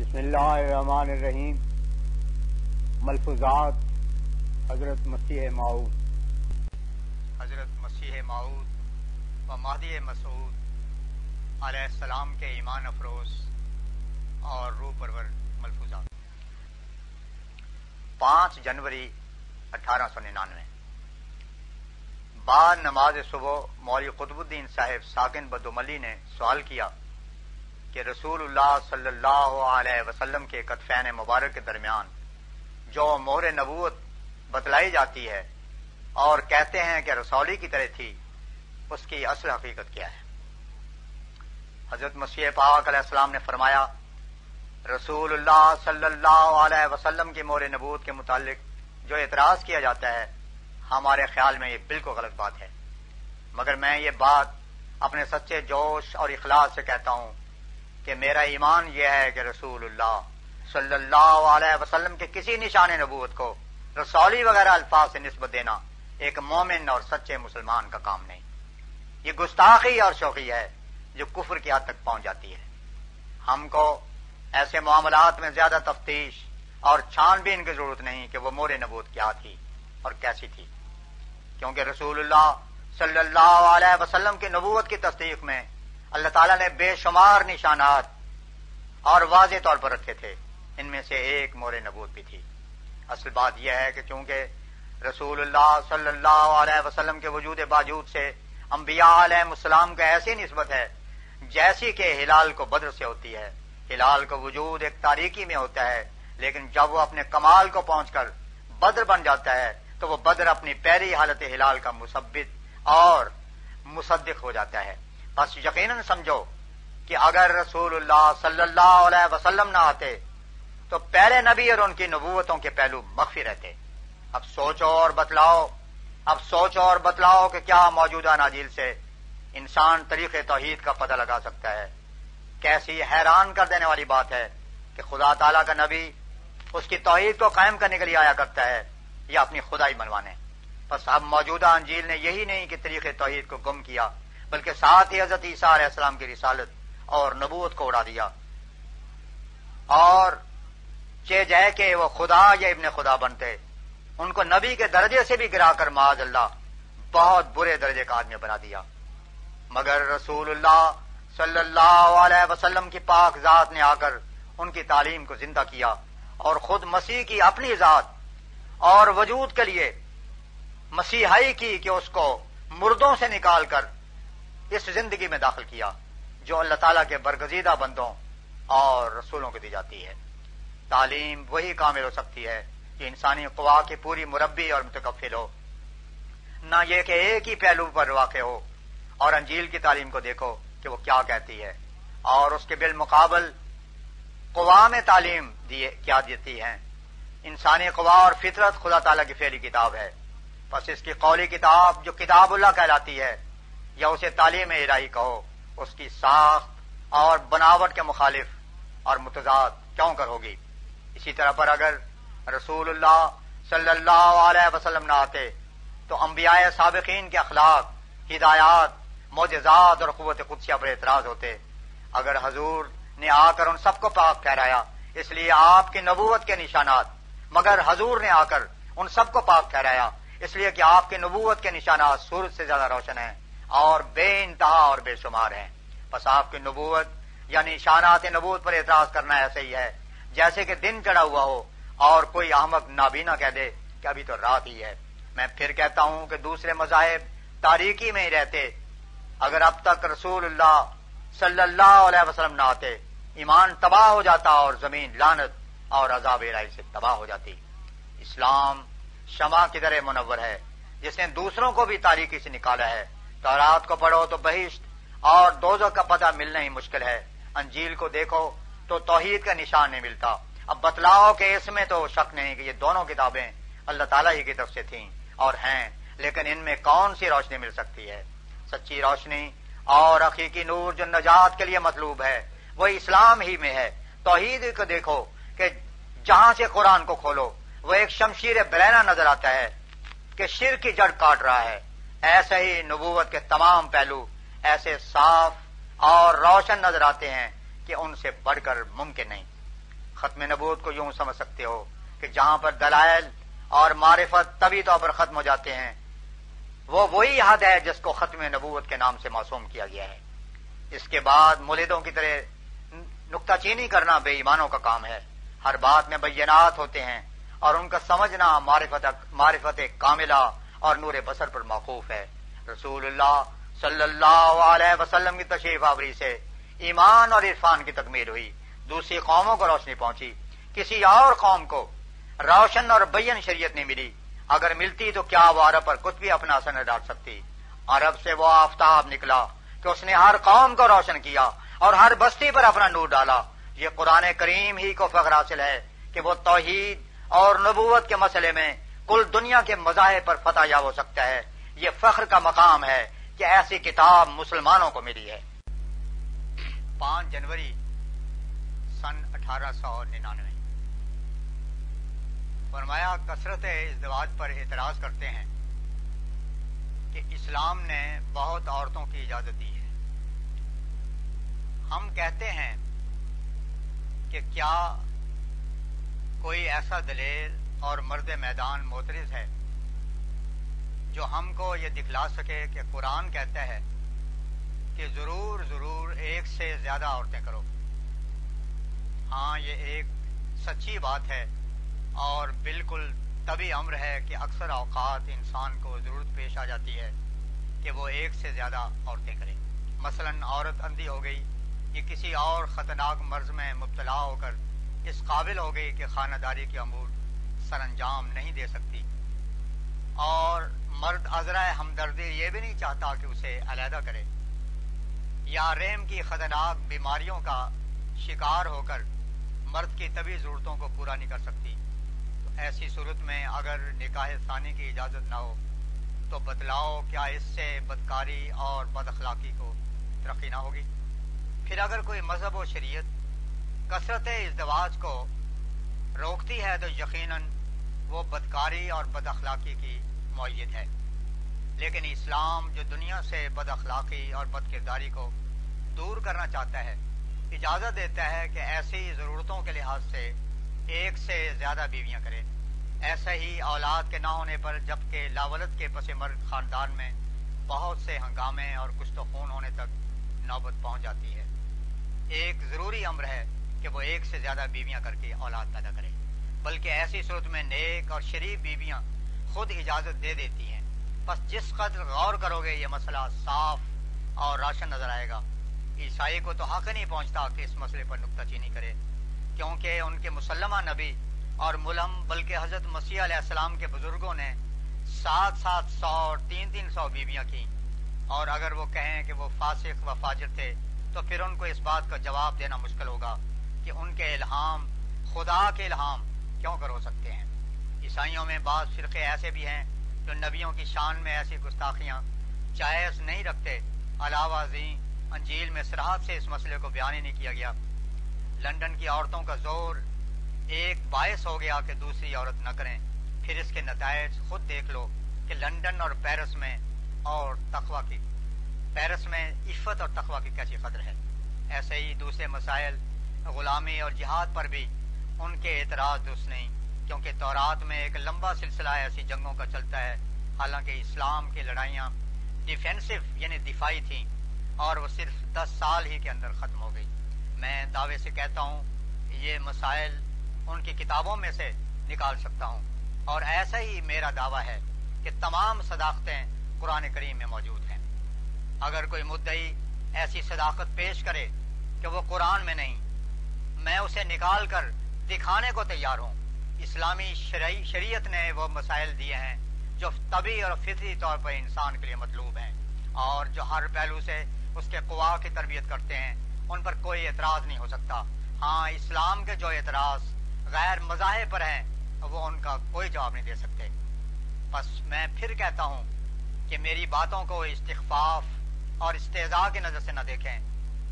بسم اللہ الرحمن الرحیم۔ ملفوظات، حضرت مسیح معود حضرت مسیح معود و مہدی مسعود علیہ السلام کے ایمان افروز اور روح پرور ملفوظات۔ پانچ جنوری اٹھارہ سو ننانوے۔ بعد نماز صبح مولوی قطب الدین صاحب ساکن بدوملی نے سوال کیا کہ رسول اللہ صلی اللہ علیہ وسلم کے کتفین مبارک کے درمیان جو مہر نبوت بتلائی جاتی ہے اور کہتے ہیں کہ رسولی کی طرح تھی، اس کی اصل حقیقت کیا ہے؟ حضرت مسیح پاک علیہ السلام نے فرمایا، رسول اللہ صلی اللہ علیہ وسلم کی مور نبوت کے متعلق جو اعتراض کیا جاتا ہے، ہمارے خیال میں یہ بالکل غلط بات ہے۔ مگر میں یہ بات اپنے سچے جوش اور اخلاص سے کہتا ہوں کہ میرا ایمان یہ ہے کہ رسول اللہ صلی اللہ علیہ وسلم کے کسی نشان نبوت کو رسولی وغیرہ الفاظ سے نسبت دینا ایک مومن اور سچے مسلمان کا کام نہیں۔ یہ گستاخی اور شوقی ہے جو کفر کی حد تک پہنچ جاتی ہے۔ ہم کو ایسے معاملات میں زیادہ تفتیش اور چھان بین کی ضرورت نہیں کہ وہ مور نبوت کیا تھی اور کیسی تھی۔ کیونکہ رسول اللہ صلی اللہ علیہ وسلم کی نبوت کی تصدیق میں اللہ تعالیٰ نے بے شمار نشانات اور واضح طور پر رکھے تھے۔ ان میں سے ایک مور نبوت بھی تھی۔ اصل بات یہ ہے کہ چونکہ رسول اللہ صلی اللہ علیہ وسلم کے وجود باوجود سے انبیاء علیہ السلام کا ایسی نسبت ہے جیسی کہ ہلال کو بدر سے ہوتی ہے۔ ہلال کا وجود ایک تاریکی میں ہوتا ہے، لیکن جب وہ اپنے کمال کو پہنچ کر بدر بن جاتا ہے، تو وہ بدر اپنی پہلی حالت ہلال کا مثبت اور مصدق ہو جاتا ہے۔ بس یقیناً سمجھو کہ اگر رسول اللہ صلی اللہ علیہ وسلم نہ آتے، تو پہلے نبی اور ان کی نبوتوں کے پہلو مخفی رہتے۔ اب سوچو اور بتلاؤ، اب سوچو اور بتلاؤ کہ کیا موجودہ ناجیل سے انسان طریق توحید کا پتہ لگا سکتا ہے۔ کیسی حیران کر دینے والی بات ہے کہ خدا تعالیٰ کا نبی اس کی توحید کو قائم کرنے کے لیے آیا کرتا ہے یا اپنی خدائی منوانے بس اب موجودہ انجیل نے یہی نہیں کہ طریق توحید کو گم کیا بلکہ ساتھ ہی حضرت عیسیٰ علیہ السلام کی رسالت اور نبوت کو اڑا دیا۔ اور چے جائے کہ وہ خدا یا ابن خدا بنتے۔ ان کو نبی کے درجے سے بھی گرا کر معاذ اللہ بہت برے درجے کا آدمی بنا دیا۔ مگر رسول اللہ صلی اللہ علیہ وسلم کی پاک ذات نے آ کر ان کی تعلیم کو زندہ کیا اور خود مسیح کی اپنی ذات اور وجود کے لیے مسیحائی کی کہ اس کو مردوں سے نکال کر اس زندگی میں داخل کیا جو اللہ تعالیٰ کے برگزیدہ بندوں اور رسولوں کو دی جاتی ہے۔ تعلیم وہی کامل ہو سکتی ہے کہ انسانی قوا کی پوری مربی اور متکفل ہو۔ نہ یہ کہ ایک ہی پہلو پر واقع ہو اور انجیل کی تعلیم کو دیکھو کہ وہ کیا کہتی ہے اور اس کے بالمقابل قوام تعلیم دیے، کیا دیتی ہیں۔ انسانی قوا اور فطرت خدا تعالیٰ کی پھیلی کتاب ہے۔ بس اس کی قولی کتاب جو کتاب اللہ کہلاتی ہے یا اسے تعلیم الہی کہو، اس کی ساخت اور بناوٹ کے مخالف اور متضاد کیوں کر ہوگی؟ اسی طرح پر اگر رسول اللہ صلی اللہ علیہ وسلم نہ آتے، تو انبیاء سابقین کے اخلاق، ہدایات، معجزات اور قوت قدسیہ پر اعتراض ہوتے۔ اگر حضور نے آ کر ان سب کو پاک ٹھہرایا، اس لیے آپ کی نبوت کے نشانات، مگر حضور نے آ کر ان سب کو پاک ٹھہرایا، اس لیے کہ آپ کی نبوت کے نشانات سورج سے زیادہ روشن ہیں۔ اور بے انتہا اور بے شمار ہیں۔ بس آپ کی نبوت یعنی شانات نبوت پر اعتراض کرنا ایسے ہی ہے، جیسے کہ دن چڑھا ہوا ہو اور کوئی احمد نابینا کہہ دے کہ ابھی تو رات ہی ہے۔ میں پھر کہتا ہوں کہ دوسرے مذاہب تاریکی میں ہی رہتے۔ اگر اب تک رسول اللہ صلی اللہ علیہ وسلم نہ آتے، ایمان تباہ ہو جاتا اور زمین لانت اور عذاب الہی سے تباہ ہو جاتی۔ اسلام شمع کی طرح منور ہے، جس نے دوسروں کو بھی تاریکی سے نکالا ہے۔ تو رات کو پڑھو تو بہشت اور دوزو کا پتہ ملنا ہی مشکل ہے۔ انجیل کو دیکھو تو توحید کا نشان نہیں ملتا۔ اب بتلاؤ کہ اس میں تو شک نہیں کہ یہ دونوں کتابیں اللہ تعالیٰ ہی کی طرف سے تھیں اور ہیں، لیکن ان میں کون سی روشنی مل سکتی ہے؟ سچی روشنی اور حقیقی نور جو نجات کے لیے مطلوب ہے، وہ اسلام ہی میں ہے۔ توحید کو دیکھو کہ جہاں سے قرآن کو کھولو، وہ ایک شمشیر برینا نظر آتا ہے کہ شر کی جڑ کاٹ رہا ہے۔ ایسے ہی نبوت کے تمام پہلو ایسے صاف اور روشن نظر آتے ہیں کہ ان سے بڑھ کر ممکن نہیں۔ ختم نبوت کو یوں سمجھ سکتے ہو کہ جہاں پر دلائل اور معرفت طبی طور پر ختم ہو جاتے ہیں، وہ وہی حد ہے جس کو ختم نبوت کے نام سے معصوم کیا گیا ہے۔ اس کے بعد ملیدوں کی طرح نکتہ چینی کرنا بے ایمانوں کا کام ہے۔ ہر بات میں بینات ہوتے ہیں اور ان کا سمجھنا معرفت معرفت کاملہ اور نور بسر پر موقوف ہے۔ رسول اللہ صلی اللہ علیہ وسلم کی تشریف آوری سے ایمان اور عرفان کی تکمیل ہوئی۔ دوسری قوموں کو روشنی پہنچی۔ کسی اور قوم کو روشن اور بین شریعت نہیں ملی۔ اگر ملتی تو کیا وہ عرب پر کچھ بھی اپنا اثر نہ ڈال سکتی۔ عرب سے وہ آفتاب نکلا کہ اس نے ہر قوم کو روشن کیا اور ہر بستی پر اپنا نور ڈالا۔ یہ قرآن کریم ہی کو فخر حاصل ہے کہ وہ توحید اور نبوت کے مسئلے میں کل دنیا کے مذاہب پر فتح یا ہو سکتا ہے۔ یہ فخر کا مقام ہے کہ ایسی کتاب مسلمانوں کو ملی ہے۔ پانچ جنوری سن اٹھارہ سو ننانوے۔ فرمایا، کثرت ازدواج پر اعتراض کرتے ہیں کہ اسلام نے بہت عورتوں کی اجازت دی ہے۔ ہم کہتے ہیں کہ کیا کوئی ایسا دلیل اور مرد میدان موترز ہے۔ جو ہم کو یہ دکھلا سکے کہ قرآن کہتا ہے کہ ضرور ضرور ایک سے زیادہ عورتیں کرو۔ ہاں یہ ایک سچی بات ہے اور بالکل طبی امر ہے کہ اکثر اوقات انسان کو ضرورت پیش آ جاتی ہے کہ وہ ایک سے زیادہ عورتیں کریں مثلا عورت اندھی ہو گئی، یہ کسی اور خطرناک مرض میں مبتلا ہو کر اس قابل ہو گئی کہ خانہ داری کے امور سر انجام نہیں دے سکتی۔ اور مرد عذرا ہمدردی یہ بھی نہیں چاہتا کہ اسے علیحدہ کرے۔ یا رحم کی خطرناک بیماریوں کا شکار ہو کر مرد کی طبی ضرورتوں کو پورا نہیں کر سکتی۔ تو ایسی صورت میں اگر نکاح ثانی کی اجازت نہ ہو، تو بتلاؤ کیا اس سے بدکاری اور بد اخلاقی کو ترقی نہ ہوگی؟ پھر اگر کوئی مذہب و شریعت کثرت ازدواج کو روکتی ہے تو یقیناً وہ بدکاری اور بد اخلاقی کی معیت ہے۔ لیکن اسلام جو دنیا سے بد اخلاقی اور بد کرداری کو دور کرنا چاہتا ہے، اجازت دیتا ہے کہ ایسی ضرورتوں کے لحاظ سے ایک سے زیادہ بیویاں کرے۔ ایسا ہی اولاد کے نہ ہونے پر جبکہ لاولت کے پس مرد خاندان میں بہت سے ہنگامے اور کچھ تو خون ہونے تک نوبت پہنچ جاتی ہے۔ ایک ضروری امر ہے کہ وہ ایک سے زیادہ بیویاں کر کے اولاد پیدا کرے۔ بلکہ ایسی صورت میں نیک اور شریف بیویاں خود اجازت دے دیتی ہیں۔ بس جس قدر غور کرو گے یہ مسئلہ صاف اور راشن نظر آئے گا۔ عیسائی کو تو حق نہیں پہنچتا کہ اس مسئلے پر نکتہ چینی کرے، کیونکہ ان کے مسلمہ نبی اور ملم، بلکہ حضرت مسیح علیہ السلام کے بزرگوں نے سات سات سو اور تین تین سو بیویاں کی اور اگر وہ کہیں کہ وہ فاسق و فاجر تھے، تو پھر ان کو اس بات کا جواب دینا مشکل ہوگا کہ ان کے الہام، خدا کے الہام کیوں کر ہو سکتے ہیں؟ عیسائیوں میں بعض فرقے ایسے بھی ہیں جو نبیوں کی شان میں ایسی گستاخیاں جائز نہیں رکھتے۔ علاوہ ازیں انجیل میں سراحت سے اس مسئلے کو بیان ہی نہیں کیا گیا۔ لندن کی عورتوں کا زور ایک باعث ہو گیا کہ دوسری عورت نہ کریں۔ پھر اس کے نتائج خود دیکھ لو کہ لندن اور پیرس میں اور تخوا کی۔ پیرس میں عفت اور تخوا کی کیسی قدر ہے؟ ایسے ہی دوسرے مسائل غلامی اور جہاد پر بھی ان کے اعتراض درست نہیں، کیونکہ تورات میں ایک لمبا سلسلہ ایسی جنگوں کا چلتا ہے، حالانکہ اسلام کی لڑائیاں ڈیفینسو یعنی دفاعی تھیں، اور وہ صرف دس سال ہی کے اندر ختم ہو گئی۔ میں دعوے سے کہتا ہوں، یہ مسائل ان کی کتابوں میں سے نکال سکتا ہوں۔ اور ایسا ہی میرا دعویٰ ہے کہ تمام صداقتیں قرآن کریم میں موجود ہیں۔ اگر کوئی مدعی ایسی صداقت پیش کرے کہ وہ قرآن میں نہیں، میں اسے نکال کر دکھانے کو تیار ہوں۔ اسلامی شرعی شریعت نے وہ مسائل دیے ہیں جو طبی اور فطری طور پر انسان کے لیے مطلوب ہیں اور جو ہر پہلو سے اس کے قوا کی تربیت کرتے ہیں، ان پر کوئی اعتراض نہیں ہو سکتا۔ ہاں اسلام کے جو اعتراض غیر مذاہب پر ہیں، وہ ان کا کوئی جواب نہیں دے سکتے۔ بس میں پھر کہتا ہوں کہ میری باتوں کو استخفاف اور استضاء کی نظر سے نہ دیکھیں۔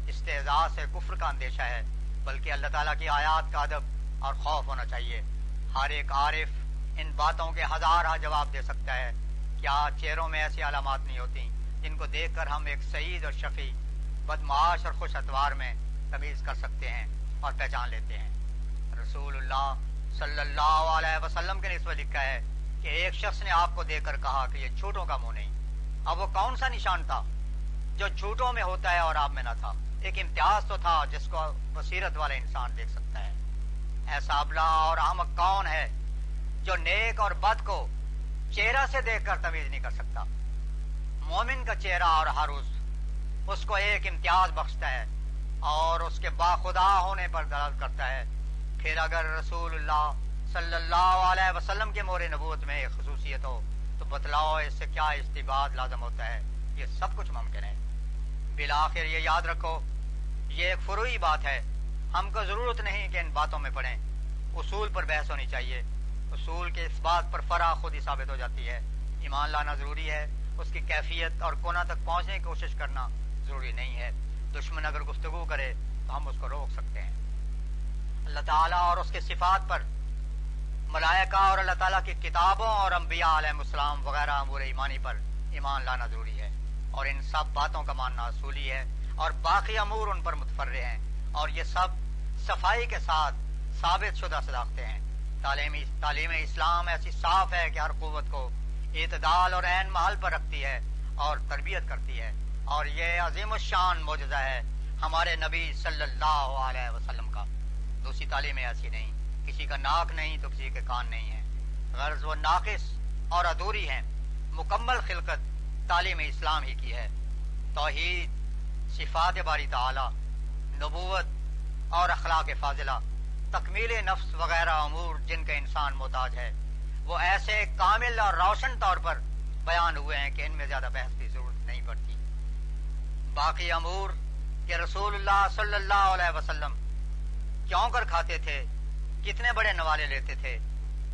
استضاء سے کفر کا اندیشہ ہے، بلکہ اللہ تعالیٰ کی آیات کا ادب اور خوف ہونا چاہیے۔ ہر ایک عارف ان باتوں کے ہزارہ جواب دے سکتا ہے۔ کیا چہروں میں ایسی علامات نہیں ہوتی جن کو دیکھ کر ہم ایک سعید اور شفیع بدماش اور خوش اتوار میں تمیز کر سکتے ہیں اور پہچان لیتے ہیں۔ رسول اللہ صلی اللہ علیہ وسلم کے نسبت لکھا ہے کہ ایک شخص نے آپ کو دیکھ کر کہا کہ یہ جھوٹوں کا منہ نہیں۔ اب وہ کون سا نشان تھا؟ جو جھوٹوں میں ہوتا ہے اور آپ میں نہ تھا۔ ایک امتیاز تو تھا جس کو بصیرت والا انسان دیکھ سکتا ہے۔ ایسا ابلا اور احمد کون ہے جو نیک اور بد کو چہرہ سے دیکھ کر تمیز نہیں کر سکتا؟ مومن کا چہرہ اور ہروس اس کو ایک امتیاز بخشتا ہے اور اس کے باخدا ہونے پر درد کرتا ہے۔ پھر اگر رسول اللہ صلی اللہ علیہ وسلم کے مور نبوت میں ایک خصوصیت ہو، تو بتلاؤ اس سے کیا استباد لازم ہوتا ہے؟ یہ سب کچھ ممکن ہے۔ بالآخر یہ یاد رکھو، یہ ایک فروئی بات ہے۔ ہم کو ضرورت نہیں کہ ان باتوں میں پڑھیں۔ اصول پر بحث ہونی چاہیے۔ اصول کے اس بات پر فرا خود ہی ثابت ہو جاتی ہے۔ ایمان لانا ضروری ہے۔ اس کی کیفیت اور کونا تک پہنچنے کی کوشش کرنا ضروری نہیں ہے۔ دشمن اگر گفتگو کرے تو ہم اس کو روک سکتے ہیں۔ اللہ تعالیٰ اور اس کے صفات پر ملائکہ اور اللہ تعالیٰ کی کتابوں اور انبیاء علیہ السلام وغیرہ امور ایمانی پر ایمان لانا ضروری ہے۔ اور ان سب باتوں کا ماننا اصولی ہے اور باقی امور ان پر متفر ہیں۔ اور یہ سب صفائی کے ساتھ ثابت شدہ صداقتیں ہیں۔ تعلیم تعلیم اسلام ایسی صاف ہے کہ ہر قوت کو اعتدال اور عین محل پر رکھتی ہے اور تربیت کرتی ہے۔ اور یہ عظیم الشان معجزہ ہے ہمارے نبی صلی اللہ علیہ وسلم کا۔ دوسری تعلیم ایسی نہیں۔ کسی کا ناک نہیں تو کسی کے کان نہیں ہے۔ غرض و ناقص اور ادھوری ہیں۔ مکمل خلقت تعلیم اسلام ہی کی ہے۔ توحید، صفات باری تعالی نبوت اور اخلاق فاضلہ، تکمیل نفس وغیرہ امور جن کا انسان محتاج ہے۔ وہ ایسے کامل اور روشن طور پر بیان ہوئے ہیں کہ ان میں زیادہ بحث کی ضرورت نہیں پڑتی۔ باقی امور کہ رسول اللہ صلی اللہ علیہ وسلم کیوں کر کھاتے تھے، کتنے بڑے نوالے لیتے تھے،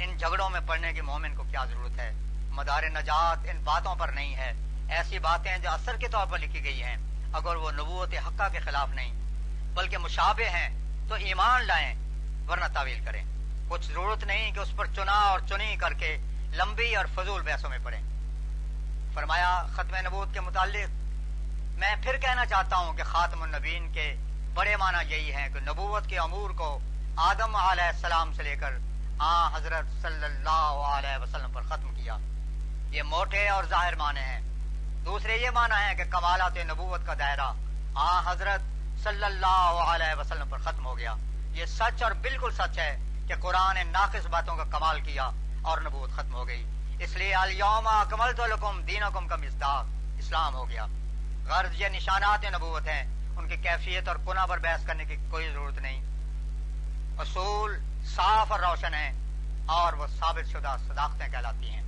ان جھگڑوں میں پڑنے کی مومن کو کیا ضرورت ہے؟ مدار نجات ان باتوں پر نہیں ہے۔ ایسی باتیں جو اثر کے طور پر لکھی گئی ہیں، اگر وہ نبوت حقہ کے خلاف نہیں بلکہ مشابہ ہیں، تو ایمان لائیں، ورنہ تعویل کریں۔ کچھ ضرورت نہیں کہ اس پر چنا اور چنی کر کے لمبی اور فضول بحثوں میں پڑیں۔ فرمایا، ختم نبوت کے متعلق میں پھر کہنا چاہتا ہوں کہ خاتم النبین کے بڑے معنی یہی ہیں کہ نبوت کے امور کو آدم علیہ السلام سے لے کر آ حضرت صلی اللہ علیہ وسلم پر ختم کیا۔ یہ موٹے اور ظاہر معنی ہیں۔ دوسرے یہ معنی ہے کہ کمالات نبوت کا دائرہ، آ حضرت صلی اللہ علیہ وسلم پر ختم ہو گیا۔ یہ سچ اور بالکل سچ ہے کہ قرآن نے ناقص باتوں کا کمال کیا اور نبوت ختم ہو گئی۔ اس لیے الیوم اکمل تو لکم دینکم کا مزداق اسلام ہو گیا۔ غرض یہ نشانات نبوت ہیں، ان کی کیفیت اور کنہ پر بحث کرنے کی کوئی ضرورت نہیں۔ اصول صاف اور روشن ہیں اور وہ ثابت شدہ صداقتیں کہلاتی ہیں۔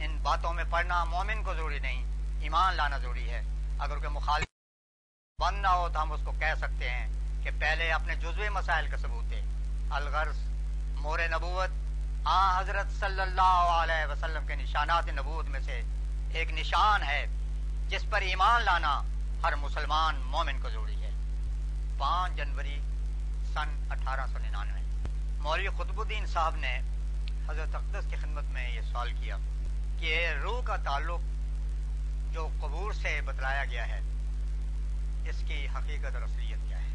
ان باتوں میں پڑھنا مومن کو ضروری نہیں، ایمان لانا ضروری ہے۔ اگر کوئی مخالف بند نہ ہو تو ہم اس کو کہہ سکتے ہیں کہ پہلے اپنے جزوی مسائل کا ثبوت ہے الغرض، مور نبوت، آ حضرت صلی اللہ علیہ وسلم کے نشانات نبوت میں سے ایک نشان ہے جس پر ایمان لانا ہر مسلمان مومن کو ضروری ہے۔ پانچ جنوری سن اٹھارہ سو ننانوے۔ مولوی قطب الدین صاحب نے حضرت اقدس کی خدمت میں یہ سوال کیا کہ روح کا تعلق جو قبور سے بتلایا گیا ہے اس کی حقیقت اور اصلیت کیا ہے؟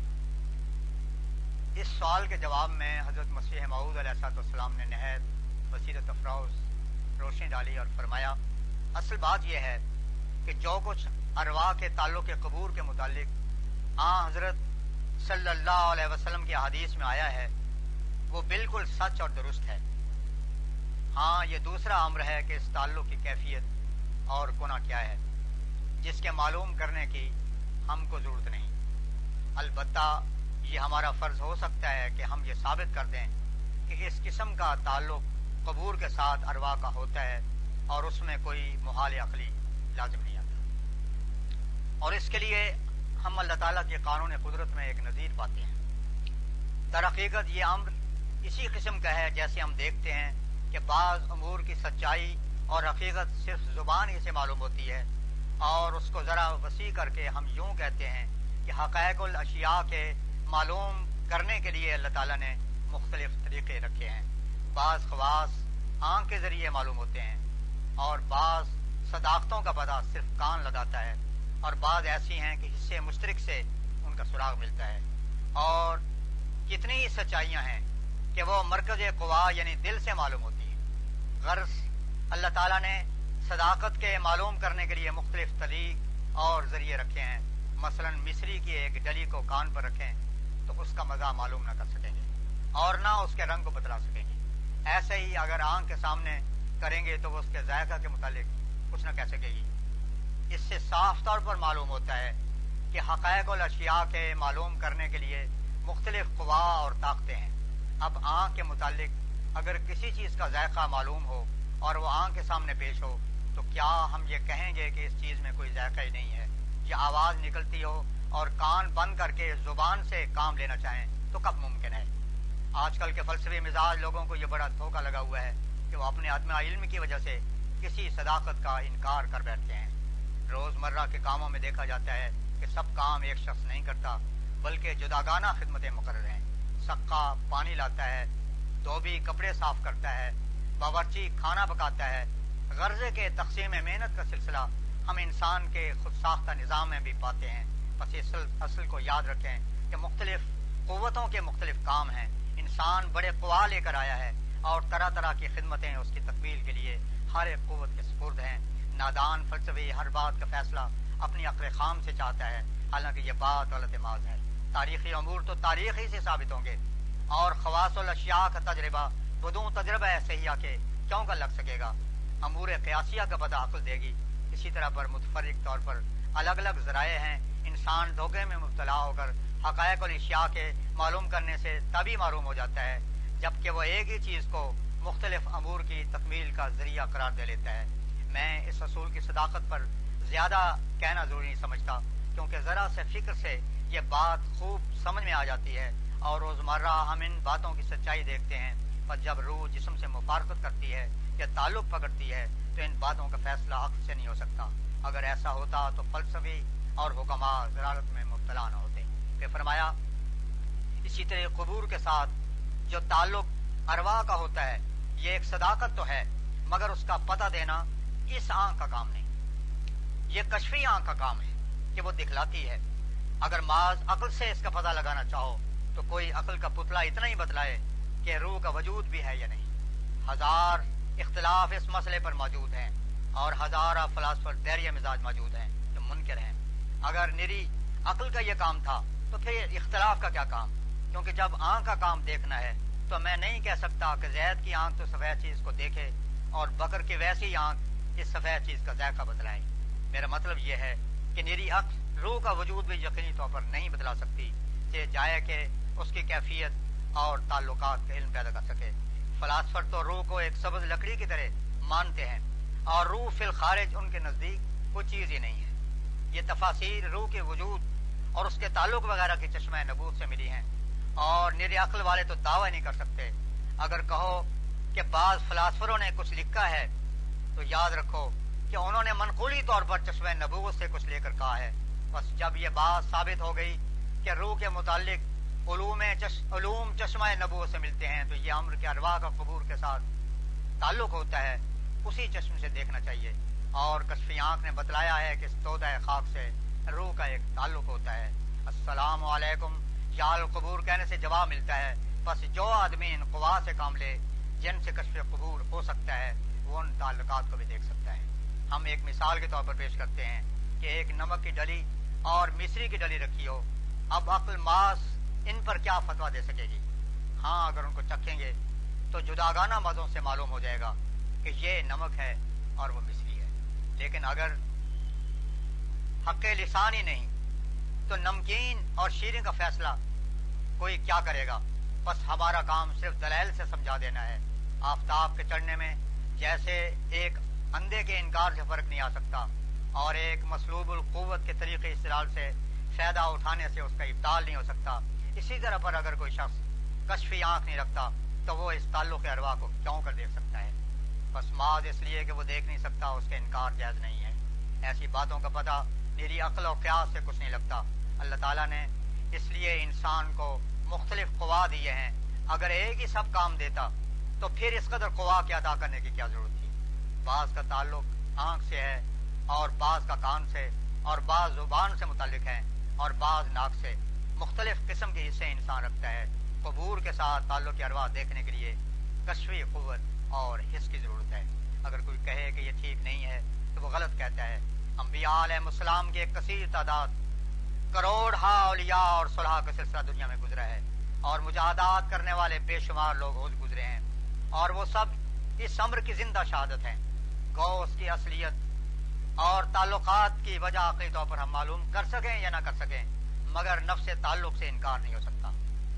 اس سوال کے جواب میں حضرت مسیح معود علیہ السلام نے نہایت بصیرت افروز روشنی ڈالی اور فرمایا، اصل بات یہ ہے کہ جو کچھ اروا کے تعلق قبور کے متعلق آ حضرت صلی اللہ علیہ وسلم کی حدیث میں آیا ہے، وہ بالکل سچ اور درست ہے۔ ہاں یہ دوسرا امر ہے کہ اس تعلق کی کیفیت اور گنا کیا ہے، جس کے معلوم کرنے کی ہم کو ضرورت نہیں۔ البتہ یہ ہمارا فرض ہو سکتا ہے کہ ہم یہ ثابت کر دیں کہ اس قسم کا تعلق قبور کے ساتھ اروا کا ہوتا ہے اور اس میں کوئی محال عقلی لازم نہیں آتا۔ اور اس کے لیے ہم اللہ تعالیٰ کے قانون قدرت میں ایک نظیر پاتے ہیں۔ در حقیقت یہ امر اسی قسم کا ہے جیسے ہم دیکھتے ہیں کہ بعض امور کی سچائی اور حقیقت صرف زبان ہی سے معلوم ہوتی ہے۔ اور اس کو ذرا وسیع کر کے ہم یوں کہتے ہیں کہ حقائق الاشیاء کے معلوم کرنے کے لیے اللہ تعالیٰ نے مختلف طریقے رکھے ہیں۔ بعض خواص آنکھ کے ذریعے معلوم ہوتے ہیں اور بعض صداقتوں کا پتا صرف کان لگاتا ہے اور بعض ایسی ہیں کہ حصے مشترک سے ان کا سراغ ملتا ہے۔ اور کتنی ہی سچائیاں ہیں کہ وہ مرکز قوا یعنی دل سے معلوم ہوتی ہے غرض اللہ تعالیٰ نے صداقت کے معلوم کرنے کے لیے مختلف طریق اور ذریعے رکھے ہیں۔ مثلا مصری کی ایک ڈلی کو کان پر رکھیں تو اس کا مزہ معلوم نہ کر سکیں گے اور نہ اس کے رنگ کو بتلا سکیں گے۔ ایسے ہی اگر آنکھ کے سامنے کریں گے تو وہ اس کے ذائقہ کے متعلق کچھ نہ کہہ سکے گی۔ اس سے صاف طور پر معلوم ہوتا ہے کہ حقائق الاشیاء کے معلوم کرنے کے لیے مختلف قوا اور طاقتیں ہیں۔ اب آنکھ کے متعلق اگر کسی چیز کا ذائقہ معلوم ہو اور وہ آنکھ کے سامنے پیش ہو تو کیا ہم یہ کہیں گے کہ اس چیز میں کوئی ذائقہ ہی نہیں ہے؟ یا آواز نکلتی ہو اور کان بند کر کے زبان سے کام لینا چاہیں تو کب ممکن ہے؟ آج کل کے فلسفی مزاج لوگوں کو یہ بڑا دھوکہ لگا ہوا ہے کہ وہ اپنے عدم علم کی وجہ سے کسی صداقت کا انکار کر بیٹھتے ہیں۔ روز مرہ کے کاموں میں دیکھا جاتا ہے کہ سب کام ایک شخص نہیں کرتا، بلکہ جداگانہ خدمتیں مقرر ہیں۔ سکا پانی لاتا ہے، دھوبی کپڑے صاف کرتا ہے، باورچی کھانا پکاتا ہے غرضے کے تقسیم محنت کا سلسلہ ہم انسان کے خود ساختہ نظام میں بھی پاتے ہیں۔ بس اصل اصل کو یاد رکھیں کہ مختلف قوتوں کے مختلف کام ہیں۔ انسان بڑے قوا لے کر آیا ہے اور طرح طرح کی خدمتیں اس کی تکمیل کے لیے ہر ایک قوت کے سپرد ہیں۔ نادان فلسفی ہر بات کا فیصلہ اپنی عقل خام سے چاہتا ہے۔ حالانکہ یہ بات غلط ماض ہے۔ تاریخی امور تو تاریخی سے ثابت ہوں گے۔ اور خواص الاشیاء کا تجربہ بدوں تجربہ ہے صحیح کے کیوں کا لگ سکے گا؟ امور قیاسیہ کا پتہ عقل دے گی۔ اسی طرح پر متفرق طور پر الگ الگ ذرائع ہیں۔ انسان دھوکے میں مبتلا ہو کر حقائق الاشیاء کے معلوم کرنے سے تبھی معلوم ہو جاتا ہے، جبکہ وہ ایک ہی چیز کو مختلف امور کی تکمیل کا ذریعہ قرار دے لیتا ہے۔ میں اس اصول کی صداقت پر زیادہ کہنا ضروری نہیں سمجھتا، کیونکہ ذرا سے فکر سے یہ بات خوب سمجھ میں آ جاتی ہے اور روزمرہ ہم ان باتوں کی سچائی دیکھتے ہیں۔ پر جب روح جسم سے مفارقت کرتی ہے یا تعلق پکڑتی ہے، تو ان باتوں کا فیصلہ حق سے نہیں ہو سکتا۔ اگر ایسا ہوتا تو فلسفی اور حکمہ ضرارت میں مبتلا نہ ہوتے۔ پھر فرمایا، اسی طرح قبور کے ساتھ جو تعلق اروا کا ہوتا ہے، یہ ایک صداقت تو ہے، مگر اس کا پتہ دینا اس آنکھ کا کام نہیں۔ یہ کشفی آنکھ کا کام ہے کہ وہ دکھلاتی ہے۔ اگر معاذ عقل سے اس کا پتہ لگانا چاہو تو کوئی عقل کا پتلا اتنا ہی بتلائے کہ روح کا وجود بھی ہے یا نہیں۔ ہزار اختلاف اس مسئلے پر موجود ہیں اور ہزارہ فلاسفر دیر مزاج موجود ہیں جو منکر ہیں۔ اگر نری عقل کا یہ کام تھا تو پھر اختلاف کا کیا کام؟ کیونکہ جب آنکھ کا کام دیکھنا ہے تو میں نہیں کہہ سکتا کہ زید کی آنکھ تو سفید چیز کو دیکھے اور بکر کی ویسی آنکھ اس سفید چیز کا ذائقہ بدلائے میرا مطلب یہ ہے کہ نری عقل روح کا وجود بھی یقینی طور پر نہیں بدلا سکتی۔ کہ جائے کہ اس کی کیفیت اور تعلقات کا علم پیدا کر سکے۔ فلاسفر تو روح کو ایک سبز لکڑی کی طرح مانتے ہیں اور روح فی الخارج ان کے نزدیک کوئی چیز ہی نہیں ہے۔ یہ تفاصیر روح کے وجود اور اس کے تعلق وغیرہ کی چشمہ نبوت سے ملی ہیں۔ اور نیر عقل والے تو دعوی نہیں کر سکتے۔ اگر کہو کہ بعض فلاسفروں نے کچھ لکھا ہے، تو یاد رکھو کہ انہوں نے منقولی طور پر چشمہ نبوت سے کچھ لے کر کہا ہے۔ بس جب یہ بات ثابت ہو گئی کہ روح کے متعلق علوم چش، علوم چشمہ نبوت سے ملتے ہیں، تو یہ امر کے ارواح کا قبور کے ساتھ تعلق ہوتا ہے، اسی چشم سے دیکھنا چاہیے۔ اور کشفی آنکھ نے بتلایا ہے کہ تودہ خاک سے روح کا ایک تعلق ہوتا ہے۔ السلام علیکم، یا قبور کہنے سے جواب ملتا ہے، بس جو آدمی ان قوا سے کام لے، جن سے کشف قبور ہو سکتا ہے، وہ ان تعلقات کو بھی دیکھ سکتا ہے۔ ہم ایک مثال کے طور پر پیش کرتے ہیں کہ ایک نمک کی ڈلی اور مصری کی ڈلی رکھی ہو۔ اب عقل ماس ان پر کیا فتوا دے سکے گی؟ ہاں اگر ان کو چکھیں گے تو جداگانہ مزوں سے معلوم ہو جائے گا کہ یہ نمک ہے اور وہ مصری ہے۔ لیکن اگر حق لسان ہی نہیں، تو نمکین اور شیریں کا فیصلہ کوئی کیا کرے گا؟ بس ہمارا کام صرف دلیل سے سمجھا دینا ہے۔ آفتاب کے چڑھنے میں جیسے ایک اندھے کے انکار سے فرق نہیں آ سکتا، اور ایک مسلوب القوت کے طریقے استعال سے فائدہ اٹھانے سے اس کا ابتال نہیں ہو سکتا۔ اسی طرح پر اگر کوئی شخص کشفی آنکھ نہیں رکھتا، تو وہ اس تعلق اروا کو کیوں کر دیکھ سکتا ہے؟ بس ماض اس لیے کہ وہ دیکھ نہیں سکتا، اس کے انکار جائز نہیں ہے ایسی باتوں کا پتہ میری عقل و قیاس سے کچھ نہیں لگتا۔ اللہ تعالیٰ نے اس لیے انسان کو مختلف قوا دیے ہیں۔ اگر ایک ہی سب کام دیتا، تو پھر اس قدر قوا کے ادا کرنے کی کیا ضرورت تھی؟ بعض کا تعلق آنکھ سے ہے اور بعض کا کان سے اور بعض زبان سے متعلق ہے اور بعض ناک سے۔ مختلف قسم کے حصے انسان رکھتا ہے، قبور کے ساتھ تعلق ارواح دیکھنے کے لیے کشوی قوت اور حص کی ضرورت ہے۔ اگر کوئی کہے کہ یہ ٹھیک نہیں ہے، تو وہ غلط کہتا ہے۔ انبیاء علیہ السلام کی ایک کثیر تعداد کروڑ ہا اولیاء اور صلحہ کا سلسلہ دنیا میں گزرا ہے اور مجاہدات کرنے والے بے شمار لوگ روز گزرے ہیں اور وہ سب اس امر کی زندہ شہادت ہیں۔ گو اس کی اصلیت اور تعلقات کی وجہ کے طور پر ہم معلوم کر سکیں یا نہ کر سکیں۔ مگر نفس تعلق سے انکار نہیں ہو سکتا۔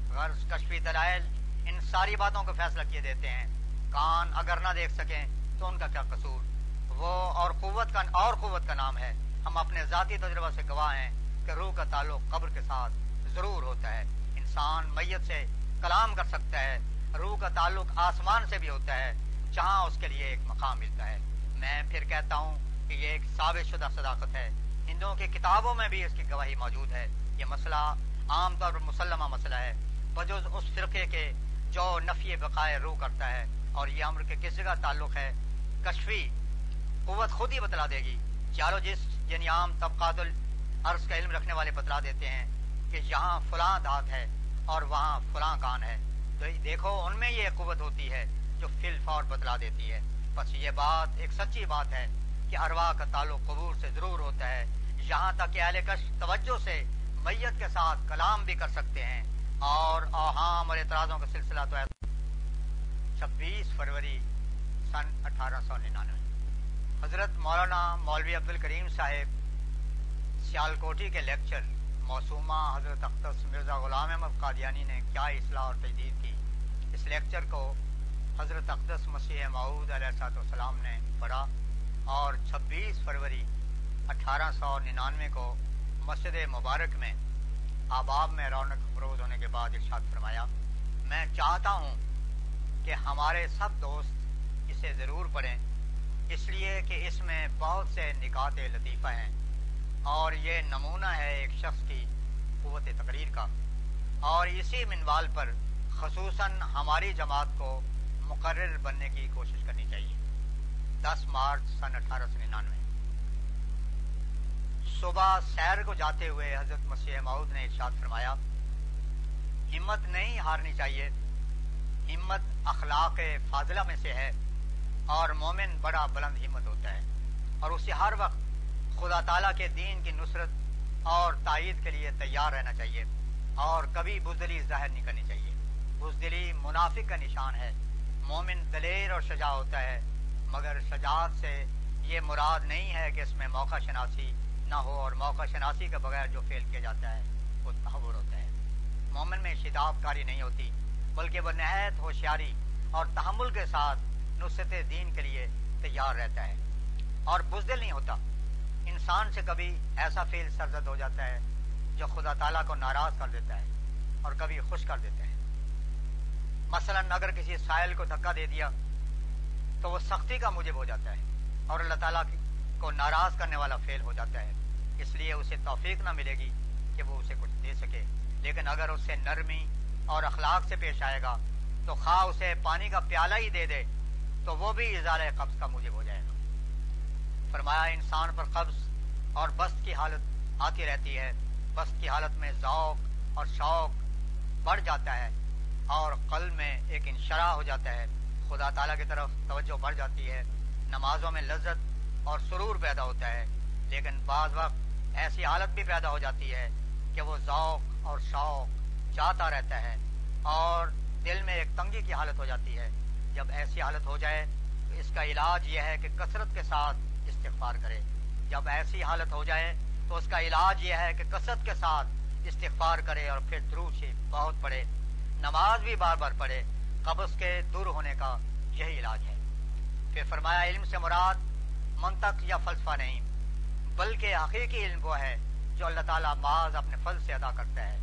غرض کشفی دلائل ان ساری باتوں کو فیصلہ کیے دیتے ہیں، کان اگر نہ دیکھ سکیں، تو ان کا کیا قصور؟ وہ اور قوت کا، اور قوت کا نام ہے۔ ہم اپنے ذاتی تجربہ سے گواہ ہیں کہ روح کا تعلق قبر کے ساتھ ضرور ہوتا ہے۔ انسان میت سے کلام کر سکتا ہے، روح کا تعلق آسمان سے بھی ہوتا ہے، جہاں اس کے لیے ایک مقام ملتا ہے۔ میں پھر کہتا ہوں کہ یہ ایک ثابت شدہ صداقت ہے۔ ہندوؤں کی کتابوں میں بھی اس کی گواہی موجود ہے۔ یہ مسئلہ عام طور پر مسلمہ مسئلہ ہے۔ بجز اس فرقے کے جو نفی بقائے روح کرتا ہے اور یہ امر کے کس جگہ تعلق ہے، کشفی قوت خود ہی بتلا دے گی۔ چارو جس یعنی عام طبقات العرض کا علم رکھنے والے بتلا دیتے ہیں کہ یہاں فلاں دھات ہے اور وہاں فلاں کان ہے۔ تو دیکھو، ان میں یہ قوت ہوتی ہے جو فل فور بتلا دیتی ہے۔ بس یہ بات ایک سچی بات ہے۔ کہ اروا کا تعلق قبور سے ضرور ہوتا ہے۔ یہاں تک کہ اہل کش توجہ سے میت کے ساتھ کلام بھی کر سکتے ہیں۔ اور اوہام اور اعتراضوں کا سلسلہ تو ایسا چھبیس فروری سن اٹھارہ سو ننانوے۔ حضرت مولانا مولوی عبد الکریم صاحب سیال کوٹی کے لیکچر موسومہ حضرت اختر مرزا غلام احمد قادیانی نے کیا اصلاح اور تجدید کی؟ اس لیکچر کو حضرت اقدس مسیح معود علیہ السلام نے پڑھا۔ اور چھبیس فروری اٹھارہ سو ننانوے کو مسجد مبارک میں آباب میں رونق فروز ہونے کے بعد ارشاد فرمایا، میں چاہتا ہوں کہ ہمارے سب دوست اسے ضرور پڑھیں، اس لیے کہ اس میں بہت سے نکات لطیفہ ہیں اور یہ نمونہ ہے ایک شخص کی قوت تقریر کا۔ اور اسی منوال پر خصوصاً ہماری جماعت کو مقرر بننے کی کوشش کرنی چاہیے۔ دس مارچ سن اٹھارہ سو ننانوے۔ صبح سیر کو جاتے ہوئے حضرت مسیح معود نے ارشاد فرمایا، ہمت نہیں ہارنی چاہیے۔ ہمت اخلاق فاضلہ میں سے ہے اور مومن بڑا بلند ہمت ہوتا ہے۔ اور اسے ہر وقت خدا تعالیٰ کے دین کی نصرت اور تائید کے لیے تیار رہنا چاہیے اور کبھی بزدلی ظاہر نہیں کرنی چاہیے۔ بزدلی منافق کا نشان ہے۔ مومن دلیر اور شجاع ہوتا ہے۔ مگر شجاعت سے یہ مراد نہیں ہے کہ اس میں موقع شناسی نہ ہو اور موقع شناسی کے بغیر جو فیل کیا جاتا ہے، وہ تحور ہوتا ہے۔ مومن میں شتاب کاری نہیں ہوتی، بلکہ وہ نہایت ہوشیاری اور تحمل کے ساتھ نصرت دین کے لیے تیار رہتا ہے۔ اور بزدل نہیں ہوتا، انسان سے کبھی ایسا فیل سرزد ہو جاتا ہے جو خدا تعالیٰ کو ناراض کر دیتا ہے اور کبھی خوش کر دیتا ہے۔ مثلا اگر کسی سائل کو دھکا دے دیا تو وہ سختی کا موجب ہو جاتا ہے اور اللہ تعالیٰ کو ناراض کرنے والا فیل ہو جاتا ہے۔ اس لیے اسے توفیق نہ ملے گی کہ وہ اسے کچھ دے سکے۔ لیکن اگر اس سے نرمی اور اخلاق سے پیش آئے گا، تو خواہ اسے پانی کا پیالہ ہی دے دے، تو وہ بھی اظہار قبض کا موجب ہو جائے گا۔ فرمایا، انسان پر قبض اور بست کی حالت آتی رہتی ہے۔ بست کی حالت میں ذوق اور شوق بڑھ جاتا ہے اور قلب میں ایک انشرا ہو جاتا ہے۔ خدا تعالیٰ کی طرف توجہ بڑھ جاتی ہے۔ نمازوں میں لذت اور سرور پیدا ہوتا ہے، لیکن بعض وقت ایسی حالت بھی پیدا ہو جاتی ہے کہ وہ ذوق اور شوق چاہتا رہتا ہے اور دل میں ایک تنگی کی حالت ہو جاتی ہے۔ جب ایسی حالت ہو جائے تو اس کا علاج یہ ہے کہ کثرت کے ساتھ استغفار کرے۔ جب ایسی حالت ہو جائے تو اس کا علاج یہ ہے کہ کثرت کے ساتھ استغفار کرے اور پھر درو سے بہت پڑھے۔ نماز بھی بار بار پڑھے۔ قبض کے دور ہونے کا یہی علاج ہے۔ پھر فرمایا علم سے مراد منطق یا فلسفہ نہیں، بلکہ حقیقی علم وہ ہے جو اللہ تعالیٰ بعض اپنے فل سے ادا کرتا ہے۔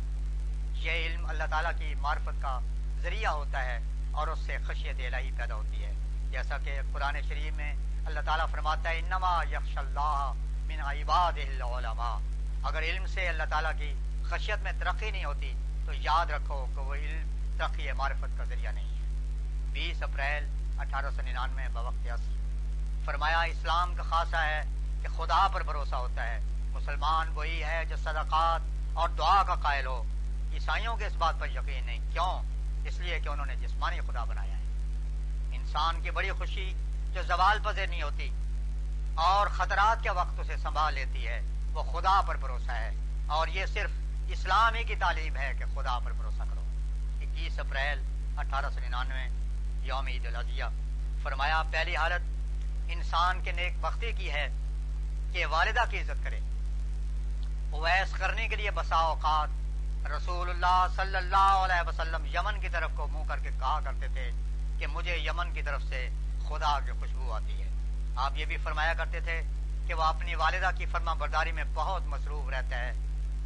یہ علم اللہ تعالیٰ کی معرفت کا ذریعہ ہوتا ہے اور اس سے خشیت الہی پیدا ہوتی ہے۔ جیسا کہ قرآن شریف میں اللہ تعالیٰ فرماتا ہے، انما یکش اللہ من عباد العلماء۔ اگر علم سے اللہ تعالیٰ کی خشیت میں ترقی نہیں ہوتی، تو یاد رکھو کہ وہ علم ترقی معرفت کا ذریعہ نہیں ہے۔ بیس اپریل اٹھارہ سو ننانوے بوقت فرمایا، اسلام کا خاصہ ہے کہ خدا پر بھروسہ ہوتا ہے۔ مسلمان وہی ہے جو صدقات اور دعا کا قائل ہو۔ عیسائیوں کے اس بات پر یقین نہیں۔ کیوں؟ اس لیے کہ انہوں نے جسمانی خدا بنایا ہے۔ انسان کی بڑی خوشی جو زوال پذیر نہیں ہوتی اور خطرات کے وقت اسے سنبھال لیتی ہے، وہ خدا پر بھروسہ ہے۔ اور یہ صرف اسلام ہی کی تعلیم ہے کہ خدا پر بھروسہ کرو اکیس اپریل اٹھارہ سو ننانوے، یوم عید الاضحیٰ۔ فرمایا، پہلی حالت انسان کے نیک بختی کی ہے کہ والدہ کی عزت کرے۔ اویس کرنے کے لیے بسا اوقات رسول اللہ صلی اللہ علیہ وسلم یمن کی طرف کو منہ کر کے کہا کرتے تھے کہ مجھے یمن کی طرف سے خدا کی خوشبو آتی ہے۔ آپ یہ بھی فرمایا کرتے تھے کہ وہ اپنی والدہ کی فرما برداری میں بہت مصروف رہتا ہے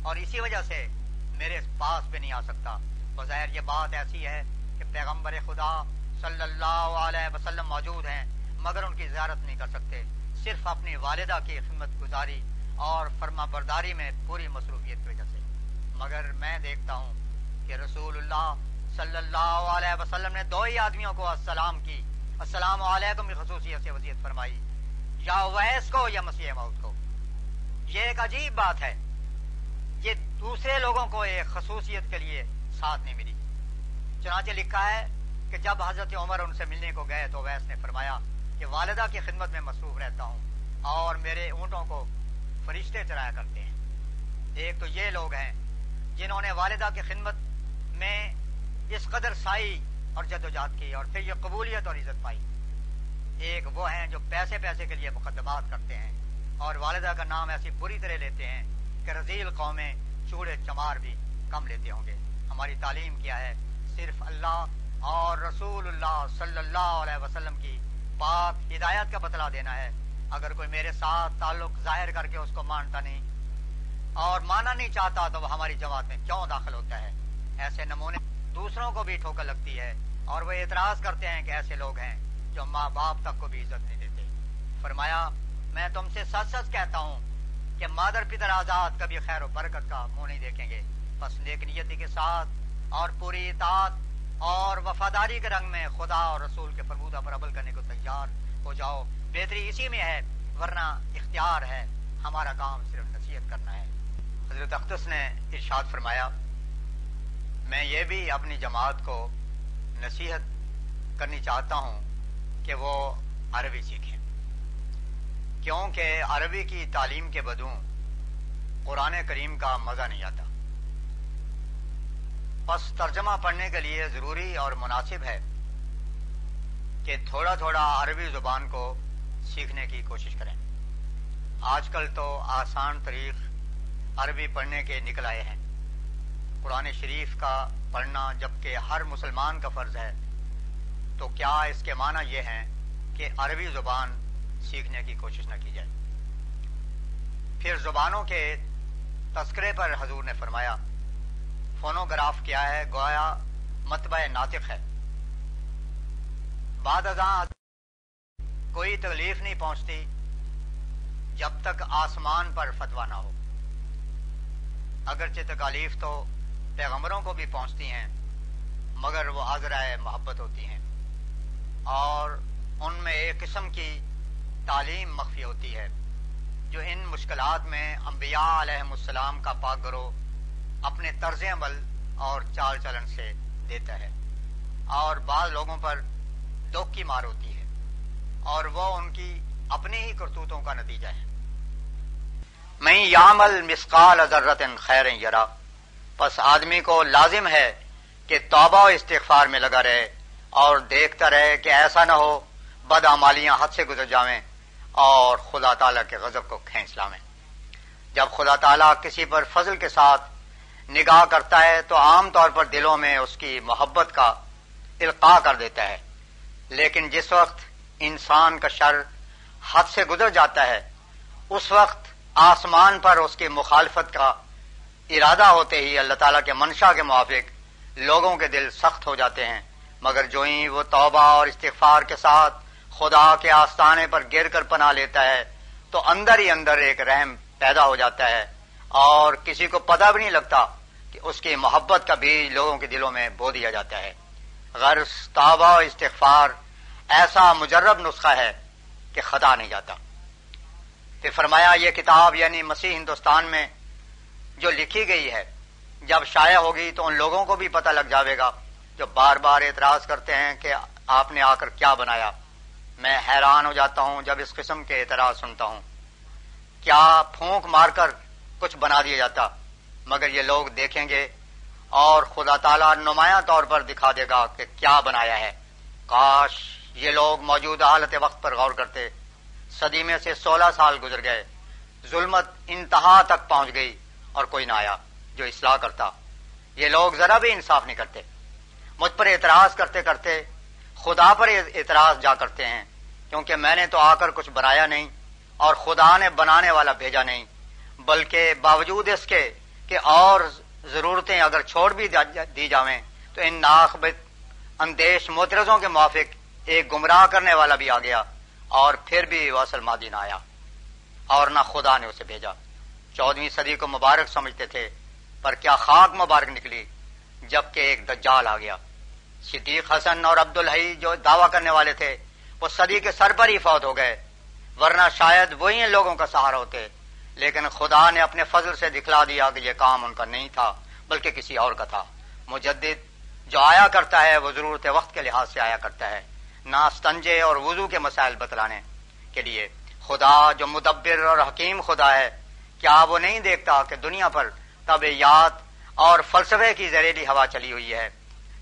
اور اسی وجہ سے میرے پاس بھی نہیں آ سکتا۔ بظاہر یہ بات ایسی ہے کہ پیغمبر خدا صلی اللہ علیہ وسلم موجود ہیں، مگر ان کی زیارت نہیں کر سکتے۔ صرف اپنی والدہ کی خدمت گزاری اور فرما برداری میں پوری مصروفیت کی وجہ سے۔ مگر میں دیکھتا ہوں کہ رسول اللہ صلی اللہ علیہ وسلم نے دو ہی آدمیوں کو السلام کی۔ السلام علیکم کی خصوصیت سے وضیعت فرمائی۔ یا ویس کو یا مسیح موت کو۔ یہ ایک عجیب بات ہے۔ یہ دوسرے لوگوں کو ایک خصوصیت کے لیے ساتھ نہیں ملی۔ چنانچہ لکھا ہے کہ جب حضرت عمر ان سے ملنے کو گئے تو ویس نے فرمایا کہ والدہ کی خدمت میں مصروف رہتا ہوں اور میرے اونٹوں کو فرشتے چرایا کرتے ہیں۔ ایک تو یہ لوگ ہیں جنہوں نے والدہ کی خدمت میں اس قدر سائی اور جدوجہد کی اور پھر یہ قبولیت اور عزت پائی۔ ایک وہ ہیں جو پیسے پیسے کے لیے مقدمات کرتے ہیں اور والدہ کا نام ایسی بری طرح لیتے ہیں کہ رزیل قومیں چوڑے چمار بھی کم لیتے ہوں گے۔ ہماری تعلیم کیا ہے؟ صرف اللہ اور رسول اللہ صلی اللہ علیہ وسلم کی پاک ہدایت کا بتلا دینا ہے۔ اگر کوئی میرے ساتھ تعلق ظاہر کر کے اس کو مانتا نہیں اور مانا نہیں چاہتا تو وہ ہماری جماعت میں کیوں داخل ہوتا ہے؟ ایسے نمونے دوسروں کو بھی ٹھوکر لگتی ہے اور وہ اعتراض کرتے ہیں کہ ایسے لوگ ہیں جو ماں باپ تک کو بھی عزت نہیں دیتے۔ فرمایا، میں تم سے سچ سچ کہتا ہوں کہ مادر پتر آزاد کبھی خیر و برکت کا منہ نہیں دیکھیں گے۔ بس نیک نیتی کے ساتھ اور پوری اطاعت اور وفاداری کے رنگ میں خدا اور رسول کے فرمودہ پر عمل کرنے کو تیار ہو جاؤ۔ بہتری اسی میں ہے، ورنہ اختیار ہے۔ ہمارا کام صرف نصیحت کرنا ہے۔ حضرت اختص نے ارشاد فرمایا، میں یہ بھی اپنی جماعت کو نصیحت کرنی چاہتا ہوں کہ وہ عربی سیکھیں۔ کیونکہ عربی کی تعلیم کے بدوں قرآن کریم کا مزہ نہیں آتا۔ بس ترجمہ پڑھنے کے لیے ضروری اور مناسب ہے کہ تھوڑا تھوڑا عربی زبان کو سیکھنے کی کوشش کریں۔ آج کل تو آسان طریق عربی پڑھنے کے نکل آئے ہیں۔ قرآن شریف کا پڑھنا جبکہ ہر مسلمان کا فرض ہے، تو کیا اس کے معنی یہ ہیں کہ عربی زبان سیکھنے کی کوشش نہ کی جائے؟ پھر زبانوں کے تذکرے پر حضور نے فرمایا فونوگراف کیا ہے، گویا متبع ناطق ہے۔ بعد ازاں کوئی تکلیف نہیں پہنچتی جب تک آسمان پر فتوا نہ ہو۔ اگرچہ تکالیف تو پیغمبروں کو بھی پہنچتی ہیں، مگر وہ آزرائے محبت ہوتی ہیں۔ اور ان میں ایک قسم کی تعلیم مخفی ہوتی ہے، جو ان مشکلات میں انبیاء علیہ السلام کا پاک گرو اپنے طرز عمل اور چال چلن سے دیتا ہے اور بعض لوگوں پر دکھ کی مار ہوتی ہے اور وہ ان کی اپنی ہی کرتوتوں کا نتیجہ ہے۔ میں یامل مسقال ذرت خیر یرا پس آدمی کو لازم ہے کہ توبہ و استغفار میں لگا رہے اور دیکھتا رہے کہ ایسا نہ ہو، بد امالیاں حد سے گزر جاویں اور خدا تعالیٰ کے غضب کو کھینچ لاویں۔ جب خدا تعالیٰ کسی پر فضل کے ساتھ نگاہ کرتا ہے تو عام طور پر دلوں میں اس کی محبت کا القاع کر دیتا ہے۔ لیکن جس وقت انسان کا شر حد سے گزر جاتا ہے، اس وقت آسمان پر اس کی مخالفت کا ارادہ ہوتے ہی اللہ تعالیٰ کے منشا کے موافق لوگوں کے دل سخت ہو جاتے ہیں۔ مگر جو ہی وہ توبہ اور استغفار کے ساتھ خدا کے آستانے پر گر کر پناہ لیتا ہے، تو اندر ہی اندر ایک رحم پیدا ہو جاتا ہے۔ اور کسی کو پتہ بھی نہیں لگتا کہ اس کی محبت کا بھی لوگوں کے دلوں میں بو دیا جاتا ہے۔ غرض توبہ و استغفار ایسا مجرب نسخہ ہے کہ خطا نہیں جاتا۔ پھر فرمایا، یہ کتاب یعنی مسیح ہندوستان میں جو لکھی گئی ہے، جب شائع ہوگی تو ان لوگوں کو بھی پتہ لگ جاوے گا جو بار بار اعتراض کرتے ہیں کہ آپ نے آ کر کیا بنایا۔ میں حیران ہو جاتا ہوں جب اس قسم کے اعتراض سنتا ہوں۔ کیا پھونک مار کر کچھ بنا دیا جاتا، مگر یہ لوگ دیکھیں گے اور خدا تعالیٰ نمایاں طور پر دکھا دے گا کہ کیا بنایا ہے۔ کاش یہ لوگ موجودہ حالت وقت پر غور کرتے۔ صدی میں سے سولہ سال گزر گئے۔ ظلمت انتہا تک پہنچ گئی اور کوئی نہ آیا جو اصلاح کرتا۔ یہ لوگ ذرا بھی انصاف نہیں کرتے۔ مجھ پر اعتراض کرتے کرتے خدا پر اعتراض جا کرتے ہیں، کیونکہ میں نے تو آ کر کچھ بنایا نہیں اور خدا نے بنانے والا بھیجا نہیں۔ بلکہ باوجود اس کے کہ اور ضرورتیں اگر چھوڑ بھی دی جاویں، تو ان ناخبت اندیش موترزوں کے موافق ایک گمراہ کرنے والا بھی آ گیا اور پھر بھی وہ اصل مادی نہ آیا اور نہ خدا نے اسے بھیجا۔ چودہویں صدی کو مبارک سمجھتے تھے، پر کیا خاک مبارک نکلی جبکہ ایک دجال آ گیا۔ صدیق حسن اور عبد الحی جو دعویٰ کرنے والے تھے، وہ صدی کے سر پر ہی فوت ہو گئے، ورنہ شاید وہی ان لوگوں کا سہارا ہوتے۔ لیکن خدا نے اپنے فضل سے دکھلا دیا کہ یہ کام ان کا نہیں تھا، بلکہ کسی اور کا تھا۔ مجدد جو آیا کرتا ہے، وہ ضرورت وقت کے لحاظ سے آیا کرتا ہے۔ ناستنجے اور وضو کے مسائل بتلانے کے لیے خدا جو مدبر اور حکیم خدا ہے، کیا وہ نہیں دیکھتا کہ دنیا پر طبیعت اور فلسفے کی زہریلی ہوا چلی ہوئی ہے،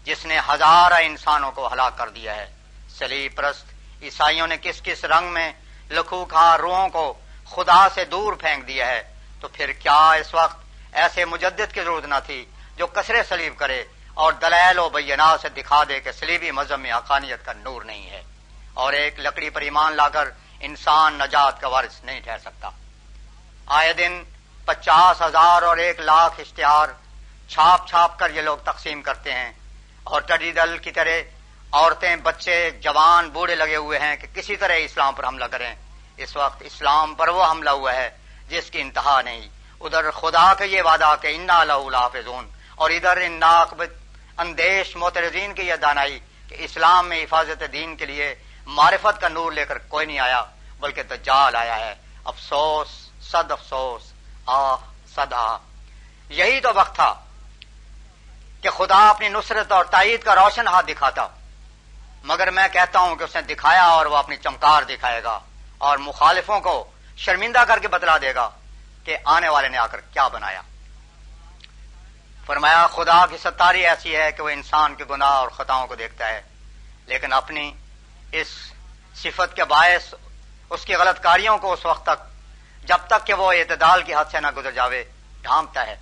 جس نے ہزارہ انسانوں کو ہلاک کر دیا ہے؟ سلی پرست عیسائیوں نے کس کس رنگ میں لکھو کھا روحوں کو خدا سے دور پھینک دیا ہے، تو پھر کیا اس وقت ایسے مجدد کی ضرورت نہ تھی جو کثرے سلیب کرے اور دلیل و بینا سے دکھا دے کہ سلیبی مذہب میں حقانیت کا نور نہیں ہے اور ایک لکڑی پر ایمان لا کر انسان نجات کا وارث نہیں ٹھہر سکتا۔ آئے دن پچاس ہزار اور ایک لاکھ اشتہار چھاپ چھاپ کر یہ لوگ تقسیم کرتے ہیں اور ٹڈی دل کی طرح عورتیں، بچے، جوان، بوڑھے لگے ہوئے ہیں کہ کسی طرح اسلام پر حملہ کریں۔ اس وقت اسلام پر وہ حملہ ہوا ہے جس کی انتہا نہیں۔ ادھر خدا کا یہ وعدہ کہ انا لافظون، اور ادھر ان ناقب اندیش موترزین کی یہ دانائی کہ اسلام میں حفاظت دین کے لیے معرفت کا نور لے کر کوئی نہیں آیا، بلکہ دجال آیا ہے۔ افسوس، صد افسوس آ صد آ یہی تو وقت تھا کہ خدا اپنی نصرت اور تائید کا روشن ہاتھ دکھاتا۔ مگر میں کہتا ہوں کہ اس نے دکھایا اور وہ اپنی چمکار دکھائے گا۔ اور مخالفوں کو شرمندہ کر کے بتلا دے گا کہ آنے والے نے آ کر کیا بنایا۔ فرمایا، خدا کی ستاری ایسی ہے کہ وہ انسان کے گناہ اور خطاؤں کو دیکھتا ہے، لیکن اپنی اس صفت کے باعث، اس کی غلط کاریوں کو اس وقت تک، جب تک کہ وہ اعتدال کی حد سے نہ گزر جاوے، ڈھانپتا ہے۔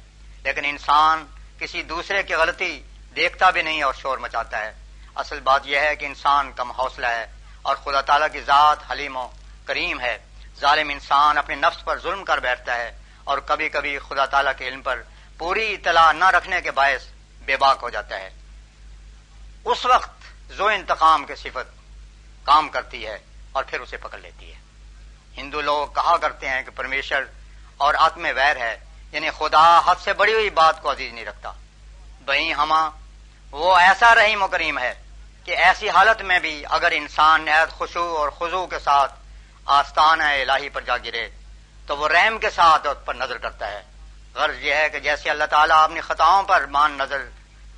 لیکن انسان کسی دوسرے کی غلطی دیکھتا بھی نہیں اور شور مچاتا ہے۔ اصل بات یہ ہے کہ انسان کم حوصلہ ہے اور خدا تعالیٰ کی ذات حلیم و کریم ہے۔ ظالم انسان اپنے نفس پر ظلم کر بیٹھتا ہے اور کبھی کبھی خدا تعالیٰ کے علم پر پوری اطلاع نہ رکھنے کے باعث بے باک ہو جاتا ہے۔ اس وقت زو انتقام کی صفت کام کرتی ہے اور پھر اسے پکڑ لیتی ہے۔ ہندو لوگ کہا کرتے ہیں کہ پرمیشر اور آتم ویر ہے یعنی خدا حد سے بڑی ہوئی بات کو عزیز نہیں رکھتا۔ بہی ہما، وہ ایسا رحیم و کریم ہے کہ ایسی حالت میں بھی اگر انسان نہایت خوشو اور خزو کے ساتھ آستان ہے، الہی پر جا گرے۔ تو وہ رحم کے ساتھ اس پر نظر کرتا ہے۔ غرض یہ ہے کہ جیسے اللہ تعالیٰ اپنی خطاؤں پر مان نظر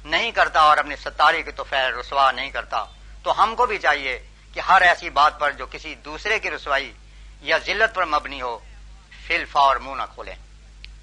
نہیں کرتا اور اپنی ستاری کی تو فیر رسوا نہیں کرتا، تو ہم کو بھی چاہیے کہ ہر ایسی بات پر جو کسی دوسرے کی رسوائی یا ذلت پر مبنی ہو فل فور منہ نہ کھولیں۔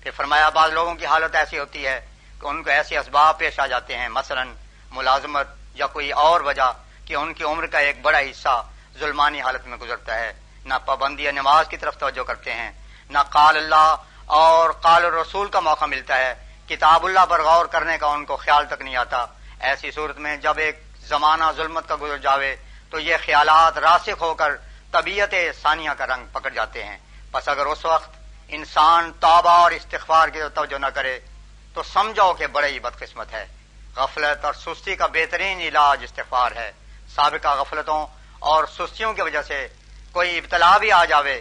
پھر فرمایا، بعض لوگوں کی حالت ایسی ہوتی ہے کہ ان کو ایسے اسباب پیش آ جاتے ہیں، مثلا ملازمت یا کوئی اور وجہ کہ ان کی عمر کا ایک بڑا حصہ ظلمانی حالت میں گزرتا ہے۔ نہ پابندی نماز کی طرف توجہ کرتے ہیں، نہ قال اللہ اور قال رسول کا موقع ملتا ہے۔ کتاب اللہ پر غور کرنے کا ان کو خیال تک نہیں آتا۔ ایسی صورت میں جب ایک زمانہ ظلمت کا گزر جاوے، تو یہ خیالات راسخ ہو کر طبیعت ثانیہ کا رنگ پکڑ جاتے ہیں۔ بس اگر اس وقت انسان توبہ اور استغفار کی توجہ نہ کرے، تو سمجھو کہ بڑے ہی بدقسمت ہے۔ غفلت اور سستی کا بہترین علاج استغفار ہے۔ سابقہ غفلتوں اور سستیوں کی وجہ سے کوئی ابتلا بھی آ جاوے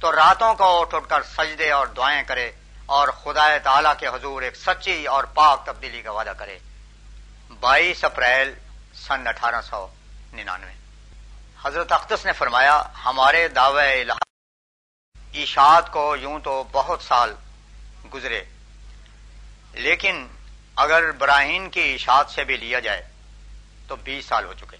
تو راتوں کو اٹھ اٹھ کر سجدے اور دعائیں کرے اور خدا تعالی کے حضور ایک سچی اور پاک تبدیلی کا وعدہ کرے۔ بائیس اپریل سن اٹھارہ سو ننانوے۔ حضرت اختص نے فرمایا، ہمارے دعوی ایشاد کو یوں تو بہت سال گزرے، لیکن اگر براہین کی اشاعت سے بھی لیا جائے تو بیس سال ہو چکے۔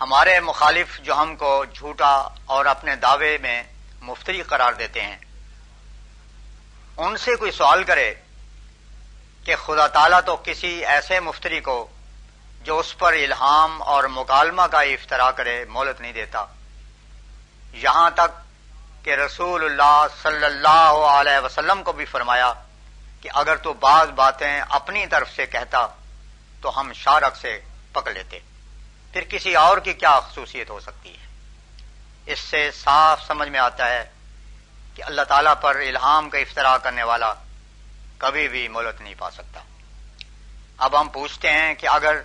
ہمارے مخالف جو ہم کو جھوٹا اور اپنے دعوے میں مفتری قرار دیتے ہیں، ان سے کوئی سوال کرے کہ خدا تعالیٰ تو کسی ایسے مفتری کو جو اس پر الہام اور مکالمہ کا افطرا کرے مولت نہیں دیتا۔ یہاں تک کہ رسول اللہ صلی اللہ علیہ وسلم کو بھی فرمایا کہ اگر تو بعض باتیں اپنی طرف سے کہتا تو ہم شارک سے پکڑ لیتے۔ پھر کسی اور کی کیا خصوصیت ہو سکتی ہے؟ اس سے صاف سمجھ میں آتا ہے کہ اللہ تعالیٰ پر الہام کا افطرا کرنے والا کبھی بھی مولت نہیں پا سکتا۔ اب ہم پوچھتے ہیں کہ اگر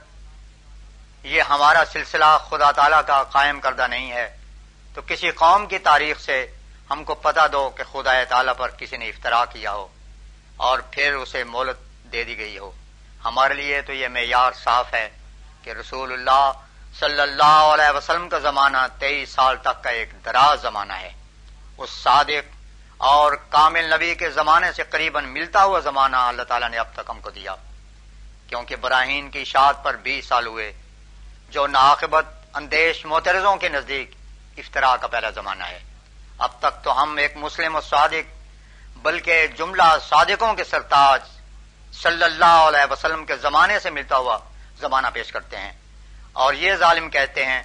یہ ہمارا سلسلہ خدا تعالی کا قائم کردہ نہیں ہے، تو کسی قوم کی تاریخ سے ہم کو پتا دو کہ خدا تعالی پر کسی نے افطرا کیا ہو اور پھر اسے مولت دے دی گئی ہو۔ ہمارے لیے تو یہ معیار صاف ہے کہ رسول اللہ صلی اللہ علیہ وسلم کا زمانہ تیئیس سال تک کا ایک دراز زمانہ ہے۔ اس صادق اور کامل نبی کے زمانے سے قریب ملتا ہوا زمانہ اللہ تعالیٰ نے اب تک ہم کو دیا۔ کیونکہ براہین کی اشاعت پر بیس سال ہوئے، جو ناقبت اندیش موترزوں کے نزدیک افطرا کا پہلا زمانہ ہے۔ اب تک تو ہم ایک مسلم و صادق، بلکہ جملہ صادقوں کے سرتاج صلی اللہ علیہ وسلم کے زمانے سے ملتا ہوا زمانہ پیش کرتے ہیں۔ اور یہ ظالم کہتے ہیں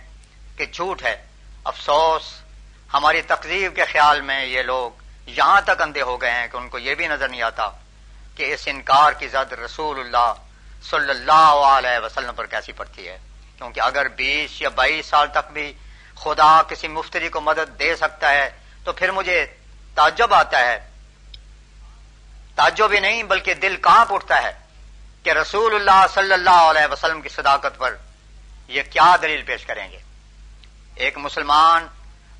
کہ جھوٹ ہے۔ افسوس، ہماری تقریب کے خیال میں یہ لوگ یہاں تک اندھے ہو گئے ہیں کہ ان کو یہ بھی نظر نہیں آتا کہ اس انکار کی زد رسول اللہ صلی اللہ علیہ وسلم پر کیسی پڑتی ہے۔ کیونکہ اگر بیس یا بائیس سال تک بھی خدا کسی مفتری کو مدد دے سکتا ہے، تو پھر مجھے تعجب آتا ہے۔ تعجب ہی نہیں، بلکہ دل کہاں اٹھتا ہے کہ رسول اللہ صلی اللہ علیہ وسلم کی صداقت پر یہ کیا دلیل پیش کریں گے؟ ایک مسلمان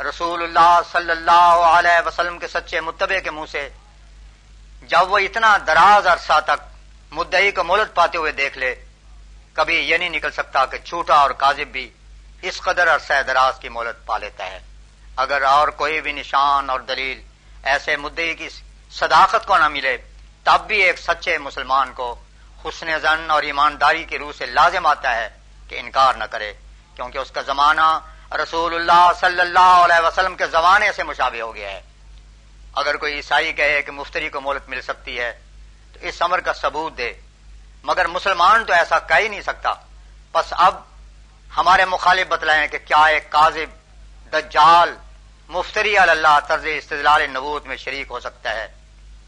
رسول اللہ صلی اللہ علیہ وسلم کے سچے متبع کے منہ سے جب وہ اتنا دراز عرصہ تک مدعی کو مولت پاتے ہوئے دیکھ لے، کبھی یہ نہیں نکل سکتا کہ چھوٹا اور کاذب بھی اس قدر عرصہ دراز کی مولت پا لیتا ہے۔ اگر اور کوئی بھی نشان اور دلیل ایسے مدعی کی صداقت کو نہ ملے، تب بھی ایک سچے مسلمان کو حسن زن اور ایمانداری کی روح سے لازم آتا ہے۔ کہ انکار نہ کرے، کیونکہ اس کا زمانہ رسول اللہ صلی اللہ علیہ وسلم کے زمانے سے مشابہ ہو گیا ہے۔ اگر کوئی عیسائی کہے کہ مفتری کو مولت مل سکتی ہے، تو اس عمر کا ثبوت دے۔ مگر مسلمان تو ایسا کہہ ہی نہیں سکتا۔ بس اب ہمارے مخالف بتلائیں کہ کیا ایک کاذب، دجال، مفتری اللہ طرز استدلال نبوت میں شریک ہو سکتا ہے۔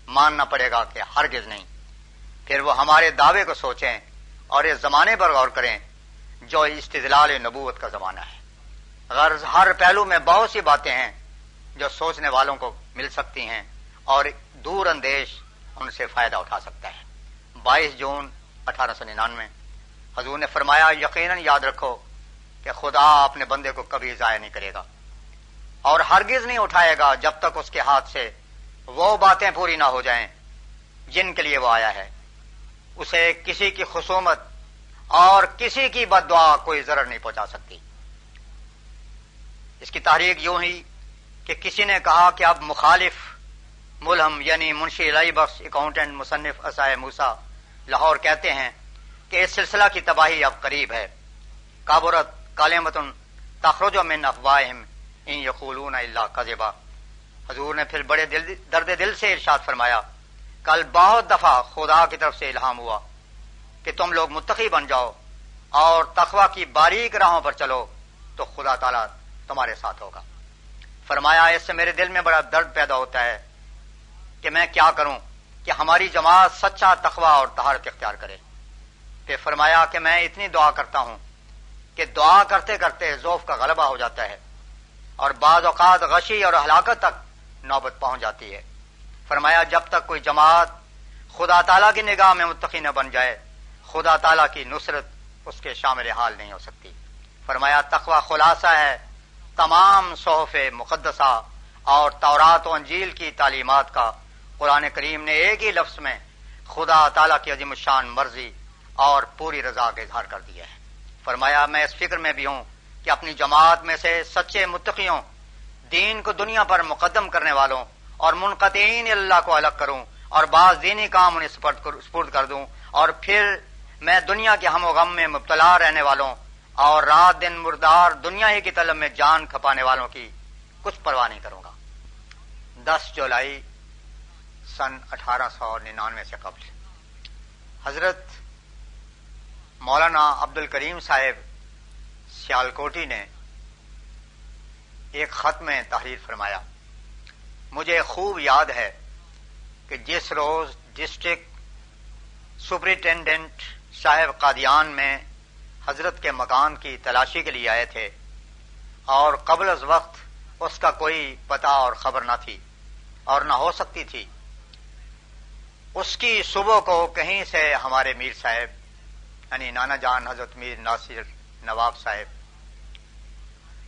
ماننا پڑے گا کہ ہرگز نہیں۔ پھر وہ ہمارے دعوے کو سوچیں اور اس زمانے پر غور کریں۔ جو استدلال نبوت کا زمانہ ہے۔ غرض ہر پہلو میں بہت سی باتیں ہیں جو سوچنے والوں کو مل سکتی ہیں اور دور اندیش ان سے فائدہ اٹھا سکتا ہے۔ بائیس جون اٹھارہ سو ننانوے، حضور نے فرمایا، یقیناً یاد رکھو کہ خدا اپنے بندے کو کبھی ضائع نہیں کرے گا اور ہرگز نہیں اٹھائے گا جب تک اس کے ہاتھ سے وہ باتیں پوری نہ ہو جائیں جن کے لیے وہ آیا ہے۔ اسے کسی کی خصومت اور کسی کی بد دعا کوئی ضرر نہیں پہنچا سکتی۔ اس کی تحریک یوں ہی کہ کسی نے کہا کہ اب مخالف ملہم یعنی منشی لائی بخش اکاؤنٹنٹ مصنف اسائے موسا لاہور کہتے ہیں کہ اس سلسلہ کی تباہی اب قریب ہے۔ کابرت کالمتن تخرج من افواہم ان یقولون اللہ قذبا حضور نے پھر بڑے دل درد دل سے ارشاد فرمایا، کل بہت دفعہ خدا کی طرف سے الہام ہوا۔ کہ تم لوگ متقی بن جاؤ اور تخوا کی باریک راہوں پر چلو تو خدا تعالی تمہارے ساتھ ہوگا۔ فرمایا، اس سے میرے دل میں بڑا درد پیدا ہوتا ہے کہ میں کیا کروں کہ ہماری جماعت سچا تخوا اور تہارت اختیار کرے۔ پھر فرمایا کہ میں اتنی دعا کرتا ہوں کہ دعا کرتے کرتے ذوف کا غلبہ ہو جاتا ہے اور بعض اوقات غشی اور ہلاکت تک نوبت پہنچ جاتی ہے۔ فرمایا، جب تک کوئی جماعت خدا تعالیٰ کی نگاہ میں متقی نہ بن جائے خدا تعالیٰ کی نصرت اس کے شامل حال نہیں ہو سکتی۔ فرمایا تخوا خلاصہ ہے، تمام صحف مقدسہ اور تورات و انجیل کی تعلیمات کا۔ قرآن کریم نے ایک ہی لفظ میں خدا تعالی کی عظیم الشان مرضی اور پوری رضا کا اظہار کر دیا ہے۔ فرمایا، میں اس فکر میں بھی ہوں کہ اپنی جماعت میں سے سچے متقیوں، دین کو دنیا پر مقدم کرنے والوں اور منقطعین اللہ کو الگ کروں اور بعض دینی کام انہیں سپرد کر دوں اور پھر میں دنیا کے ہم و غم میں مبتلا رہنے والوں اور رات دن مردار دنیا ہی کی طلب میں جان کھپانے والوں کی کچھ پرواہ نہیں کروں گا۔ دس جولائی سن اٹھارہ سو ننانوے سے قبل۔ حضرت مولانا عبد الکریم صاحب سیالکوٹی نے ایک خط میں تحریر فرمایا۔ مجھے خوب یاد ہے کہ جس روز ڈسٹرکٹ سپرنٹینڈنٹ صاحب قادیان میں حضرت کے مکان کی تلاشی کے لیے آئے تھے اور قبل از وقت اس کا کوئی پتہ اور خبر نہ تھی اور نہ ہو سکتی تھی۔ اس کی صبح کو کہیں سے ہمارے میر صاحب یعنی نانا جان حضرت میر ناصر نواب صاحب،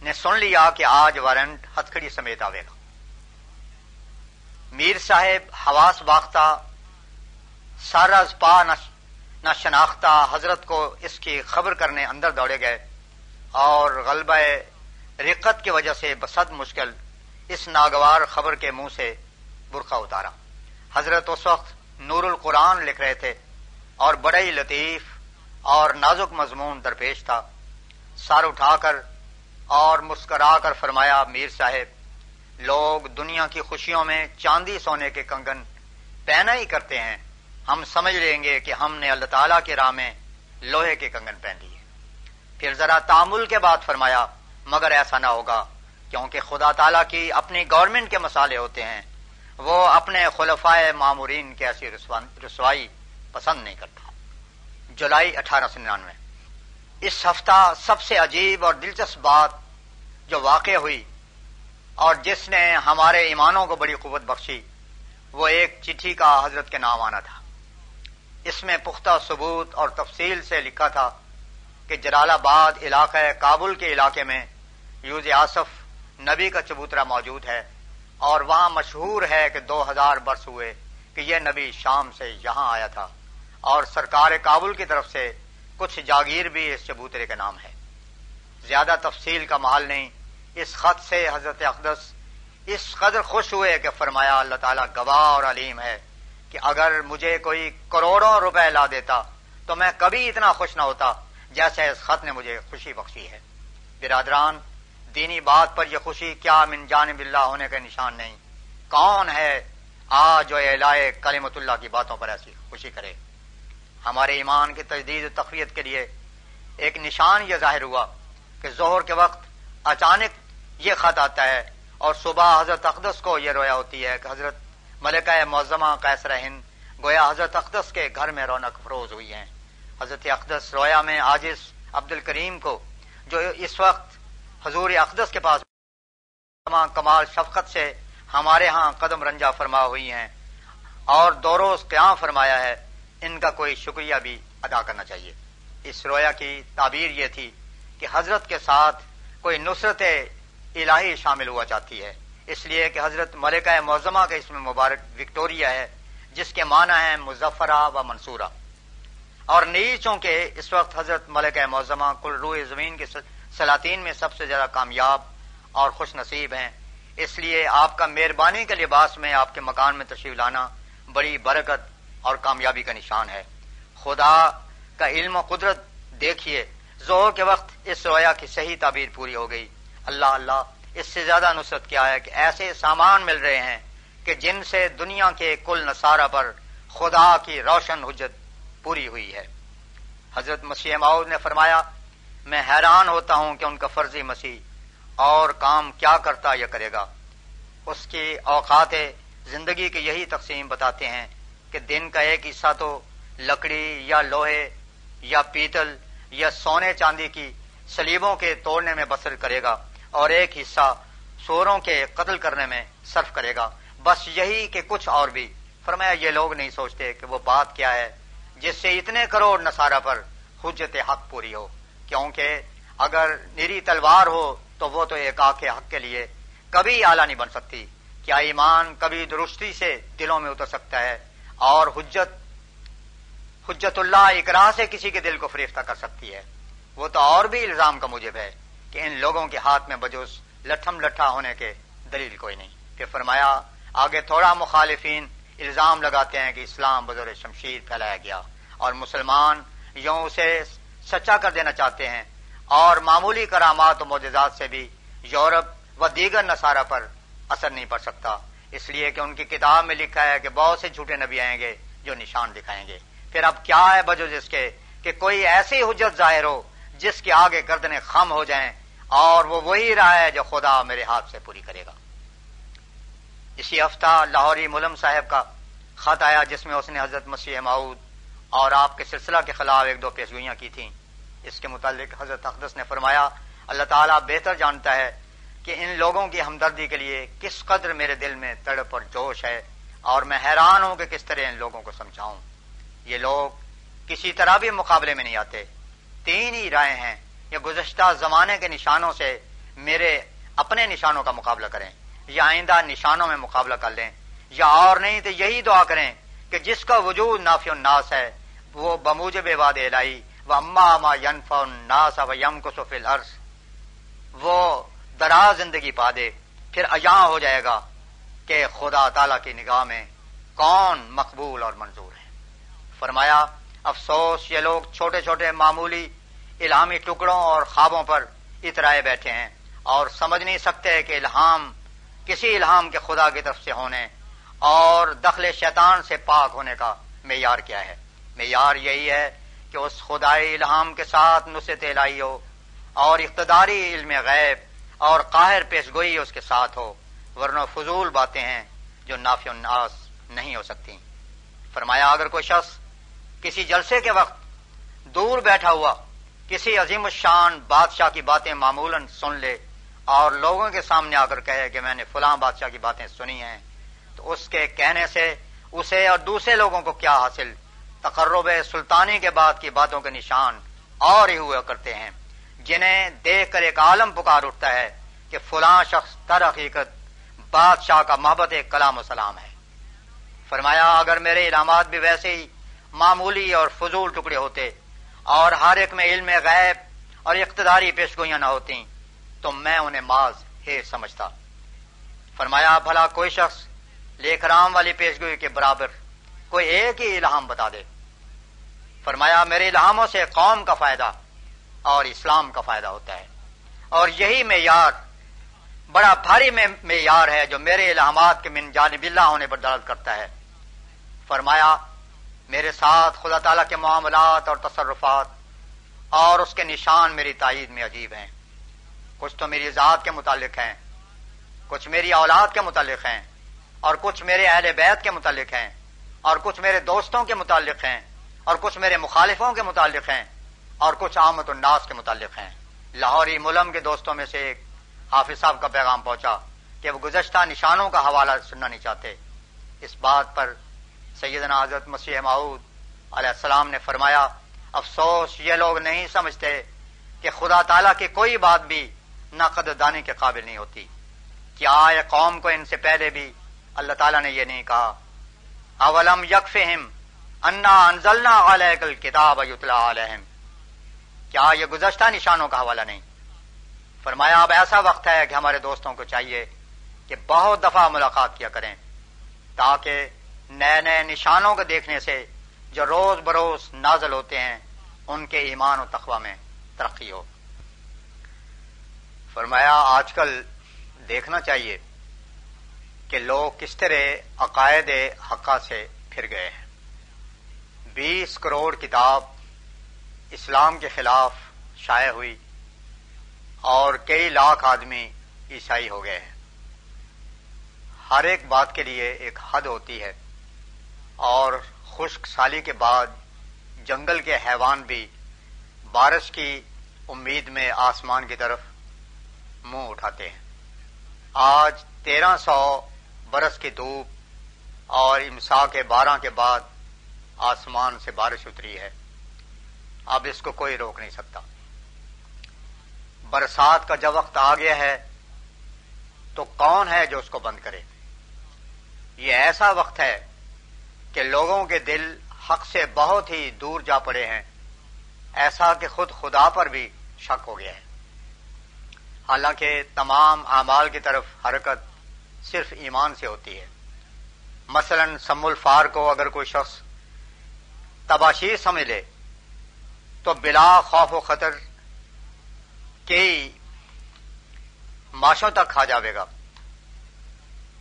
نے سن لیا کہ آج وارنٹ ہتھکڑی سمیت آئے گا۔ میر صاحب حواس باختہ سارز پا نہ شناختہ حضرت کو اس کی خبر کرنے اندر دوڑے گئے اور غلبہ رقت کی وجہ سے بسد مشکل اس ناگوار خبر کے منہ سے برقع اتارا۔ حضرت اس وقت نور القرآن لکھ رہے تھے اور بڑے ہی لطیف اور نازک مضمون درپیش تھا۔ سر اٹھا کر اور مسکرا کر فرمایا، میر صاحب، لوگ دنیا کی خوشیوں میں چاندی سونے کے کنگن پہنا ہی کرتے ہیں۔ ہم سمجھ لیں گے کہ ہم نے اللہ تعالی کے راہ میں لوہے کے کنگن پہن لیے۔ پھر ذرا تعمل کے بعد فرمایا، مگر ایسا نہ ہوگا، کیونکہ خدا تعالی کی اپنی گورنمنٹ کے مسالے ہوتے ہیں، وہ اپنے خلفائے معمورین کی ایسی رسوائی پسند نہیں کرتا۔ جولائی اٹھارہ سو ننانوے۔ اس ہفتہ سب سے عجیب اور دلچسپ بات جو واقع ہوئی اور جس نے ہمارے ایمانوں کو بڑی قوت بخشی، وہ ایک چٹھی کا حضرت کے نام آنا تھا۔ اس میں پختہ ثبوت اور تفصیل سے لکھا تھا کہ جلال آباد علاقہ کابل کے علاقے میں یوز آصف نبی کا چبوترا موجود ہے اور وہاں مشہور ہے کہ دو ہزار برس ہوئے کہ یہ نبی شام سے یہاں آیا تھا اور سرکار کابل کی طرف سے کچھ جاگیر بھی اس چبوترے کا نام ہے زیادہ تفصیل کا محل نہیں، اس خط سے حضرت اقدس اس قدر خوش ہوئے کہ فرمایا اللہ تعالیٰ گواہ اور علیم ہے۔ کہ اگر مجھے کوئی کروڑوں روپے لا دیتا تو میں کبھی اتنا خوش نہ ہوتا جیسے اس خط نے مجھے خوشی بخشی ہے۔ برادران، دینی بات پر یہ خوشی کیا من جانب اللہ ہونے کا نشان نہیں۔ کون ہے آ جو اعلائے کلیمت اللہ کی باتوں پر ایسی خوشی کرے؟ ہمارے ایمان کی تجدید و تقویت کے لیے ایک نشان یہ ظاہر ہوا کہ ظہر کے وقت اچانک یہ خط آتا ہے اور صبح حضرت اقدس کو یہ رویا ہوتی ہے کہ حضرت ملکہ معظمہ قیصر ہند، گویا حضرت اقدس کے گھر میں رونق فروز ہوئی ہیں۔ حضرت اقدس رویا میں عاجز عبد الکریم کو، جو اس وقت حضور اقدس کے پاس کمال شفقت سے ہمارے ہاں قدم رنجا فرما ہوئی ہیں اور دوروز قیام فرمایا ہے، ان کا کوئی شکریہ بھی ادا کرنا چاہیے۔ اس رویا کی تعبیر یہ تھی کہ حضرت کے ساتھ کوئی نصرت الہی شامل ہوا چاہتی ہے۔ اس لیے کہ حضرت ملکہ معظمہ کا اس میں مبارک وکٹوریا ہے، جس کے معنی ہیں مظفرہ و منصورہ۔ اور نیچوں کے اس وقت حضرت ملکہ معظمہ کل روح زمین کے سلاطین میں سب سے زیادہ کامیاب اور خوش نصیب ہیں۔ اس لیے آپ کا مہربانی کے لباس میں آپ کے مکان میں تشریف لانا بڑی برکت اور کامیابی کا نشان ہے۔ خدا کا علم و قدرت دیکھیے زور کے وقت اس رویا کی صحیح تعبیر پوری ہو گئی۔ اللہ اللہ اس سے زیادہ نصرت کیا ہے کہ ایسے سامان مل رہے ہیں کہ جن سے دنیا کے کل نصارہ پر خدا کی روشن حجت پوری ہوئی ہے۔ حضرت مسیح ماؤد نے فرمایا، میں حیران ہوتا ہوں کہ ان کا فرضی مسیح اور کام کیا کرتا یا کرے گا۔ اس کی اوقات زندگی کی یہی تقسیم بتاتے ہیں کہ دن کا ایک حصہ تو لکڑی یا لوہے یا پیتل یا سونے چاندی کی سلیبوں کے توڑنے میں بسر کرے گا۔ اور ایک حصہ سوروں کے قتل کرنے میں صرف کرے گا۔ بس یہی کہ کچھ اور بھی۔ فرمایا، یہ لوگ نہیں سوچتے کہ وہ بات کیا ہے، جس سے اتنے کروڑ نصارہ پر حجت حق پوری ہو۔ کیونکہ اگر نیری تلوار ہو تو وہ تو ایک آنکھ حق کے لیے کبھی آلہ نہیں بن سکتی۔ کیا ایمان کبھی درستی سے دلوں میں اتر سکتا ہے؟ اور حجت حجت اللہ اقرا سے کسی کے دل کو فریفتہ کر سکتی ہے؟ وہ تو اور بھی الزام کا موجب ہے۔ کہ ان لوگوں کے ہاتھ میں بجوس لٹھم لٹھا ہونے کے دلیل کوئی نہیں کہ فرمایا، آگے تھوڑا مخالفین الزام لگاتے ہیں کہ اسلام بزور شمشیر پھیلایا گیا اور مسلمان یوں اسے سچا کر دینا چاہتے ہیں اور معمولی کرامات و معجزات سے بھی یورپ و دیگر نصارہ پر اثر نہیں پڑ سکتا۔ اس لیے کہ ان کی کتاب میں لکھا ہے کہ بہت سے جھوٹے نبی آئیں گے جو نشان دکھائیں گے۔ پھر اب کیا ہے بجو جس کے کہ کوئی ایسی حجت ظاہر ہو جس کے آگے گردنے خم ہو جائیں اور وہ وہی راہ ہے جو خدا میرے ہاتھ سے پوری کرے گا۔ اسی ہفتہ لاہوری ملم صاحب کا خط آیا جس میں اس نے حضرت مسیح معود اور آپ کے سلسلہ کے خلاف ایک دو پیشگوئیاں کی تھیں۔ اس کے متعلق حضرت اقدس نے فرمایا، اللہ تعالیٰ بہتر جانتا ہے کہ ان لوگوں کی ہمدردی کے لیے کس قدر میرے دل میں تڑپ اور جوش ہے اور میں حیران ہوں کہ کس طرح ان لوگوں کو سمجھاؤں۔ یہ لوگ کسی طرح بھی مقابلے میں نہیں آتے، تین ہی رائے ہیں۔ یا گزشتہ زمانے کے نشانوں سے میرے اپنے نشانوں کا مقابلہ کریں، یا آئندہ نشانوں میں مقابلہ کر لیں، یا اور نہیں تو یہی دعا کریں کہ جس کا وجود نافی الناس ہے، وہ بموجب واد الہی، و اما اما ینف الناس و یم کو سفل عرض وہ دراز زندگی پا دے، پھر اجاں ہو جائے گا کہ خدا تعالی کی نگاہ میں کون مقبول اور منظور ہے۔ فرمایا، افسوس، یہ لوگ چھوٹے چھوٹے معمولی الہامی ٹکڑوں اور خوابوں پر اترائے بیٹھے ہیں اور سمجھ نہیں سکتے کہ الہام کسی الہام کے خدا کی طرف سے ہونے اور دخل شیطان سے پاک ہونے کا معیار کیا ہے۔ معیار یہی ہے کہ اس خدائی الہام کے ساتھ نصرت الہی ہو اور اقتداری علم غیب اور قاہر پیش گوئی اس کے ساتھ ہو، ورنہ فضول باتیں ہیں جو نافی الناس نہیں ہو سکتی فرمایا، اگر کوئی شخص کسی جلسے کے وقت دور بیٹھا ہوا کسی عظیم الشان بادشاہ کی باتیں معمولاً سن لے اور لوگوں کے سامنے آ کر کہے کہ میں نے فلاں بادشاہ کی باتیں سنی ہیں، تو اس کے کہنے سے اسے اور دوسرے لوگوں کو کیا حاصل؟ تقرب سلطانی کے بعد کی باتوں کے نشان اور ہی ہوا کرتے ہیں، جنہیں دیکھ کر ایک عالم پکار اٹھتا ہے کہ فلاں شخص تر حقیقت بادشاہ کا محبت ایک کلام و سلام ہے۔ فرمایا، اگر میرے علامات بھی ویسے ہی معمولی اور فضول ٹکڑے ہوتے اور ہر ایک میں علم غیب اور اقتداری پیشگوئیاں نہ ہوتی تو میں انہیں ماض ہے سمجھتا۔ فرمایا، بھلا کوئی شخص لیک رام والی پیشگوئی کے برابر کوئی ایک ہی الہام بتا دے۔ فرمایا، میرے الہاموں سے قوم کا فائدہ اور اسلام کا فائدہ ہوتا ہے۔ اور یہی معیار، بڑا بھاری معیار ہے جو میرے الہامات کے من جانب اللہ ہونے پر درد کرتا ہے۔ فرمایا میرے ساتھ خدا تعالی کے معاملات اور تصرفات اور اس کے نشان میری تائید میں عجیب ہیں۔ کچھ تو میری ذات کے متعلق ہیں، کچھ میری اولاد کے متعلق ہیں، اور کچھ میرے اہل بیت کے متعلق ہیں، اور کچھ میرے دوستوں کے متعلق ہیں، اور کچھ میرے مخالفوں کے متعلق ہیں، اور کچھ آمد الناس کے متعلق ہیں۔ لاہوری ملم کے دوستوں میں سے ایک حافظ صاحب کا پیغام پہنچا کہ وہ گزشتہ نشانوں کا حوالہ سننا نہیں چاہتے۔ اس بات پر سیدنا حضرت مسیح معود علیہ السلام نے فرمایا، افسوس، یہ لوگ نہیں سمجھتے کہ خدا تعالی کی کوئی بات بھی نقد دانے کے قابل نہیں ہوتی۔ کیا یہ قوم کو ان سے پہلے بھی اللہ تعالیٰ نے یہ نہیں کہا؟ اولم یک انا انزلنا علیک الکتاب یتلا علیہم۔ کیا یہ گزشتہ نشانوں کا حوالہ نہیں؟ فرمایا، اب ایسا وقت ہے کہ ہمارے دوستوں کو چاہیے کہ بہت دفعہ ملاقات کیا کریں تاکہ نئے نئے نشانوں کو دیکھنے سے جو روز بروز نازل ہوتے ہیں، ان کے ایمان و تخوہ میں ترقی ہو۔ فرمایا، آج کل دیکھنا چاہیے کہ لوگ کس طرح عقائد حقہ سے پھر گئے ہیں۔ بیس کروڑ کتاب اسلام کے خلاف شائع ہوئی اور کئی لاکھ آدمی عیسائی ہو گئے ہیں۔ ہر ایک بات کے لیے ایک حد ہوتی ہے۔ اور خشک سالی کے بعد جنگل کے حیوان بھی بارش کی امید میں آسمان کی طرف منہ اٹھاتے ہیں۔ آج تیرہ سو برس کی دھوپ اور امسا کے بارہ کے بعد آسمان سے بارش اتری ہے۔ اب اس کو کوئی روک نہیں سکتا۔ برسات کا جب وقت آ گیا ہے تو کون ہے جو اس کو بند کرے؟ یہ ایسا وقت ہے کہ لوگوں کے دل حق سے بہت ہی دور جا پڑے ہیں۔ ایسا کہ خود خدا پر بھی شک ہو گیا ہے۔ حالانکہ تمام اعمال کی طرف حرکت صرف ایمان سے ہوتی ہے۔ مثلا سم الفار کو اگر کوئی شخص تباشیر سمجھ لے، تو بلا خوف و خطر کے ماشوں تک کھا جاوے گا۔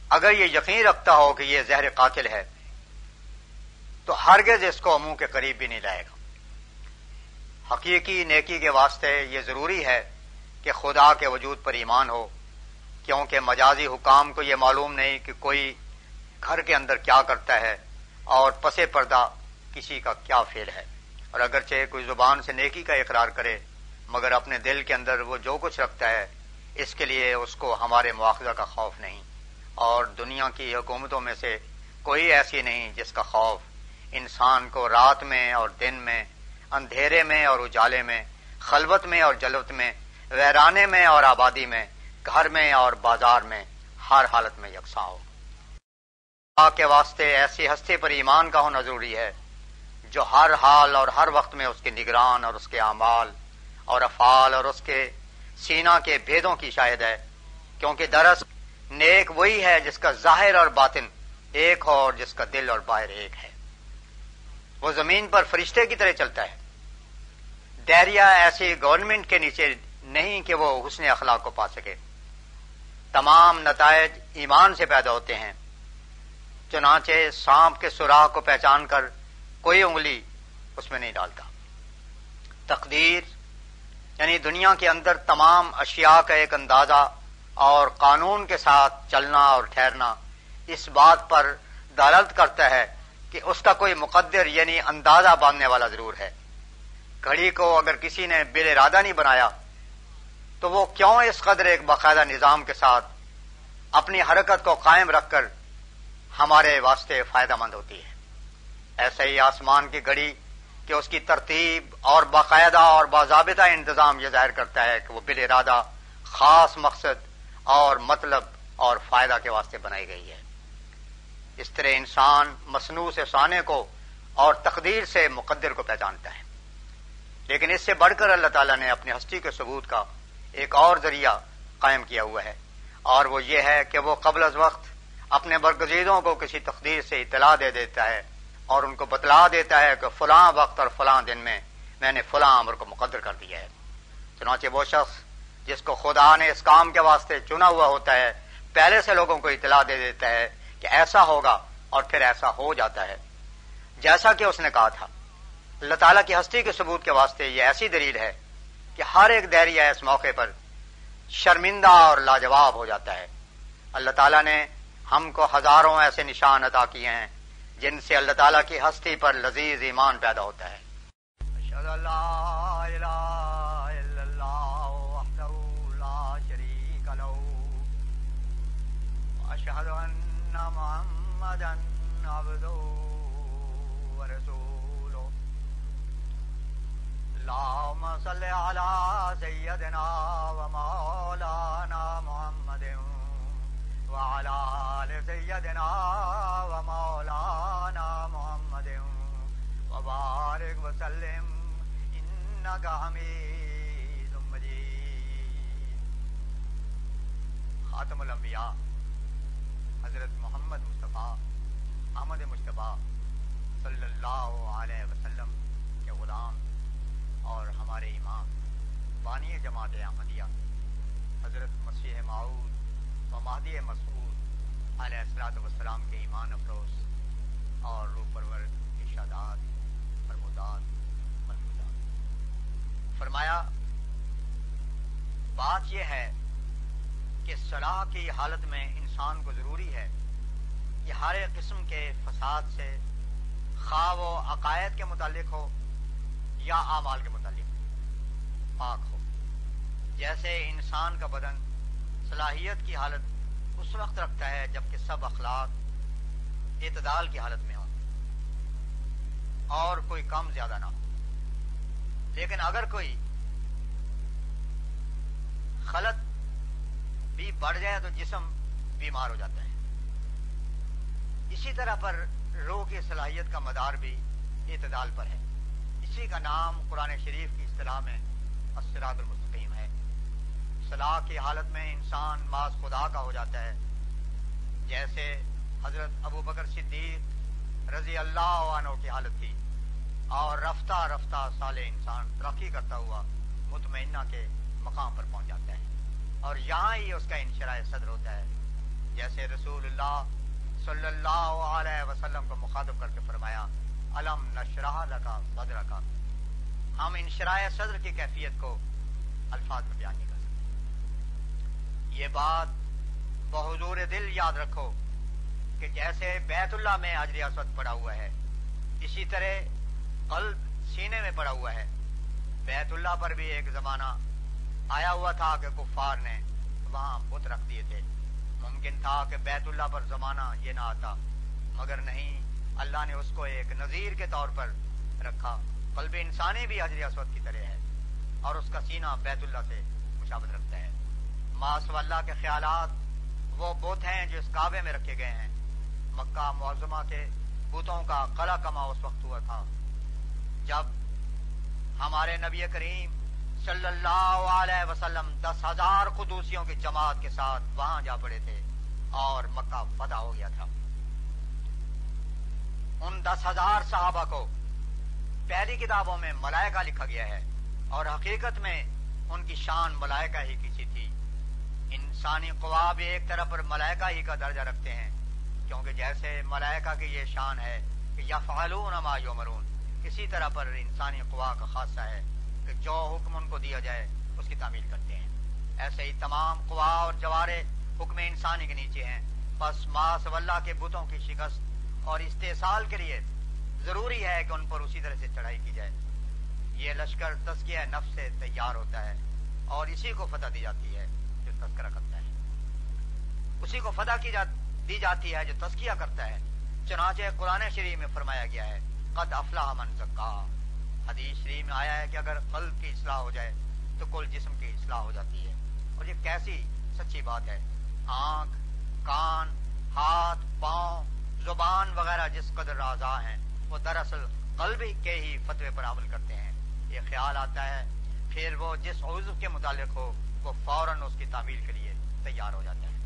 اگر یہ یقین رکھتا ہو کہ یہ زہر قاتل ہے تو ہرگز اس کو منہ کے قریب بھی نہیں لائے گا۔ حقیقی نیکی کے واسطے یہ ضروری ہے کہ خدا کے وجود پر ایمان ہو، کیونکہ مجازی حکام کو یہ معلوم نہیں کہ کوئی گھر کے اندر کیا کرتا ہے اور پسے پردہ کسی کا کیا فیل ہے۔ اور اگرچہ کوئی زبان سے نیکی کا اقرار کرے، مگر اپنے دل کے اندر وہ جو کچھ رکھتا ہے، اس کے لیے اس کو ہمارے مواخذہ کا خوف نہیں۔ اور دنیا کی حکومتوں میں سے کوئی ایسی نہیں جس کا خوف انسان کو رات میں اور دن میں، اندھیرے میں اور اجالے میں، خلوت میں اور جلوت میں، ویرانے میں اور آبادی میں، گھر میں اور بازار میں، ہر حالت میں یکساں ہو۔ کے واسطے ایسی ہستی پر ایمان کا ہونا ضروری ہے، جو ہر حال اور ہر وقت میں اس کے نگران اور اس کے اعمال اور افعال اور اس کے سینا کے بھیدوں کی شاہد ہے۔ کیونکہ درس نیک وہی ہے جس کا ظاہر اور باطن ایک ہو اور جس کا دل اور باہر ایک ہے۔ وہ زمین پر فرشتے کی طرح چلتا ہے۔ دیریا ایسی گورنمنٹ کے نیچے نہیں کہ وہ حسن اخلاق کو پا سکے۔ تمام نتائج ایمان سے پیدا ہوتے ہیں۔ چنانچہ سانپ کے سوراخ کو پہچان کر کوئی انگلی اس میں نہیں ڈالتا۔ تقدیر یعنی دنیا کے اندر تمام اشیاء کا ایک اندازہ اور قانون کے ساتھ چلنا اور ٹھہرنا اس بات پر دالت کرتا ہے کہ اس کا کوئی مقدر یعنی اندازہ باندھنے والا ضرور ہے۔ گھڑی کو اگر کسی نے بل ارادہ نہیں بنایا، تو وہ کیوں اس قدر ایک باقاعدہ نظام کے ساتھ اپنی حرکت کو قائم رکھ کر ہمارے واسطے فائدہ مند ہوتی ہے؟ ایسے ہی آسمان کی گھڑی کہ اس کی ترتیب اور باقاعدہ اور باضابطہ انتظام یہ ظاہر کرتا ہے کہ وہ بل ارادہ خاص مقصد اور مطلب اور فائدہ کے واسطے بنائی گئی ہے۔ اس طرح انسان مصنوع سے سانے کو اور تقدیر سے مقدر کو پہچانتا ہے۔ لیکن اس سے بڑھ کر اللہ تعالیٰ نے اپنی ہستی کے ثبوت کا ایک اور ذریعہ قائم کیا ہوا ہے۔ اور وہ یہ ہے کہ وہ قبل از وقت اپنے برگزیدوں کو کسی تقدیر سے اطلاع دے دیتا ہے اور ان کو بتلا دیتا ہے کہ فلاں وقت اور فلاں دن میں میں نے فلاں امر کو مقدر کر دیا ہے۔ چنانچہ وہ شخص جس کو خدا نے اس کام کے واسطے چنا ہوا ہوتا ہے، پہلے سے لوگوں کو اطلاع دے دیتا ہے کہ ایسا ہوگا اور پھر ایسا ہو جاتا ہے۔ جیسا کہ اس نے کہا تھا، اللہ تعالیٰ کی ہستی کے ثبوت کے واسطے یہ ایسی دلیل ہے کہ ہر ایک دہریہ اس موقع پر شرمندہ اور لاجواب ہو جاتا ہے۔ اللہ تعالیٰ نے ہم کو ہزاروں ایسے نشان عطا کیے ہیں جن سے اللہ تعالیٰ کی ہستی پر لذیذ ایمان پیدا ہوتا ہے۔ اللهم صل على سيدنا ومولانا محمد وعلى آل سيدنا ومولانا محمد وبارك وسلم إنك حميد مجيد. خاتم الانبیاء حضرت محمد مصطفیٰ احمد مصطفیٰ صلی اللہ علیہ وسلم. ہمارے امام، بانی جماعت احمدیہ، حضرت مسیح معود و مہدی مسعود علیہ السلاۃ وسلام کے ایمان افروز اور روح پرور ارشادات، فرمودات ملمودات فرمایا، بات یہ ہے کہ صلاح کی حالت میں انسان کو ضروری ہے کہ ہر قسم کے فساد سے خواہ و عقائد کے متعلق ہو یا اعمال کے متعلق۔ پاک ہو۔ جیسے انسان کا بدن صلاحیت کی حالت اس وقت رکھتا ہے جبکہ سب اخلاق اعتدال کی حالت میں ہو اور کوئی کم زیادہ نہ ہو۔ لیکن اگر کوئی خلط بھی بڑھ جائے تو جسم بیمار ہو جاتا ہے۔ اسی طرح پر روح کی صلاحیت کا مدار بھی اعتدال پر ہے۔ اسی کا نام قرآن شریف کی اصطلاح میں اسرات المستقیم ہے۔ صلاح کی حالت میں انسان ماس خدا کا ہو جاتا ہے۔ جیسے حضرت ابو بکر صدیق رضی اللہ عنہ کی حالت تھی۔ اور رفتہ رفتہ سال انسان ترقی کرتا ہوا مطمئنہ کے مقام پر پہنچ جاتا ہے۔ اور یہاں ہی اس کا انشراء صدر ہوتا ہے۔ جیسے رسول اللہ صلی اللہ علیہ وسلم کو مخاطب کر کے فرمایا علم نشرح لگا صدر کا ہم انشراء صدر کی کیفیت کو الفاظ میں بیان نہیں کر سکتے۔ یہ بات بحضور دل یاد رکھو کہ جیسے بیت اللہ میں حجر اسود پڑا ہوا ہے، اسی طرح قلب سینے میں پڑا ہوا ہے۔ بیت اللہ پر بھی ایک زمانہ آیا ہوا تھا کہ کفار نے وہاں بت رکھ دیے تھے۔ ممکن تھا کہ بیت اللہ پر زمانہ یہ نہ آتا، مگر نہیں، اللہ نے اس کو ایک نظیر کے طور پر رکھا۔ قلب انسانی بھی حجر اسود کی طرح ہے اور اس کا سینہ بیت اللہ سے مشابت رکھتا ہے۔ ماس اللہ کے خیالات وہ بت ہیں جو اس کعبے میں رکھے گئے ہیں۔ مکہ معظمہ کے بتوں کا قلع کما اس وقت ہوا تھا۔ جب ہمارے نبی کریم صلی اللہ علیہ وسلم دس ہزار خدوسیوں کی جماعت کے ساتھ وہاں جا پڑے تھے اور مکہ فتح ہو گیا تھا۔ ان دس ہزار صحابہ کو پہلی کتابوں میں ملائکہ لکھا گیا ہے اور حقیقت میں ان کی شان ملائکہ ہی کسی تھی۔ انسانی قوا بھی ایک طرف پر ملائکہ ہی کا درجہ رکھتے ہیں، کیونکہ جیسے ملائکہ کی یہ شان ہے کہ یا فالون ما یومرون اسی طرح پر انسانی قوا کا خاصہ ہے کہ جو حکم ان کو دیا جائے اس کی تعمیل کرتے ہیں۔ ایسے ہی تمام قوا اور جوارے حکم انسانی کے نیچے ہیں۔ بس ماس اللہ کے بتوں کی شکست اور استحصال کے لیے ضروری ہے کہ ان پر اسی طرح سے چڑھائی کی جائے۔ یہ لشکر تسکیہ نفس سے تیار ہوتا ہے اور اسی کو فتح دی جاتی ہے جو تذکرہ کرتا ہے۔ اسی کو فتح کی دی جاتی ہے جو تسکیہ کرتا ہے۔ چنانچہ قرآن شریف میں فرمایا گیا ہے، قد افلاح من زکا حدیث شریف میں آیا ہے کہ اگر قلب کی اصلاح ہو جائے تو کل جسم کی اصلاح ہو جاتی ہے۔ اور یہ کیسی سچی بات ہے۔ آنکھ، کان، ہاتھ، پاؤں، زبان وغیرہ جس قدر راضا ہیں وہ دراصل قلب کے ہی فتوے پر عمل کرتے ہیں۔ یہ خیال آتا ہے، پھر وہ جس عضو کے متعلق ہو، وہ فوراً اس کی تعمیل کے لیے تیار ہو جاتا ہے۔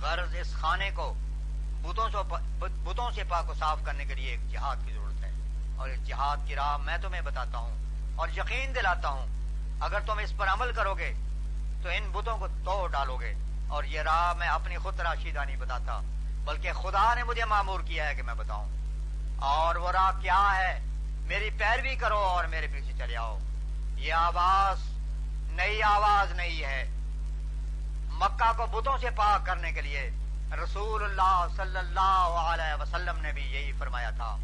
غرض اس خانے کو بتوں سے پاک و صاف کرنے کے لیے ایک جہاد کی ضرورت ہے۔ اور اس جہاد کی راہ میں تمہیں بتاتا ہوں اور یقین دلاتا ہوں، اگر تم اس پر عمل کرو گے تو ان بتوں کو توڑ ڈالو گے۔ اور یہ راہ میں اپنی خود تراشیدہ نہیں بتاتا، بلکہ خدا نے مجھے معمور کیا ہے کہ میں بتاؤں۔ اور وہ راہ کیا ہے؟ میری پیروی کرو اور میرے پیچھے چلے آؤ۔ یہ آواز نئی آواز نہیں ہے۔ مکہ کو بتوں سے پاک کرنے کے لیے رسول اللہ صلی اللہ علیہ وسلم نے بھی یہی فرمایا تھا۔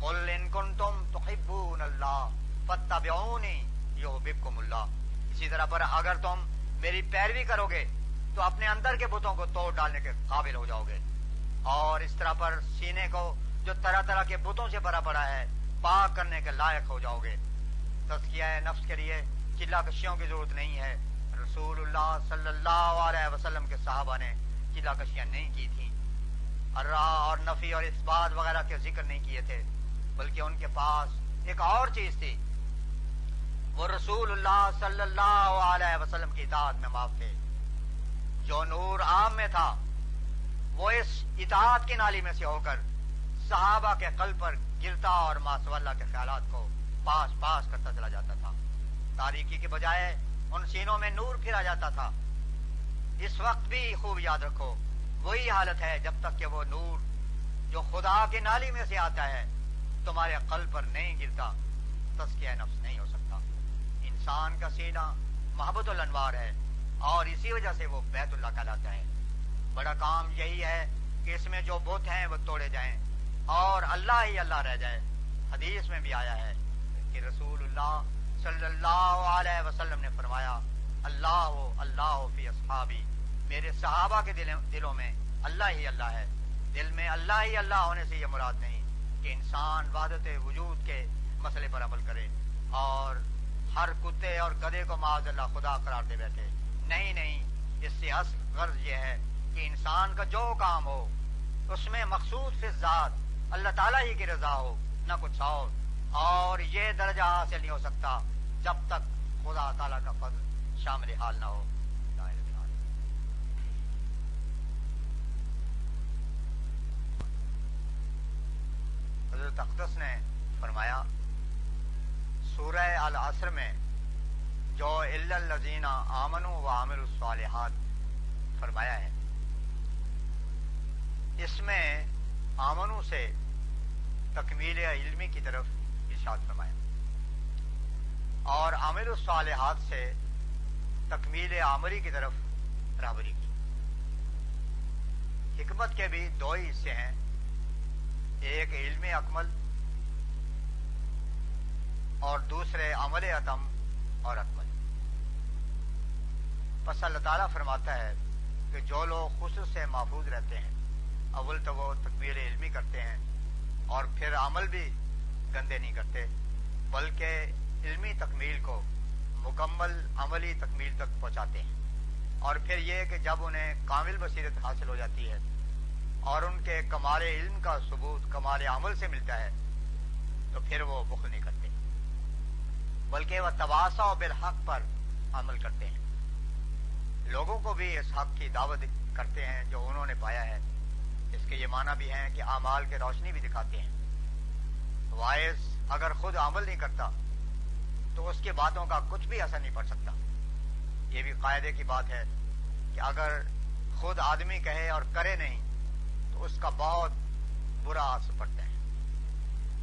قل ان کنتم تحبون اللہ فتبعونی یحببکم اللہ۔ اسی طرح پر اگر تم میری پیروی کرو گے تو اپنے اندر کے بتوں کو توڑ ڈالنے کے قابل ہو جاؤ گے۔ اور اس طرح پر سینے کو جو طرح طرح کے بتوں سے بھرا پڑا ہے، پاک کرنے کے لائق ہو جاؤ گے۔ تزکیہ نفس کے لیے چلا کشیوں کی ضرورت نہیں ہے۔ رسول اللہ صلی اللہ علیہ وسلم کے صحابہ نے چلا کشیاں نہیں کی تھیں۔ راہ اور نفی اور اس بات وغیرہ کے ذکر نہیں کیے تھے، بلکہ ان کے پاس ایک اور چیز تھی۔ وہ رسول اللہ صلی اللہ علیہ وسلم کی اطاعت میں معاف تھے۔ جو نور عام میں تھا، وہ اس اطاعت کی نالی میں سے ہو کر صحابہ کے قلب پر گرتا اور ماسو اللہ کے خیالات کو پاس پاس کرتا چلا جاتا تھا۔ تاریخی کے بجائے ان سینوں میں نور پھرا جاتا تھا۔ اس وقت بھی خوب یاد رکھو، وہی حالت ہے جب تک کہ وہ نور جو خدا کی نالی میں سے آتا ہے، تمہارے قلب پر نہیں گرتا تسکیہ نفس نہیں ہو سکتا۔ انسان کا سینہ محبت الانوار ہے اور اسی وجہ سے وہ بیت اللہ کہلاتا ہے بڑا کام یہی ہے کہ اس میں جو بت ہیں وہ توڑے جائیں۔ اور اللہ ہی اللہ رہ جائے۔ حدیث میں بھی آیا ہے کہ رسول اللہ صلی اللہ علیہ وسلم نے فرمایا، اللہ ہو اللہ ہو فی اصحابی، میرے صحابہ کے دلوں میں اللہ ہی اللہ ہے۔ دل میں اللہ ہی اللہ ہونے سے یہ مراد نہیں کہ انسان وادت وجود کے مسئلے پر عمل کرے اور ہر کتے اور گدے کو معاذ اللہ خدا قرار دے بیٹھے۔ نہیں نہیں، اس سے اصل غرض یہ ہے کہ انسان کا جو کام ہو، اس میں مخصوص فی ذات اللہ تعالیٰ ہی کی رضا ہو، نہ کچھ اور۔ اور یہ درجہ حاصل نہیں ہو سکتا جب تک خدا تعالیٰ کا فضل شامل حال نہ ہو۔ حضرت اقدس نے فرمایا، سورہ العصر میں جو الزینہ آمن و عامر الصالحات فرمایا ہے، اس میں آمنو سے تکمیل علمی کی طرف ارشاد فرمایا۔ اور عامر الصالحات سے تکمیل عامری کی طرف رابری کی۔ حکمت کے بھی دو ہی حصے ہیں۔ ایک علم اکمل اور دوسرے عمل عتم اور اکمل۔ پس اللہ تعالیٰ فرماتا ہے کہ جو لوگ خصوص سے محفوظ رہتے ہیں، اول تو وہ تکبیر علمی کرتے ہیں۔ اور پھر عمل بھی گندے نہیں کرتے، بلکہ علمی تکمیل کو مکمل عملی تکمیل تک پہنچاتے ہیں۔ اور پھر یہ کہ جب انہیں کامل بصیرت حاصل ہو جاتی ہے اور ان کے کمال علم کا ثبوت کمال عمل سے ملتا ہے، تو پھر وہ بخل نہیں کرتے، بلکہ وہ تواسا و بالحق پر عمل کرتے ہیں۔ لوگوں کو بھی اس حق کی دعوت کرتے ہیں جو انہوں نے پایا ہے۔ اس کے یہ معنی بھی ہیں کہ اعمال کے روشنی بھی دکھاتے ہیں۔ وائز اگر خود عمل نہیں کرتا، تو اس کے باتوں کا کچھ بھی اثر نہیں پڑ سکتا۔ یہ بھی قاعدے کی بات ہے کہ اگر خود آدمی کہے اور کرے نہیں، تو اس کا بہت برا اثر پڑتا ہے۔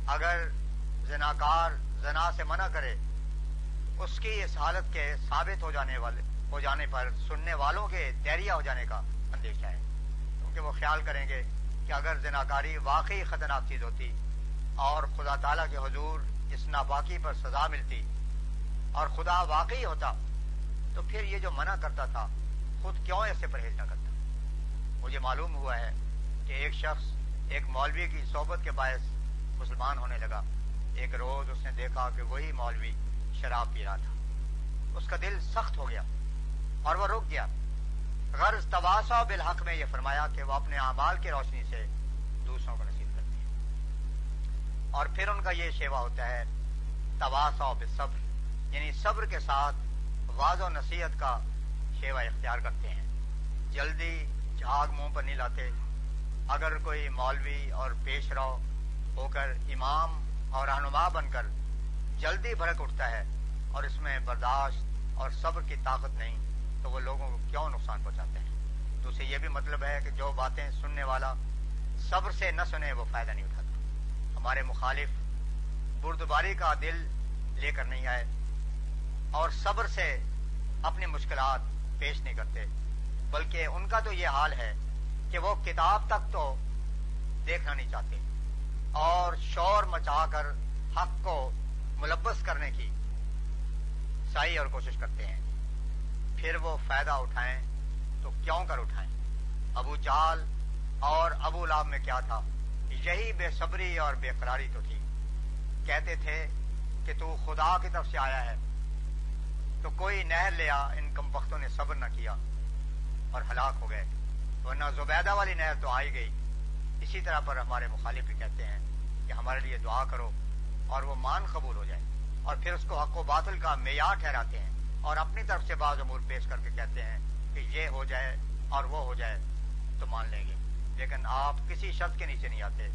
اگر زناکار زنا سے منع کرے، اس کی اس حالت کے ثابت ہو جانے والے، ہو جانے پر سننے والوں کے تیریا ہو جانے کا اندیشہ ہے۔ کیونکہ وہ خیال کریں گے کہ اگر زناکاری واقعی خطرناک چیز ہوتی اور خدا تعالیٰ کے حضور اس ناپاکی پر سزا ملتی اور خدا واقعی ہوتا تو پھر یہ جو منع کرتا تھا، خود کیوں ایسے پرہیز نہ کرتا؟ مجھے معلوم ہوا ہے کہ ایک شخص، ایک مولوی کی صحبت کے باعث مسلمان ہونے لگا۔ ایک روز اس نے دیکھا کہ وہی مولوی شراب پی رہا تھا۔ اس کا دل سخت ہو گیا اور وہ رک گیا۔ غرض تواسا بالحق میں یہ فرمایا کہ وہ اپنے اعمال کی روشنی سے دوسروں کو نصیب کرتے ہیں اور پھر ان کا یہ شیوا ہوتا ہے تواسا بالصبر یعنی صبر کے ساتھ واض و نصیحت کا شیوا اختیار کرتے ہیں۔ جلدی جھاگ منہ پر نہیں لاتے۔ اگر کوئی مولوی اور پیش رو ہو کر امام اور رہنما بن کر جلدی بھڑک اٹھتا ہے اور اس میں برداشت اور صبر کی طاقت نہیں تو وہ لوگوں کو کیوں نقصان پہنچاتے ہیں؟ تو اسے یہ بھی مطلب ہے کہ جو باتیں سننے والا صبر سے نہ سنے وہ فائدہ نہیں اٹھاتا۔ ہمارے مخالف بردباری کا دل لے کر نہیں آئے اور صبر سے اپنی مشکلات پیش نہیں کرتے۔ بلکہ ان کا تو یہ حال ہے کہ وہ کتاب تک تو دیکھنا نہیں چاہتے اور شور مچا کر حق کو ملبس کرنے کی صحیح اور کوشش کرتے ہیں۔ پھر وہ فائدہ اٹھائیں تو کیوں کر اٹھائیں؟ ابو جال اور ابو لاب میں کیا تھا؟ یہی بے صبری اور بے قراری تو تھی۔ کہتے تھے کہ تو خدا کی طرف سے آیا ہے۔ تو کوئی نہر لیا، ان کم وقتوں نے صبر نہ کیا اور ہلاک ہو گئے۔ ورنہ زبیدہ والی نہر تو آئی گئی۔ اسی طرح پر ہمارے مخالف بھی کہتے ہیں کہ ہمارے لیے دعا کرو اور وہ مان قبول ہو جائے اور پھر اس کو حق و باطل کا معیار ٹھہراتے ہیں۔ اور اپنی طرف سے بعض امور پیش کر کے کہتے ہیں کہ یہ ہو جائے اور وہ ہو جائے تو مان لیں گے۔ لیکن آپ کسی شرط کے نیچے نہیں آتے۔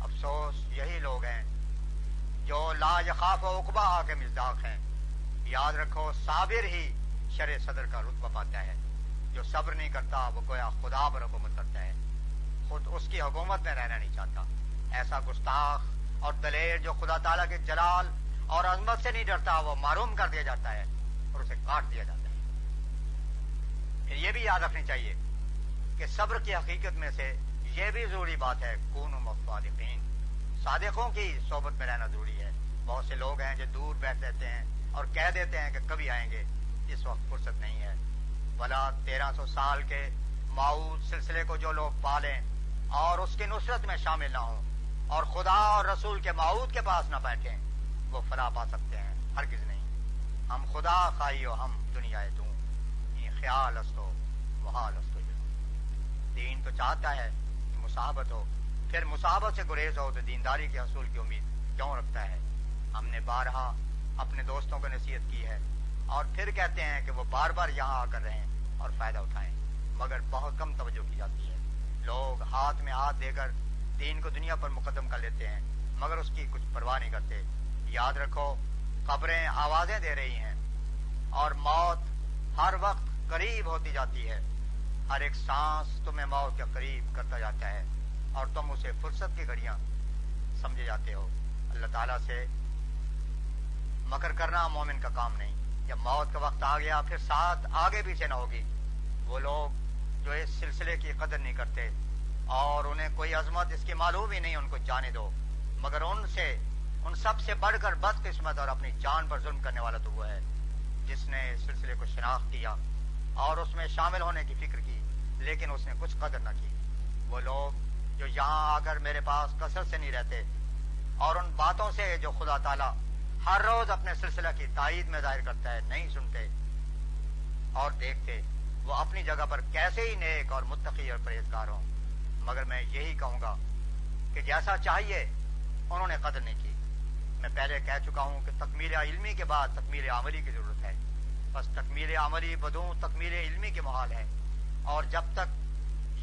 افسوس، یہی لوگ ہیں جو لا یخاف و اقبا آ کے مزداق ہیں۔ یاد رکھو، صابر ہی شر صدر کا رتبہ پاتا ہے۔ جو صبر نہیں کرتا، وہ گویا خدا پر حکومت کرتا ہے۔ خود اس کی حکومت میں رہنا نہیں چاہتا۔ ایسا گستاخ اور دلیر جو خدا تعالیٰ کے جلال اور عظمت سے نہیں ڈرتا، وہ معروم کر دیا جاتا ہے۔ اور اسے کاٹ دیا جاتا ہے۔ پھر یہ بھی یاد رکھنی چاہیے کہ صبر کی حقیقت میں سے یہ بھی ضروری بات ہے کون مفادین صادقوں کی صحبت میں رہنا ضروری ہے۔ بہت سے لوگ ہیں جو دور بیٹھ رہتے ہیں اور کہہ دیتے ہیں کہ کبھی آئیں گے۔ اس وقت فرصت نہیں ہے۔ بلا تیرہ سو سال کے ماؤد سلسلے کو جو لوگ پالیں اور اس کی نصرت میں شامل نہ ہوں اور خدا اور رسول کے ماؤد کے پاس نہ بیٹھیں، وہ فلاح پا سکتے ہیں، ہرگز نہیں۔ ہم خدا خائی ہو ہم دنیا دوں یہ خیال استو محال استو دین تو چاہتا ہے کہ مساحبت ہو۔ پھر مساحبت سے گریز ہو تو دینداری کے حصول کی امید کیوں رکھتا ہے؟ ہم نے بارہا اپنے دوستوں کو نصیحت کی ہے اور پھر کہتے ہیں کہ وہ بار بار یہاں آ کر رہیں اور فائدہ اٹھائیں۔ مگر بہت کم توجہ کی جاتی ہے۔ لوگ ہاتھ میں ہاتھ دے کر دین کو دنیا پر مقدم کر لیتے ہیں، مگر اس کی کچھ پرواہ نہیں کرتے۔ یاد رکھو قبریں آوازیں دے رہی ہیں اور موت ہر وقت قریب ہوتی جاتی ہے۔ ہر ایک سانس تمہیں موت کے قریب کرتا جاتا ہے اور تم اسے فرصت کی گھڑیاں سمجھے جاتے ہو۔ اللہ تعالیٰ سے مکر کرنا مومن کا کام نہیں۔ جب موت کا وقت آ گیا، پھر ساتھ آگے پیچھے نہ ہوگی۔ وہ لوگ جو اس سلسلے کی قدر نہیں کرتے اور انہیں کوئی عظمت اس کی معلوم ہی نہیں، ان کو جانے دو۔ مگر ان سے ان سب سے بڑھ کر بد قسمت اور اپنی جان پر ظلم کرنے والا تو وہ ہے جس نے اس سلسلے کو شناخت کیا اور اس میں شامل ہونے کی فکر کی، لیکن اس نے کچھ قدر نہ کی۔ وہ لوگ جو یہاں آ کر میرے پاس کثر سے نہیں رہتے اور ان باتوں سے جو خدا تعالی ہر روز اپنے سلسلہ کی تائید میں ظاہر کرتا ہے، نہیں سنتے اور دیکھتے وہ اپنی جگہ پر کیسے ہی نیک اور متقی اور پرہیزگار ہوں۔ مگر میں یہی کہوں گا کہ جیسا چاہیے، انہوں نے قدر نہیں کی۔ میں پہلے کہہ چکا ہوں کہ تکمیل علمی کے بعد تکمیل عملی کی ضرورت ہے۔ بس تکمیل عملی بدوں تکمیل علمی کے محال ہے۔ اور جب تک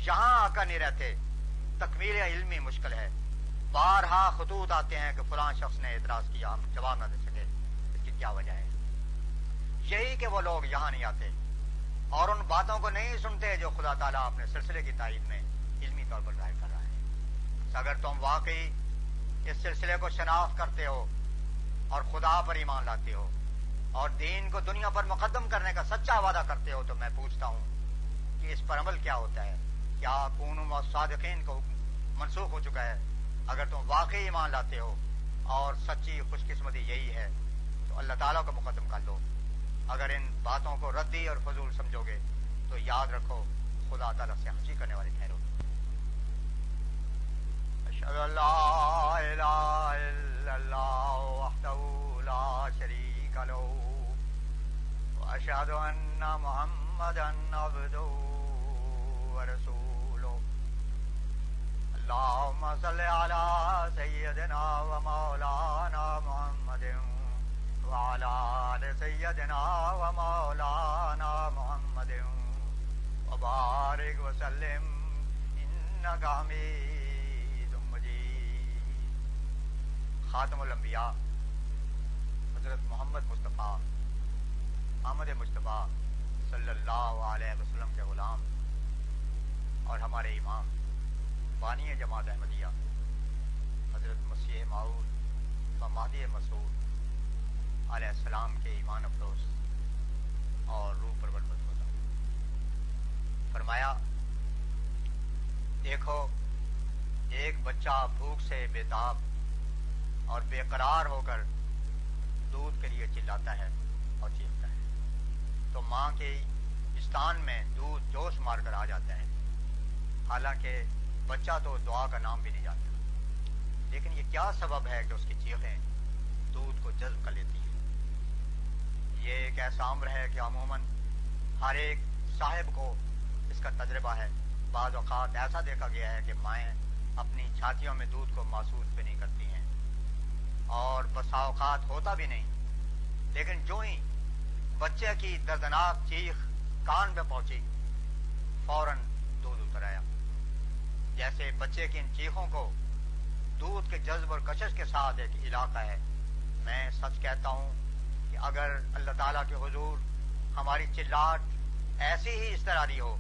یہاں آ کر نہیں رہتے، تکمیل علمی مشکل ہے۔ بارہا خطوط آتے ہیں کہ فلاں شخص نے اعتراض کیا ہم جواب نہ دے سکے۔ اس کی کیا وجہ ہے؟ یہی کہ وہ لوگ یہاں نہیں آتے۔ اور ان باتوں کو نہیں سنتے جو خدا تعالیٰ اپنے سلسلے کی تائید میں علمی طور پر ظاہر کر رہا ہے۔ اگر تم واقعی اس سلسلے کو شناخت کرتے ہو اور خدا پر ایمان لاتے ہو اور دین کو دنیا پر مقدم کرنے کا سچا وعدہ کرتے ہو تو میں پوچھتا ہوں کہ اس پر عمل کیا ہوتا ہے؟ کیا کون و صادقین کو منسوخ ہو چکا ہے؟ اگر تم واقعی ایمان لاتے ہو اور سچی خوش قسمتی یہی ہے، تو اللہ تعالیٰ کو مقدم کر لو۔ اگر ان باتوں کو ردی اور فضول سمجھو گے، تو یاد رکھو، خدا تعالیٰ سے ہنسی کرنے والے ٹھہرو۔ اشهد ان لا اله الا الله وحده لا شريك له واشهد ان محمدا عبده ورسوله. اللهم صل على سيدنا ومولانا محمد وعلى ال سيدنا ومولانا محمد وبارك وسلم انك حميد خاتم الانبیاء، حضرت محمد مصطفیٰ، احمد مصطفیٰ صلی اللہ علیہ وسلم کے غلام اور ہمارے امام بانی جماعت احمدیہ، حضرت مسیح معود و مہدی مسعود علیہ السلام کے ایمان افروز اور روح پر بربت ہوتا فرمایا، دیکھو، ایک بچہ بھوک سے بےتاب اور بے قرار ہو کر دودھ کے لیے چلاتا ہے اور چیختا ہے۔ تو ماں کے استان میں دودھ جوش مار کر آ جاتا ہے۔ حالانکہ بچہ تو دعا کا نام بھی نہیں جانتا۔ لیکن یہ کیا سبب ہے کہ اس کی چیخیں دودھ کو جذب کر لیتی ہیں؟ یہ ایک ایسا عمر ہے کہ عموماً ہر ایک صاحب کو اس کا تجربہ ہے۔ بعض اوقات ایسا دیکھا گیا ہے کہ مائیں اپنی چھاتیوں میں دودھ کو محسوس بھی نہیں کرتی ہیں۔ اور بسا اوقات ہوتا بھی نہیں۔ لیکن جو ہی بچے کی دردناک چیخ کان پہ پہنچی، فوراً دودھ اتر آیا۔ جیسے بچے کی ان چیخوں کو دودھ کے جذب اور کشش کے ساتھ ایک علاقہ ہے۔ میں سچ کہتا ہوں کہ اگر اللہ تعالیٰ کے حضور ہماری چلاٹ ایسی ہی اس طرح ہو،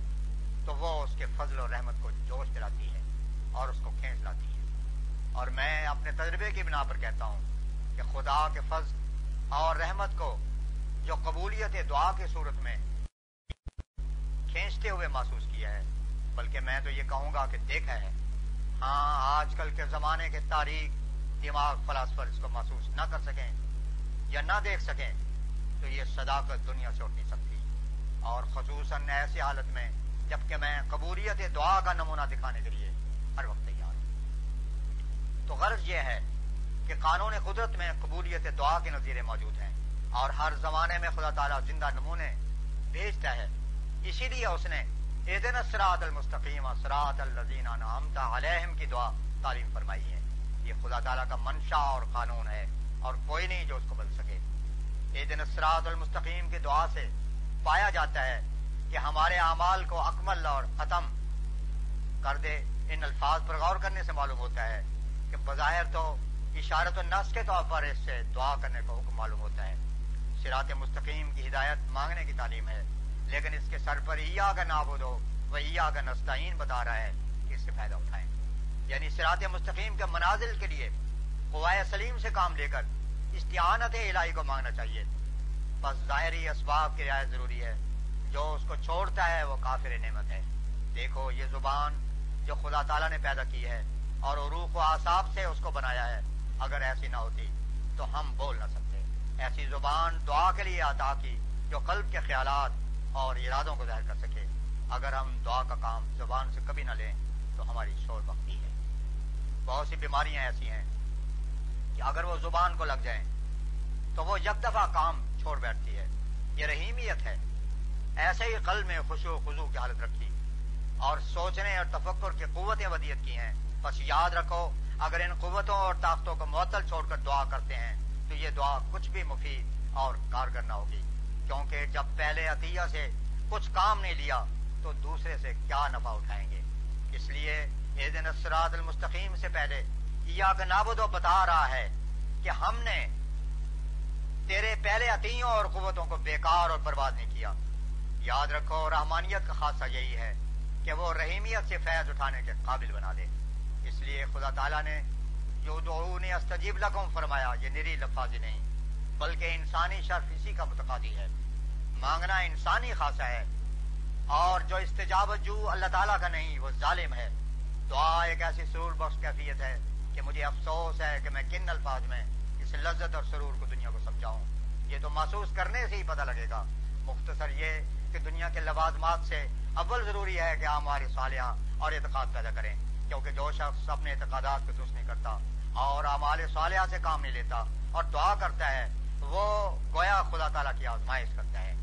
تو وہ اس کے فضل و رحمت کو جوش دلاتی ہے اور اس کو کھینچ لاتی ہے۔ اور میں اپنے تجربے کی بنا پر کہتا ہوں کہ خدا کے فضل اور رحمت کو جو قبولیت دعا کی صورت میں کھینچتے ہوئے محسوس کیا ہے، بلکہ میں تو یہ کہوں گا کہ دیکھا ہے۔ ہاں آج کل کے زمانے کے تاریخ دماغ فلاسفر اس کو محسوس نہ کر سکیں یا نہ دیکھ سکیں تو یہ صداقت دنیا سے اٹھ نہیں سکتی۔ اور خصوصاً ایسی حالت میں جبکہ میں قبولیت دعا کا نمونہ دکھانے کے لیے ہر وقت تو غرض یہ ہے کہ قانون قدرت میں قبولیت دعا کے نظیرے موجود ہیں اور ہر زمانے میں خدا تعالیٰ زندہ نمونے بھیجتا ہے۔ اسی لیے اس نے اے دن سرات المستقیم سرات الزین نامتا علیہم کی دعا تعلیم فرمائی ہے۔ یہ خدا تعالیٰ کا منشا اور قانون ہے اور کوئی نہیں جو اس کو بل سکے۔ اے دن المستقیم کی دعا سے پایا جاتا ہے کہ ہمارے اعمال کو اکمل اور ختم کر دے۔ ان الفاظ پر غور کرنے سے معلوم ہوتا ہے کہ بظاہر تو اشارت النس کے طور پر اس سے دعا کرنے کا حکم معلوم ہوتا ہے۔ سرات مستقیم کی ہدایت مانگنے کی تعلیم ہے، لیکن اس کے سر پر ایا کا نابود ہو وہ ایا کا نستعین بتا رہا ہے کہ اس سے فائدہ اٹھائیں۔ یعنی سرات مستقیم کے منازل کے لیے قوائے سلیم سے کام لے کر استعانت الہی کو مانگنا چاہیے۔ بس ظاہری اسباب کی رعایت ضروری ہے۔ جو اس کو چھوڑتا ہے وہ کافر نعمت ہے۔ دیکھو یہ زبان جو خدا تعالیٰ نے پیدا کی ہے۔ اور عروق و آساب سے اس کو بنایا ہے۔ اگر ایسی نہ ہوتی تو ہم بول نہ سکتے۔ ایسی زبان دعا کے لیے عطا کی جو قلب کے خیالات اور ارادوں کو ظاہر کر سکے۔ اگر ہم دعا کا کام زبان سے کبھی نہ لیں تو ہماری شور بختی ہے۔ بہت سی بیماریاں ایسی ہیں کہ اگر وہ زبان کو لگ جائیں تو وہ یک دفعہ کام چھوڑ بیٹھتی ہے۔ یہ رحیمیت ہے۔ ایسے ہی قلب میں خوشو خزو کی حالت رکھی۔ اور سوچنے اور تفکر کی قوتیں ودیت کی ہیں۔ بس یاد رکھو، اگر ان قوتوں اور طاقتوں کو معطل چھوڑ کر دعا کرتے ہیں، تو یہ دعا کچھ بھی مفید اور کارگر نہ ہوگی۔ کیونکہ جب پہلے عطیہ سے کچھ کام نہیں لیا، تو دوسرے سے کیا نفع اٹھائیں گے؟ اس لیے یہ دن اسراد المستقیم سے پہلے یا نابودو بتا رہا ہے کہ ہم نے تیرے پہلے عطیوں اور قوتوں کو بیکار اور برباد نہیں کیا۔ یاد رکھو، رحمانیت کا خاصہ یہی ہے کہ وہ رحیمیت سے فیض اٹھانے کے قابل بنا دے۔ لیے خدا تعالیٰ نے جو دعو نے استجیب لکم فرمایا، یہ نری لفاظ نہیں، بلکہ انسانی شرف اسی کا متقاضی ہے۔ مانگنا انسانی خاصہ ہے۔ اور جو استجابت جو اللہ تعالیٰ کا نہیں، وہ ظالم ہے۔ دعا ایک ایسی سرور بخش کیفیت ہے کہ مجھے افسوس ہے کہ میں کن الفاظ میں اس لذت اور سرور کو دنیا کو سمجھاؤں۔ یہ تو محسوس کرنے سے ہی پتہ لگے گا۔ مختصر یہ کہ دنیا کے لوازمات سے اول ضروری ہے کہ ہمارے صالحہ اور اعتقاد پیدا کریں۔ کیونکہ جو شخص اپنے اعتقادات کو درست نہیں کرتا اور ہمارے صالحہ سے کام نہیں لیتا اور دعا کرتا ہے، وہ گویا خدا تعالیٰ کی آزمائش کرتا ہے۔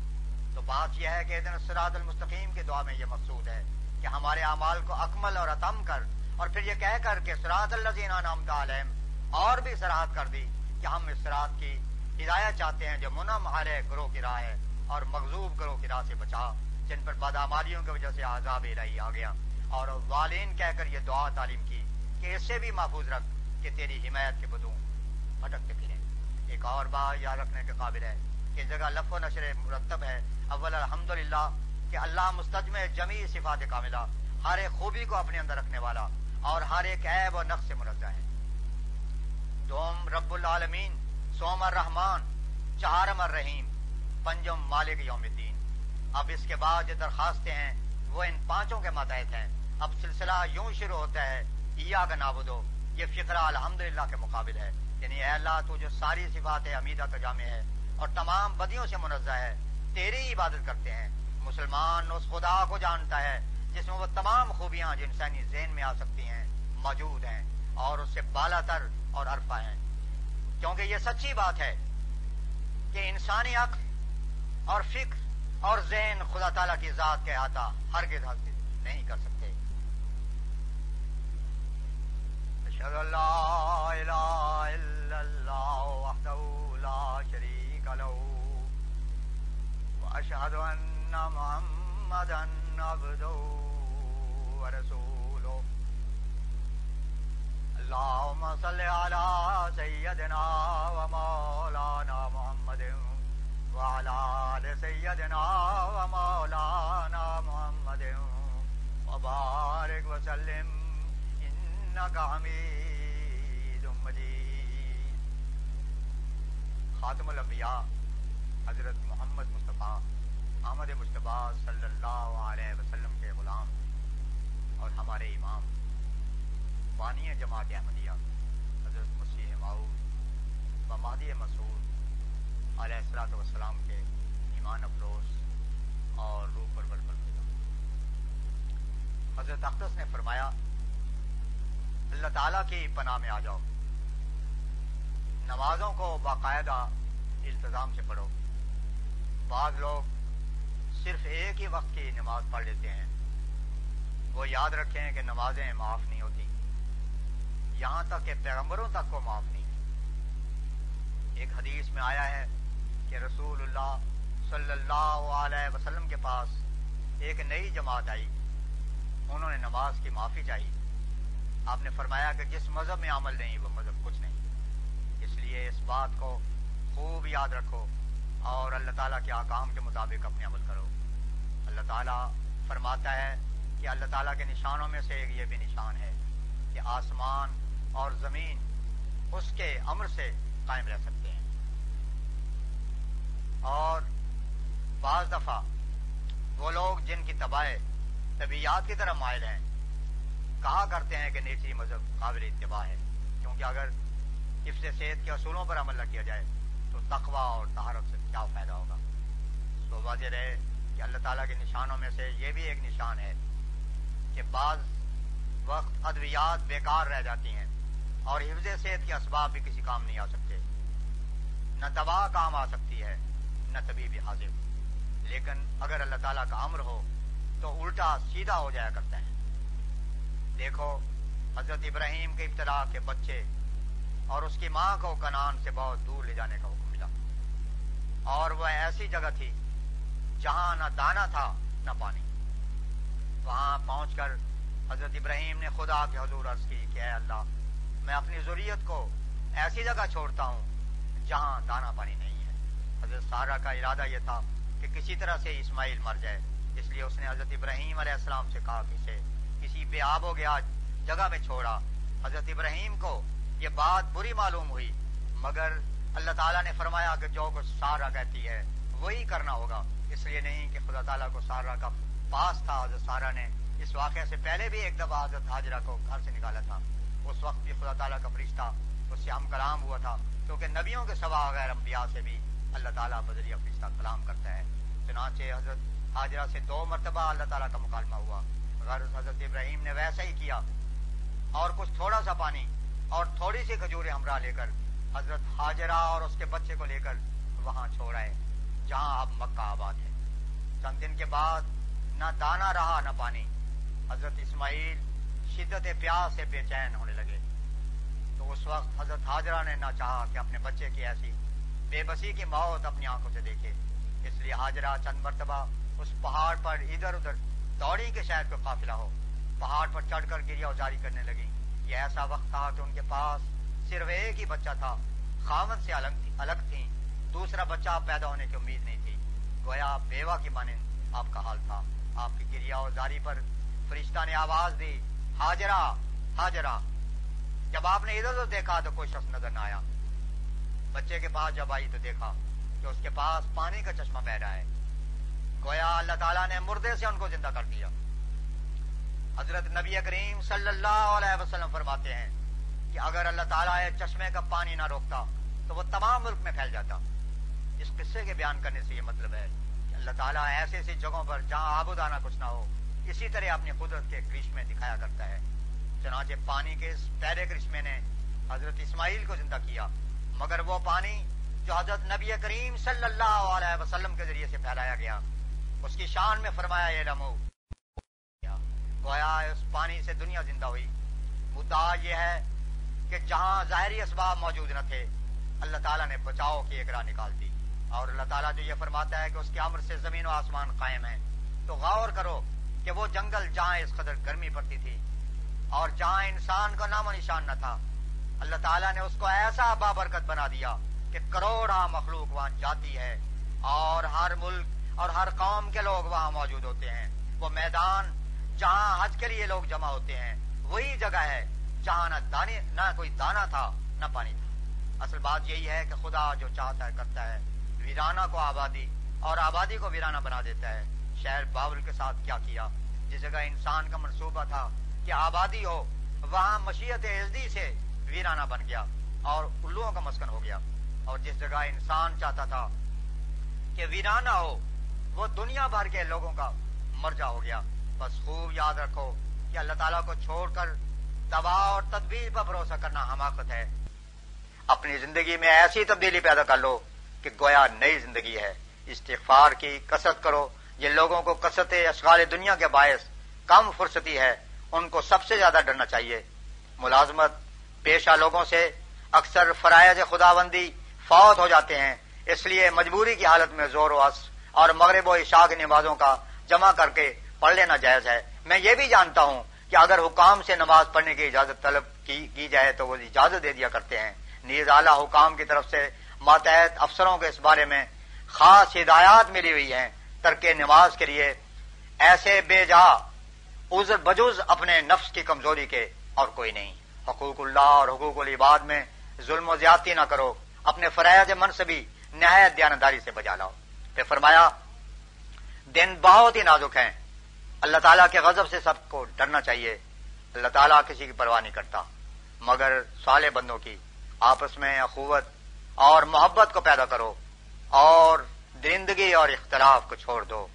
تو بات یہ ہے کہ دن سراد المستقیم کی دعا میں یہ مقصود ہے کہ ہمارے اعمال کو اکمل اور اتم کر اور پھر یہ کہہ کر کہ سرات اللہ زین نام عالم اور بھی سراحت کر دی کہ ہم اس سرات کی ہدایت چاہتے ہیں جو منم ہرے گروہ کی راہ ہے اور مغزوب گروہ کی راہ سے بچا، جن پر بدامالیوں کی وجہ سے عذاب الہی آ گیا۔ اور والین کہہ کر یہ دعا تعلیم کی کہ اس سے بھی محفوظ رکھ کہ تیری حمایت کے بدوں بھٹکتے پھریں ایک اور بات یاد رکھنے کے قابل ہے کہ جگہ لف و نشر مرتب ہے۔ اول الحمد للہ کہ اللہ مستجم جمی صفات کاملہ، ہر ایک خوبی کو اپنے اندر رکھنے والا اور ہر ایک عیب و نقص سے منزہ ہے۔ دوم رب العالمین، سوم الرحمان چہارم الرحیم، پنجم مالک یوم الدین۔ اب اس کے بعد جو درخواستیں ہیں وہ ان پانچوں کے ماتحت ہیں۔ اب سلسلہ یوں شروع ہوتا ہے ایا کا نابودو یہ فکرہ الحمد کے مقابل ہے۔ یعنی اے اللہ، تو جو ساری صفات حمیدہ کا جامع ہے اور تمام بدیوں سے منزہ ہے، تیری عبادت کرتے ہیں۔ مسلمان اس خدا کو جانتا ہے جس میں وہ تمام خوبیاں جو انسانی ذہن میں آ سکتی ہیں موجود ہیں اور اس سے بالا تر اور عرفہ ہیں۔ کیونکہ یہ سچی بات ہے کہ انسانی عقل اور فکر اور ذہن خدا تعالیٰ کی ذات کے احاطہ ہر کے نہیں کر سکتے۔ أشهد أن لا إله إلا الله وحده لا شريك له وأشهد أن محمدا عبده ورسوله. اللهم صل على سيدنا ومولانا محمد وعلى آل سيدنا ومولانا محمد وبارك وسلم حمید مجید خاتم الانبیاء حضرت محمد مصطفیٰ احمد مصطفیٰ صلی اللہ علیہ وسلم کے غلام اور ہمارے امام، بانی جماعت احمدیہ، حضرت مسیح معود و مہدی مسعود علیہ السلاۃ وسلام کے ایمان افروز اور روح پر بل حضرت اختص نے فرمایا اللہ تعالیٰ کی پناہ میں آ جاؤ۔ نمازوں کو باقاعدہ التظام سے پڑھو۔ بعض لوگ صرف ایک ہی وقت کی نماز پڑھ لیتے ہیں۔ وہ یاد رکھیں کہ نمازیں معاف نہیں ہوتی۔ یہاں تک کہ پیغمبروں تک کو معاف نہیں۔ ایک حدیث میں آیا ہے کہ رسول اللہ صلی اللہ علیہ وسلم کے پاس ایک نئی جماعت آئی۔ انہوں نے نماز کی معافی چاہی۔ آپ نے فرمایا کہ جس مذہب میں عمل نہیں، وہ مذہب کچھ نہیں۔ اس لیے اس بات کو خوب یاد رکھو اور اللہ تعالیٰ کے آکام کے مطابق اپنے عمل کرو۔ اللہ تعالیٰ فرماتا ہے کہ اللہ تعالیٰ کے نشانوں میں سے ایک یہ بھی نشان ہے کہ آسمان اور زمین اس کے امر سے قائم رہ سکتے ہیں۔ اور بعض دفعہ وہ لوگ جن کی تباہ طبیعت کی طرف مائل ہیں کہا کرتے ہیں کہ نیچری مذہب قابل اتباع ہے۔ کیونکہ اگر حفظ صحت کے اصولوں پر عمل نہ کیا جائے، تو تقوا اور تہارت سے کیا فائدہ ہوگا؟ تو واضح رہے کہ اللہ تعالیٰ کے نشانوں میں سے یہ بھی ایک نشان ہے کہ بعض وقت ادویات بیکار رہ جاتی ہیں اور حفظ صحت کے اسباب بھی کسی کام نہیں آ سکتے۔ نہ دوا کام آ سکتی ہے، نہ طبی بھی حاضر۔ لیکن اگر اللہ تعالیٰ کا امر ہو، تو الٹا سیدھا ہو جایا کرتا ہے۔ دیکھو، حضرت ابراہیم کے ابتدا کے بچے اور اس کی ماں کو کنان سے بہت دور لے جانے کا حکم ملا۔ اور وہ ایسی جگہ تھی جہاں نہ دانا تھا نہ پانی۔ وہاں پہنچ کر حضرت ابراہیم نے خدا کے حضور عرض کی کہ اے اللہ، میں اپنی ضروریت کو ایسی جگہ چھوڑتا ہوں جہاں دانا پانی نہیں ہے۔ حضرت سارا کا ارادہ یہ تھا کہ کسی طرح سے اسماعیل مر جائے، اس لیے اس نے حضرت ابراہیم علیہ السلام سے کہا کہ اسے کسی بے آب و گیا، جگہ میں چھوڑا۔ حضرت ابراہیم کو یہ بات بری معلوم ہوئی، مگر اللہ تعالیٰ نے فرمایا کہ جو کچھ سارا کہتی ہے، وہی کرنا ہوگا۔ اس لیے نہیں کہ خدا تعالیٰ کو سارا کا پاس تھا، حضرت سارا نے اس واقعے سے پہلے بھی ایک دفعہ حضرت حاجرہ کو گھر سے نکالا تھا۔ اس وقت بھی خدا تعالیٰ کا فرشتہ، اس سے ہم کلام ہوا تھا، کیونکہ نبیوں کے سوا غیر انبیاء سے بھی اللہ تعالیٰ بدریہ فرشتہ کلام کرتا ہے۔ چنانچہ حضرت حاجرہ سے دو مرتبہ اللہ تعالیٰ کا مکالمہ ہوا۔ غرض حضرت ابراہیم نے ویسا ہی کیا۔ اور کچھ تھوڑا سا پانی اور تھوڑی سی کھجورے ہمراہ لے کر حضرت حاجرہ اور اس کے بچے کو لے کر وہاں چھوڑائے جہاں اب مکہ آباد ہے۔ چند دن کے بعد نہ دانا رہا نہ پانی۔ حضرت اسماعیل شدت پیاس سے بے چین ہونے لگے۔ تو اس وقت حضرت حاجرہ نے نہ چاہا کہ اپنے بچے کی ایسی بے بسی کی موت اپنی آنکھوں سے دیکھے۔ اس لیے حاجرہ چند مرتبہ اس پہاڑ پر ادھر ادھر دوڑی کے شہر کو قافلہ ہو۔ پہاڑ پر چڑھ کر گریا ازاری کرنے لگی یہ ایسا وقت تھا کہ ان کے پاس صرف ایک ہی بچہ تھا۔ خامن سے الگ تھی الگ تھی دوسرا بچہ پیدا ہونے کی امید نہیں تھی۔ گویا بیوہ کی مانے آپ کا حال تھا۔ آپ کی گریا ازاری پر فرشتہ نے آواز دی، حاجرہ حاجرہ۔ جب آپ نے ادھر ادھر دیکھا تو کوئی شخص نظر نہ آیا۔ بچے کے پاس جب آئی تو دیکھا کہ اس کے پاس پانی کا چشمہ بہ رہا ہے۔ گویا اللہ تعالیٰ نے مردے سے ان کو زندہ کر دیا۔ حضرت نبی کریم صلی اللہ علیہ وسلم فرماتے ہیں کہ اگر اللہ تعالیٰ چشمے کا پانی نہ روکتا تو وہ تمام ملک میں پھیل جاتا۔ اس قصے کے بیان کرنے سے یہ مطلب ہے کہ اللہ تعالیٰ ایسے ایسی جگہوں پر جہاں آب و دانا کچھ نہ ہو، اسی طرح اپنی قدرت کے کرشمے دکھایا کرتا ہے۔ چنانچہ پانی کے اس پہلے کرشمے نے حضرت اسماعیل کو زندہ کیا، مگر وہ پانی جو حضرت نبی کریم صلی اللہ علیہ وسلم کے ذریعے سے پھیلایا گیا اس کی شان میں فرمایا یہ لمو گویا اس پانی سے دنیا زندہ ہوئی۔ مدعا یہ ہے کہ جہاں ظاہری اسباب موجود نہ تھے، اللہ تعالیٰ نے بچاؤ کی ایک راہ نکال دی۔ اور اللہ تعالیٰ جو یہ فرماتا ہے کہ اس کے امر سے زمین و آسمان قائم ہے تو غور کرو کہ وہ جنگل جہاں اس قدر گرمی پڑتی تھی اور جہاں انسان کا نام و نشان نہ تھا، اللہ تعالیٰ نے اس کو ایسا بابرکت بنا دیا کہ کروڑا مخلوق وہاں جاتی ہے اور ہر ملک اور ہر قوم کے لوگ وہاں موجود ہوتے ہیں۔ وہ میدان جہاں حج کے لیے لوگ جمع ہوتے ہیں، وہی جگہ ہے جہاں نہ دانے، نہ کوئی دانا تھا، نہ پانی تھا۔ اصل بات یہی ہے کہ خدا جو چاہتا ہے، کرتا ہے۔ ویرانہ کو آبادی اور آبادی کو ویرانہ بنا دیتا ہے۔ شہر باول کے ساتھ کیا کیا؟ جس جگہ انسان کا منصوبہ تھا کہ آبادی ہو، وہاں مشیت عزدی سے ویرانہ بن گیا اور الوؤں کا مسکن ہو گیا۔ اور جس جگہ انسان چاہتا تھا کہ ویرانہ ہو وہ دنیا بھر کے لوگوں کا مرجا ہو گیا۔ بس خوب یاد رکھو کہ اللہ تعالیٰ کو چھوڑ کر دوا اور تدبیر پر بھروسہ کرنا حماقت ہے۔ اپنی زندگی میں ایسی تبدیلی پیدا کر لو کہ گویا نئی زندگی ہے۔ استغفار کی کثرت کرو۔ یہ لوگوں کو کثرت اشغال دنیا کے باعث کم فرصتی ہے۔ ان کو سب سے زیادہ ڈرنا چاہیے۔ ملازمت پیشہ لوگوں سے اکثر فرائض خدا بندی فوت ہو جاتے ہیں۔ اس لیے مجبوری کی حالت میں زور و اس اور مغرب و عشاء کی نمازوں کا جمع کر کے پڑھ لینا جائز ہے۔ میں یہ بھی جانتا ہوں کہ اگر حکام سے نماز پڑھنے کی اجازت طلب کی جائے تو وہ اجازت دے دیا کرتے ہیں۔ نیز اعلی حکام کی طرف سے ماتحت افسروں کے اس بارے میں خاص ہدایات ملی ہوئی ہیں۔ ترک نماز کے لیے ایسے بے جا عذر بجز اپنے نفس کی کمزوری کے اور کوئی نہیں۔ حقوق اللہ اور حقوق العباد میں ظلم و زیادتی نہ کرو۔ اپنے فرائض منصبی نہایت دیانتداری سے بجا لاؤ۔ پھر فرمایا، دن بہت ہی نازک ہیں۔ اللہ تعالیٰ کے غضب سے سب کو ڈرنا چاہیے۔ اللہ تعالیٰ کسی کی پرواہ نہیں کرتا۔ مگر سالے بندوں کی، آپس میں اخوت اور محبت کو پیدا کرو اور درندگی اور اختلاف کو چھوڑ دو۔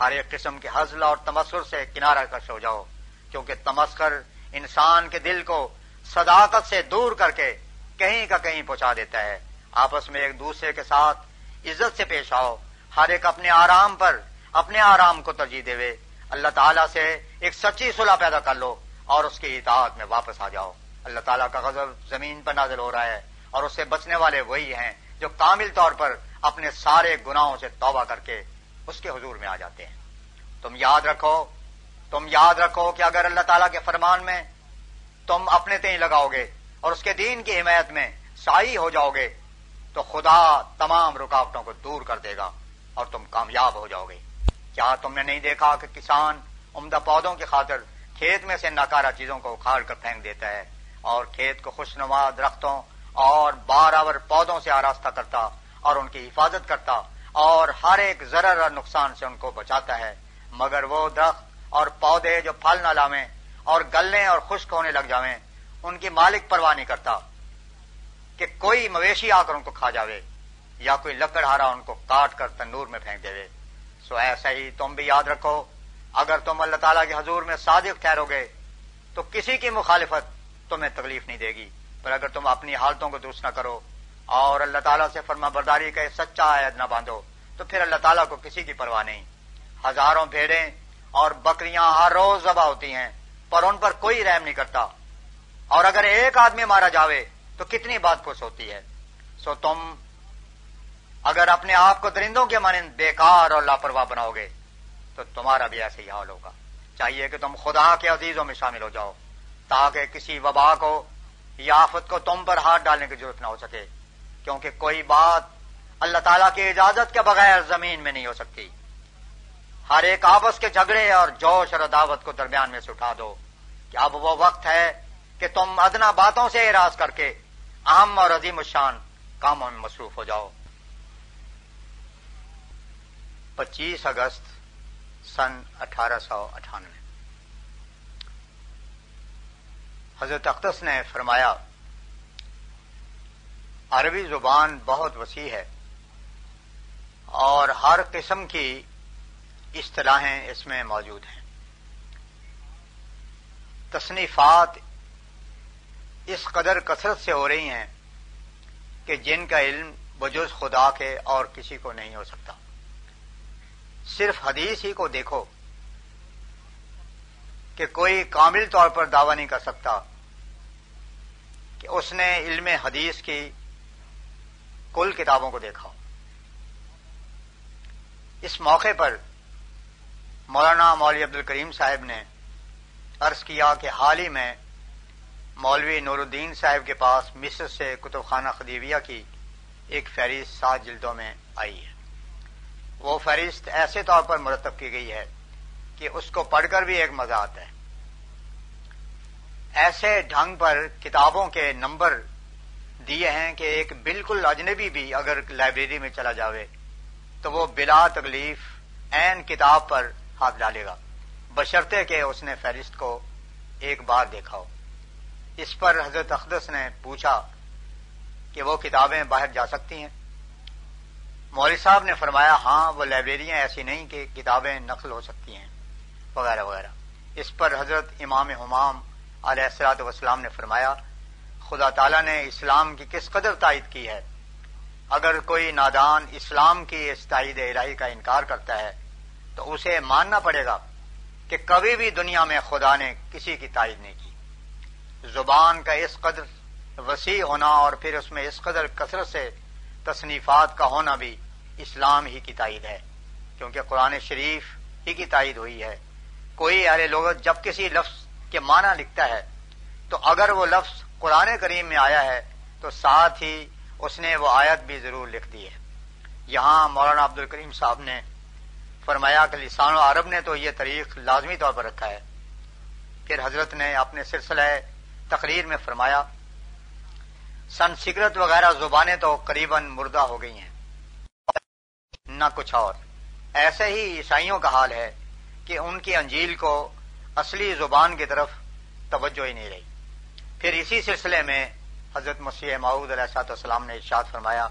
ہر ایک قسم کے حضل اور تمسر سے کنارہ کش ہو جاؤ۔ کیونکہ تمسکر انسان کے دل کو صداقت سے دور کر کے کہیں کا کہیں پہنچا دیتا ہے۔ آپس میں ایک دوسرے کے ساتھ عزت سے پیش آؤ۔ ہر ایک اپنے آرام پر، اپنے آرام کو ترجیح دے اللہ تعالیٰ سے ایک سچی صلح پیدا کر لو اور اس کی اطاعت میں واپس آ جاؤ۔ اللہ تعالیٰ کا غضب زمین پر نازل ہو رہا ہے اور اس سے بچنے والے وہی ہیں جو کامل طور پر اپنے سارے گناہوں سے توبہ کر کے اس کے حضور میں آ جاتے ہیں۔ تم یاد رکھو، تم یاد رکھو کہ اگر اللہ تعالیٰ کے فرمان میں تم اپنے تئیں لگاؤ گے اور اس کے دین کی حمایت میں سائی ہو جاؤ گے تو خدا تمام رکاوٹوں کو دور کر دے گا۔ اور تم کامیاب ہو جاؤ گے۔ کیا تم نے نہیں دیکھا کہ کسان عمدہ پودوں کی خاطر کھیت میں سے ناکارہ چیزوں کو اکھاڑ کر پھینک دیتا ہے اور کھیت کو خوشنما درختوں اور بارآور پودوں سے آراستہ کرتا اور ان کی حفاظت کرتا اور ہر ایک ضرر اور نقصان سے ان کو بچاتا ہے۔ مگر وہ درخت اور پودے جو پھل نہ لاویں اور گلنے اور خشک ہونے لگ جاویں، ان کی مالک پرواہ نہیں کرتا کہ کوئی مویشی آ کر ان کو کھا جاوے۔ یا کوئی لکڑ ہارا ان کو کاٹ کر تندور میں پھینک دے سو ایسا ہی تم بھی یاد رکھو، اگر تم اللہ تعالیٰ کے حضور میں صادق ٹھہرو گے، تو کسی کی مخالفت تمہیں تکلیف نہیں دے گی۔ پر اگر تم اپنی حالتوں کو درست نہ کرو اور اللہ تعالیٰ سے فرما برداری کا سچا عائد نہ باندھو، تو پھر اللہ تعالیٰ کو کسی کی پرواہ نہیں۔ ہزاروں بھیڑیں اور بکریاں ہر روز ذبح ہوتی ہیں، پر ان پر کوئی رحم نہیں کرتا۔ اور اگر ایک آدمی مارا جاوے، تو کتنی بات خوش ہوتی ہے۔ سو تم اگر اپنے آپ کو درندوں کے مانند بیکار اور لاپرواہ بناؤ گے تو تمہارا بھی ایسے ہی حال ہوگا۔ چاہیے کہ تم خدا کے عزیزوں میں شامل ہو جاؤ، تاکہ کسی وبا کو یا آفت کو تم پر ہاتھ ڈالنے کی ضرورت نہ ہو سکے، کیونکہ کوئی بات اللہ تعالیٰ کی اجازت کے بغیر زمین میں نہیں ہو سکتی۔ ہر ایک آپس کے جھگڑے اور جوش اور دعوت کو درمیان میں سے اٹھا دو۔ کہ اب وہ وقت ہے کہ تم ادنا باتوں سے اراض کر کے اہم اور عظیم الشان کاموں میں مصروف ہو جاؤ۔ پچیس اگست سن اٹھارہ سو اٹھانوے۔ حضرت اقدس نے فرمایا، عربی زبان بہت وسیع ہے اور ہر قسم کی اصطلاحیں اس میں موجود ہیں۔ تصنیفات اس قدر کثرت سے ہو رہی ہیں کہ جن کا علم بجز خدا کے اور کسی کو نہیں ہو سکتا۔ صرف حدیث ہی کو دیکھو کہ کوئی کامل طور پر دعوی نہیں کر سکتا کہ اس نے علم حدیث کی کل کتابوں کو دیکھا اس موقع پر مولانا مولوی عبد الکریم صاحب نے عرض کیا کہ حال ہی میں مولوی نور الدین صاحب کے پاس مصر سے کتب خانہ خدیویہ کی ایک فہرست سات جلدوں میں آئی ہے۔ وہ فہرست ایسے طور پر مرتب کی گئی ہے کہ اس کو پڑھ کر بھی ایک مزہ آتا ہے۔ ایسے ڈھنگ پر کتابوں کے نمبر دیے ہیں کہ ایک بالکل اجنبی بھی اگر لائبریری میں چلا جاوے تو وہ بلا تکلیف این کتاب پر ہاتھ ڈالے گا۔ بشرطے کہ اس نے فہرست کو ایک بار دیکھا ہو۔ اس پر حضرت اقدس نے پوچھا کہ وہ کتابیں باہر جا سکتی ہیں؟ مولوی صاحب نے فرمایا ہاں وہ لائبریریاں ایسی نہیں کہ کتابیں نقل ہو سکتی ہیں، وغیرہ وغیرہ۔ اس پر حضرت امام حمام علیہ السلاط وسلام نے فرمایا، خدا تعالی نے اسلام کی کس قدر تائید کی ہے؟ اگر کوئی نادان اسلام کی اس تائید الہی کا انکار کرتا ہے، تو اسے ماننا پڑے گا کہ کبھی بھی دنیا میں خدا نے کسی کی تائید نہیں کی۔ زبان کا اس قدر وسیع ہونا اور پھر اس میں اس قدر کثرت سے تصنیفات کا ہونا بھی اسلام ہی کی تائید ہے، کیونکہ قرآن شریف ہی کی تائید ہوئی ہے۔ کوئی ارے لوگ جب کسی لفظ کے معنی لکھتا ہے، تو اگر وہ لفظ قرآن کریم میں آیا ہے، تو ساتھ ہی اس نے وہ آیت بھی ضرور لکھ دی ہے۔ یہاں مولانا عبد الکریم صاحب نے فرمایا کہ لسان و عرب نے تو یہ طریق لازمی طور پر رکھا ہے۔ پھر حضرت نے اپنے سلسلہ تقریر میں فرمایا سنسکرت وغیرہ زبانیں تو قریباً مردہ ہو گئی ہیں۔ نہ کچھ اور۔ ایسے ہی عیسائیوں کا حال ہے کہ ان کی انجیل کو اصلی زبان کی طرف توجہ ہی نہیں رہی۔ پھر اسی سلسلے میں حضرت مسیح معود علیہ سات والسلام نے ارشاد فرمایا،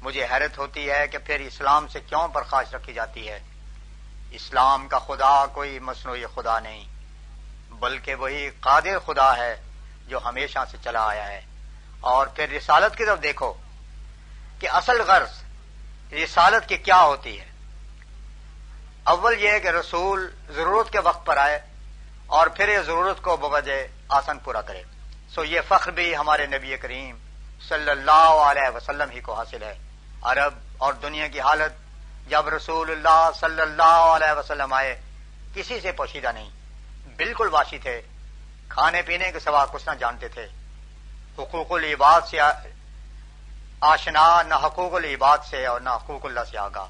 مجھے حیرت ہوتی ہے کہ پھر اسلام سے کیوں برخاست رکھی جاتی ہے؟ اسلام کا خدا کوئی مصنوعی خدا نہیں، بلکہ وہی قادر خدا ہے جو ہمیشہ سے چلا آیا ہے۔ اور پھر رسالت کی طرف دیکھو کہ اصل غرض رسالت کی کیا ہوتی ہے؟ اول یہ کہ رسول ضرورت کے وقت پر آئے اور پھر یہ ضرورت کو بوجہ آسن پورا کرے۔ سو یہ فخر بھی ہمارے نبی کریم صلی اللہ علیہ وسلم ہی کو حاصل ہے۔ عرب اور دنیا کی حالت، جب رسول اللہ صلی اللہ علیہ وسلم آئے، کسی سے پوشیدہ نہیں، بالکل واشی تھے۔ کھانے پینے کے سوا کچھ نہ جانتے تھے۔ حقوق العباد سے آشنا نہ حقوق العباد سے اور نہ حقوق اللہ سے آگاہ۔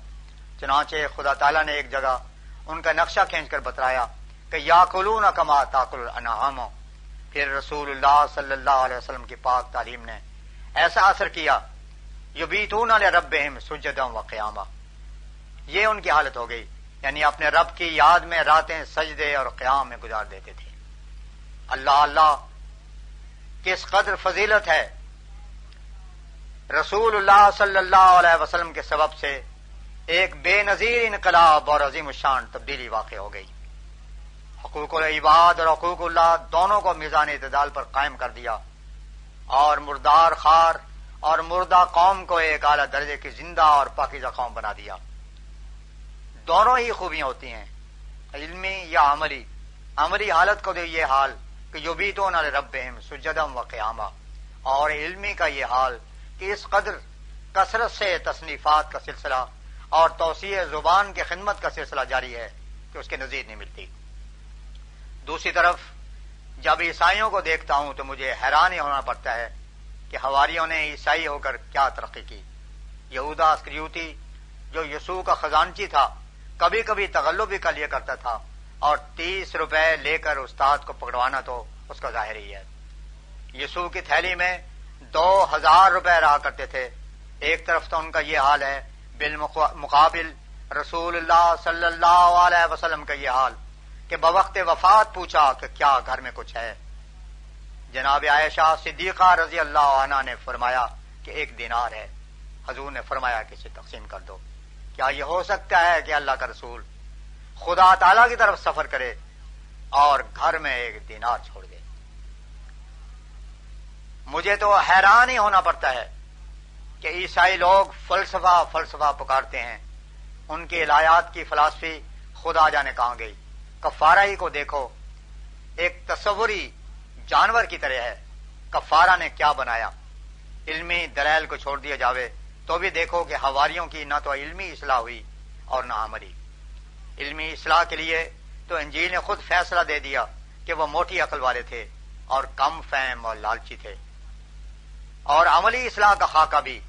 چنانچہ خدا تعالیٰ نے ایک جگہ ان کا نقشہ کھینچ کر بتایا کہ یا کلو نہ کما تاکل انعام پھر رسول اللہ صلی اللہ علیہ وسلم کی پاک تعلیم نے ایسا اثر کیا یو بی تو نہ رب سجدم و قیامہ یہ ان کی حالت ہو گئی یعنی اپنے رب کی یاد میں راتیں سجدے اور قیام میں گزار دیتے تھے۔ اللہ اللہ، کس قدر فضیلت ہے۔ رسول اللہ صلی اللہ علیہ وسلم کے سبب سے ایک بے نظیر انقلاب اور عظیم الشان تبدیلی واقع ہو گئی۔ حقوق العباد اور حقوق اللہ دونوں کو میزان اعتدال پر قائم کر دیا۔ اور مردار خار اور مردہ قوم کو ایک اعلی درجے کی زندہ اور پاکیزہ قوم بنا دیا۔ دونوں ہی خوبیاں ہوتی ہیں، علمی یا عملی۔ عملی حالت کو دے یہ حال کہ جو بھی تو نہ رب سجدم و قیامہ اور علمی کا یہ حال کہ اس قدر کثرت سے تصنیفات کا سلسلہ اور توسیع زبان کی خدمت کا سلسلہ جاری ہے کہ اس کے نظیر نہیں ملتی۔ دوسری طرف، جب عیسائیوں کو دیکھتا ہوں تو مجھے حیران ہی ہونا پڑتا ہے کہ ہواریوں نے عیسائی ہو کر کیا ترقی کی۔ یہودا اسکریوتی جو یسوع کا خزانچی تھا، کبھی کبھی تغلب بھی کر لیا کرتا تھا اور تیس روپے لے کر استاد کو پکڑوانا تو اس کا ظاہر ہی ہے۔ یسوع کی تھیلی میں دو ہزار روپے رہا کرتے تھے۔ ایک طرف تو ان کا یہ حال ہے، بالمقابل رسول اللہ صلی اللہ علیہ وسلم کا یہ حال کہ بوقت وفات پوچھا کہ کیا گھر میں کچھ ہے۔ جناب عائشہ صدیقہ رضی اللہ عنہ نے فرمایا کہ ایک دینار ہے۔ حضور نے فرمایا کہ اسے تقسیم کر دو۔ کیا یہ ہو سکتا ہے کہ اللہ کا رسول خدا تعالی کی طرف سفر کرے اور گھر میں ایک دینار چھوڑ دے؟ مجھے تو حیران ہی ہونا پڑتا ہے کہ عیسائی لوگ فلسفہ فلسفہ پکارتے ہیں۔ ان کی الایات کی فلاسفی خدا جانے کہاں گئی؟ کفارہ ہی کو دیکھو۔ ایک تصوری جانور کی طرح ہے۔ کفارہ نے کیا بنایا؟ علمی دلیل کو چھوڑ دیا جاوے تو بھی دیکھو کہ ہواریوں کی نہ تو علمی اصلاح ہوئی اور نہ عملی۔ علمی اصلاح کے لیے تو انجیل نے خود فیصلہ دے دیا کہ وہ موٹی عقل والے تھے اور کم فہم اور لالچی تھے۔ اور عملی اصلاح کا خاکہ بھی۔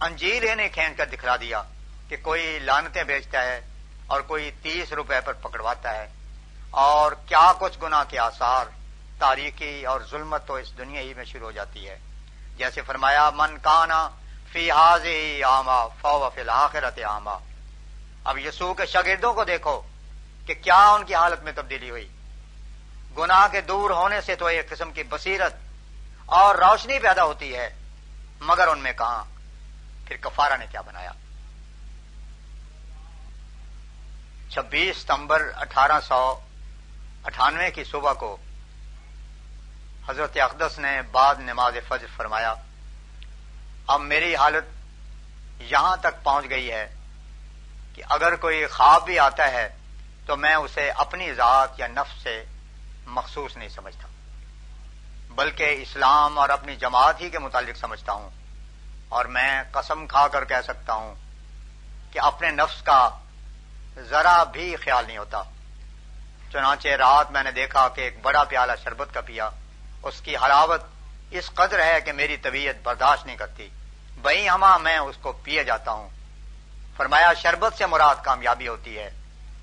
انجیل انہیں کھینچ کر دکھلا دیا کہ کوئی لانتیں بیچتا ہے اور کوئی تیس روپے پر پکڑواتا ہے۔ اور کیا کچھ گنا کے آثار تاریخی اور ظلمت تو اس دنیا ہی میں شروع ہو جاتی ہے۔ جیسے فرمایا، من کانا فی حاض آما فو فی الآخرت آما اب یسوع کے شاگردوں کو دیکھو کہ کیا ان کی حالت میں تبدیلی ہوئی۔ گناہ کے دور ہونے سے تو ایک قسم کی بصیرت اور روشنی پیدا ہوتی ہے، مگر ان میں کہاں؟ پھر کفارہ نے کیا بنایا؟ چھبیس ستمبر اٹھارہ سو اٹھانوے کی صبح کو حضرت اقدس نے بعد نماز فجر فرمایا، اب میری حالت یہاں تک پہنچ گئی ہے کہ اگر کوئی خواب بھی آتا ہے تو میں اسے اپنی ذات یا نفس سے مخصوص نہیں سمجھتا۔ بلکہ اسلام اور اپنی جماعت ہی کے متعلق سمجھتا ہوں اور میں قسم کھا کر کہہ سکتا ہوں کہ اپنے نفس کا ذرا بھی خیال نہیں ہوتا۔ چنانچہ رات میں نے دیکھا کہ ایک بڑا پیالہ شربت کا پیا۔ اس کی حلاوت اس قدر ہے کہ میری طبیعت برداشت نہیں کرتی۔ بئی ہما میں اس کو پیے جاتا ہوں۔ فرمایا، شربت سے مراد کامیابی ہوتی ہے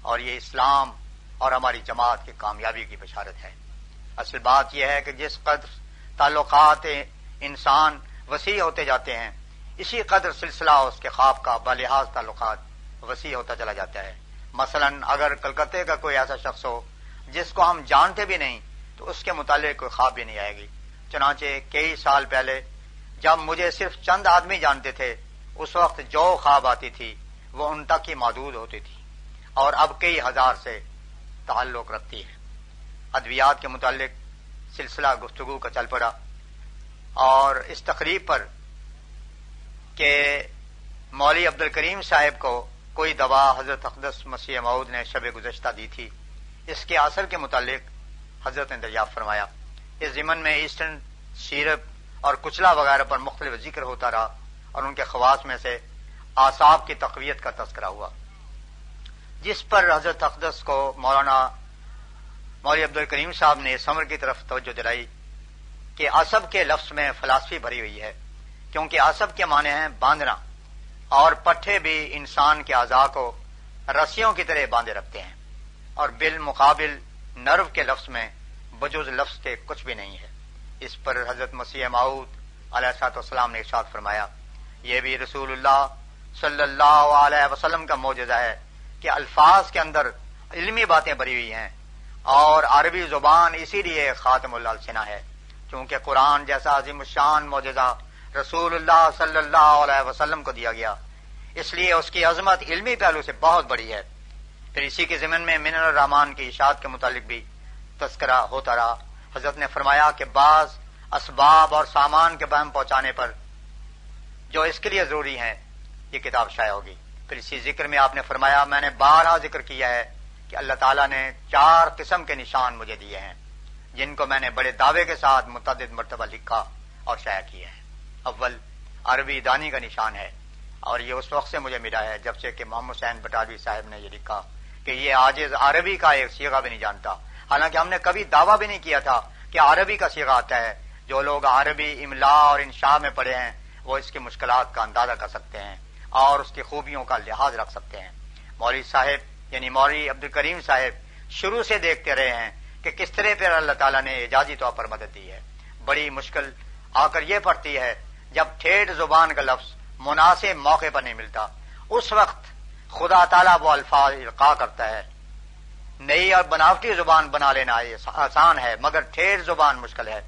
اور یہ اسلام اور ہماری جماعت کی کامیابی کی بشارت ہے۔ اصل بات یہ ہے کہ جس قدر تعلقات انسان وسیع ہوتے جاتے ہیں، اسی قدر سلسلہ اس کے خواب کا بلحاظ تعلقات وسیع ہوتا چلا جاتا ہے۔ مثلا اگر کلکتے کا کوئی ایسا شخص ہو جس کو ہم جانتے بھی نہیں، تو اس کے متعلق کوئی خواب بھی نہیں آئے گی۔ چنانچہ کئی سال پہلے جب مجھے صرف چند آدمی جانتے تھے، اس وقت جو خواب آتی تھی، وہ ان تک ہی محدود ہوتی تھی۔ اور اب کئی ہزار سے تعلق رکھتی ہے۔ ادویات کے متعلق سلسلہ گفتگو کا چل پڑا اور اس تقریب پر کہ مولوی عبد الکریم صاحب کو کوئی دوا حضرت اقدس مسیح معود نے شب گزشتہ دی تھی، اس کے اثر کے متعلق حضرت نے دریافت فرمایا۔ اس ضمن میں ایسٹرن سیرپ اور کچلا وغیرہ پر مختلف ذکر ہوتا رہا اور ان کے خواص میں سے آصاب کی تقویت کا تذکرہ ہوا۔ جس پر حضرت اقدس کو مولانا مولوی عبد الکریم صاحب نے سمر کی طرف توجہ دلائی کہ آصب کے لفظ میں فلاسفی بھری ہوئی ہے، کیونکہ آصب کے معنی ہیں باندھنا، اور پٹھے بھی انسان کے اعضاء کو رسیوں کی طرح باندھے رکھتے ہیں، اور بالمقابل نرو کے لفظ میں بجوز لفظ کے کچھ بھی نہیں ہے۔ اس پر حضرت مسیح معود علیہ سات وسلام نے ارشاد فرمایا، یہ بھی رسول اللہ صلی اللہ علیہ وسلم کا موجودہ ہے کہ الفاظ کے اندر علمی باتیں بری ہوئی ہیں اور عربی زبان اسی لیے خاتم اللہ ہے، چونکہ قرآن جیسا عظیم الشان موجودہ رسول اللہ صلی اللہ علیہ وسلم کو دیا گیا۔ اس لیے اس کی عظمت علمی پہلو سے بہت بڑی ہے۔ پھر اسی کے ضمن میں من الرحمان کی اشاعت کے متعلق بھی تذکرہ ہوتا رہا۔ حضرت نے فرمایا کہ بعض اسباب اور سامان کے بہم پہنچانے پر جو اس کے لیے ضروری ہیں، یہ کتاب شائع ہوگی۔ پھر اسی ذکر میں آپ نے فرمایا، میں نے بارہ ذکر کیا ہے۔ کہ اللہ تعالیٰ نے چار قسم کے نشان مجھے دیے ہیں، جن کو میں نے بڑے دعوے کے ساتھ متعدد مرتبہ لکھا اور شائع کیا ہے اول، عربی دانی کا نشان ہے، اور یہ اس وقت سے مجھے ملا ہے جب سے کہ محمد حسین بٹالوی صاحب نے یہ لکھا کہ یہ آج عربی کا ایک سیگا بھی نہیں جانتا۔ حالانکہ ہم نے کبھی دعویٰ بھی نہیں کیا تھا کہ عربی کا سیگا آتا ہے۔ جو لوگ عربی، املا اور انشاء میں پڑھے ہیں، وہ اس کی مشکلات کا اندازہ کر سکتے ہیں اور اس کی خوبیوں کا لحاظ رکھ سکتے ہیں۔ مولوی صاحب یعنی مولوی عبد الکریم صاحب شروع سے دیکھتے رہے ہیں کہ کس طرح پہ اللہ تعالیٰ نے اعجازی طور پر مدد دی ہے۔ بڑی مشکل آ کر یہ پڑتی ہے، جب ٹھیٹ زبان کا لفظ مناسب موقع پر نہیں ملتا، اس وقت خدا تعالیٰ وہ الفاظ القاع کرتا ہے۔ نئی اور بناوٹی زبان بنا لینا آسان ہے، مگر ٹھیر زبان مشکل ہے۔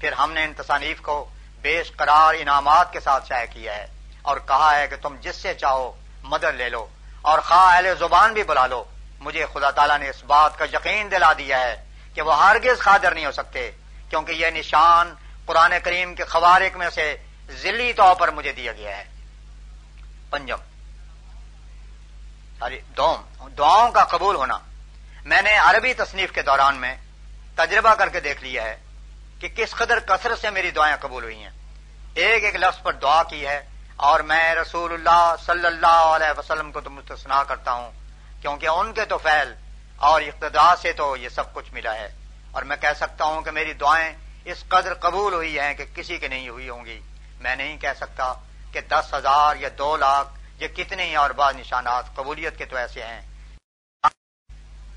پھر ہم نے ان تصانیف کو بیش قرار انعامات کے ساتھ شائع کیا ہے اور کہا ہے کہ تم جس سے چاہو مدد لے لو۔ اور خواہ اہل زبان بھی بلا لو، مجھے خدا تعالیٰ نے اس بات کا یقین دلا دیا ہے کہ وہ ہرگز خادر نہیں ہو سکتے، کیونکہ یہ نشان قرآن کریم کے خوارق میں سے ذلی طور پر مجھے دیا گیا ہے۔ پنجم۔ دوم، دعاؤں کا قبول ہونا۔ میں نے عربی تصنیف کے دوران میں تجربہ کر کے دیکھ لیا ہے کہ کس قدر کثرت سے میری دعائیں قبول ہوئی ہیں۔ ایک ایک لفظ پر دعا کی ہے اور میں رسول اللہ صلی اللہ علیہ وسلم کو تو مستثنا کرتا ہوں، کیونکہ ان کے تو فیل اور اقتدا سے تو یہ سب کچھ ملا ہے۔ اور میں کہہ سکتا ہوں کہ میری دعائیں اس قدر قبول ہوئی ہیں کہ کسی کی نہیں ہوئی ہوں گی۔ میں نہیں کہہ سکتا کہ دس ہزار یا دو لاکھ یہ کتنے ہی اور بعض نشانات قبولیت کے تو ایسے ہیں۔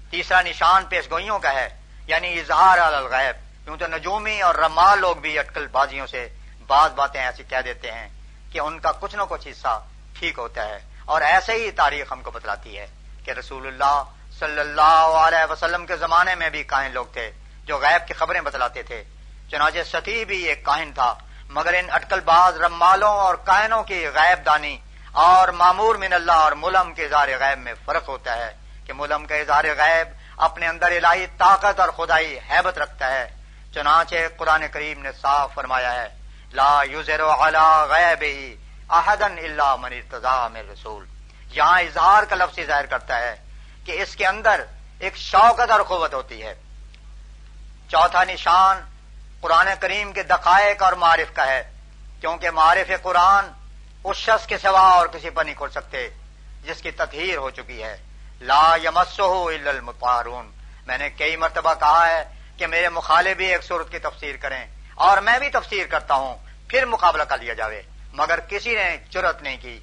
تیسرا نشان پیش گوئیوں کا ہے یعنی اظہار الغیب۔ کیوں تو نجومی اور رمال لوگ بھی اٹکل بازیوں سے بعض باتیں ایسی کہہ دیتے ہیں کہ ان کا کچھ نہ کچھ حصہ ٹھیک ہوتا ہے۔ اور ایسے ہی تاریخ ہم کو بتلاتی ہے کہ رسول اللہ صلی اللہ علیہ وسلم کے زمانے میں بھی کائن لوگ تھے جو غیب کی خبریں بتلاتے تھے۔ چنانچہ ستی بھی ایک کائن تھا، مگر ان اٹکل باز رمالوں اور کائنوں کی غیب دانی اور معمور من اللہ اور ملم کے اظہار غیب میں فرق ہوتا ہے کہ ملم کا اظہار غیب اپنے اندر الہی طاقت اور خدائی حیبت رکھتا ہے۔ چنانچہ قرآن کریم نے صاف فرمایا ہے لا یوزر غیب ہی احدن اللہ من ارتضام رسول۔ یہاں اظہار کا لفظ ظاہر کرتا ہے کہ اس کے اندر ایک شوقت اور قوت ہوتی ہے۔ چوتھا نشان قرآن کریم کے دقائق اور معرف کا ہے، کیونکہ معرف قرآن اس شخص کے سوا اور کسی پر نہیں کھول سکتے، جس کی تطہیر ہو چکی ہے۔ لا یمسو الا المطارون میں نے کئی مرتبہ کہا ہے کہ میرے مخالف بھی ایک صورت کی تفسیر کریں۔ اور میں بھی تفسیر کرتا ہوں، پھر مقابلہ کر لیا جاوے۔ مگر کسی نے جرت نہیں کی۔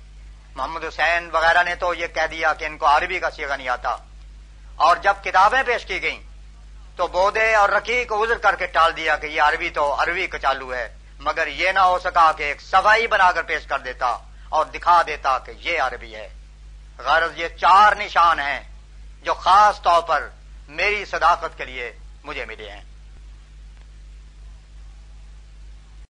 محمد حسین وغیرہ نے تو یہ کہہ دیا کہ ان کو عربی کا سیگا نہیں آتا۔ اور جب کتابیں پیش کی گئیں، تو بودے اور رکی کو ازر کر کے ٹال دیا کہ یہ عربی تو عربی کا چالو ہے۔ مگر یہ نہ ہو سکا کہ ایک صفائی بنا کر پیش کر دیتا اور دکھا دیتا کہ یہ عربی ہے۔ غرض یہ چار نشان ہیں جو خاص طور پر میری صداقت کے لیے مجھے ملے ہیں۔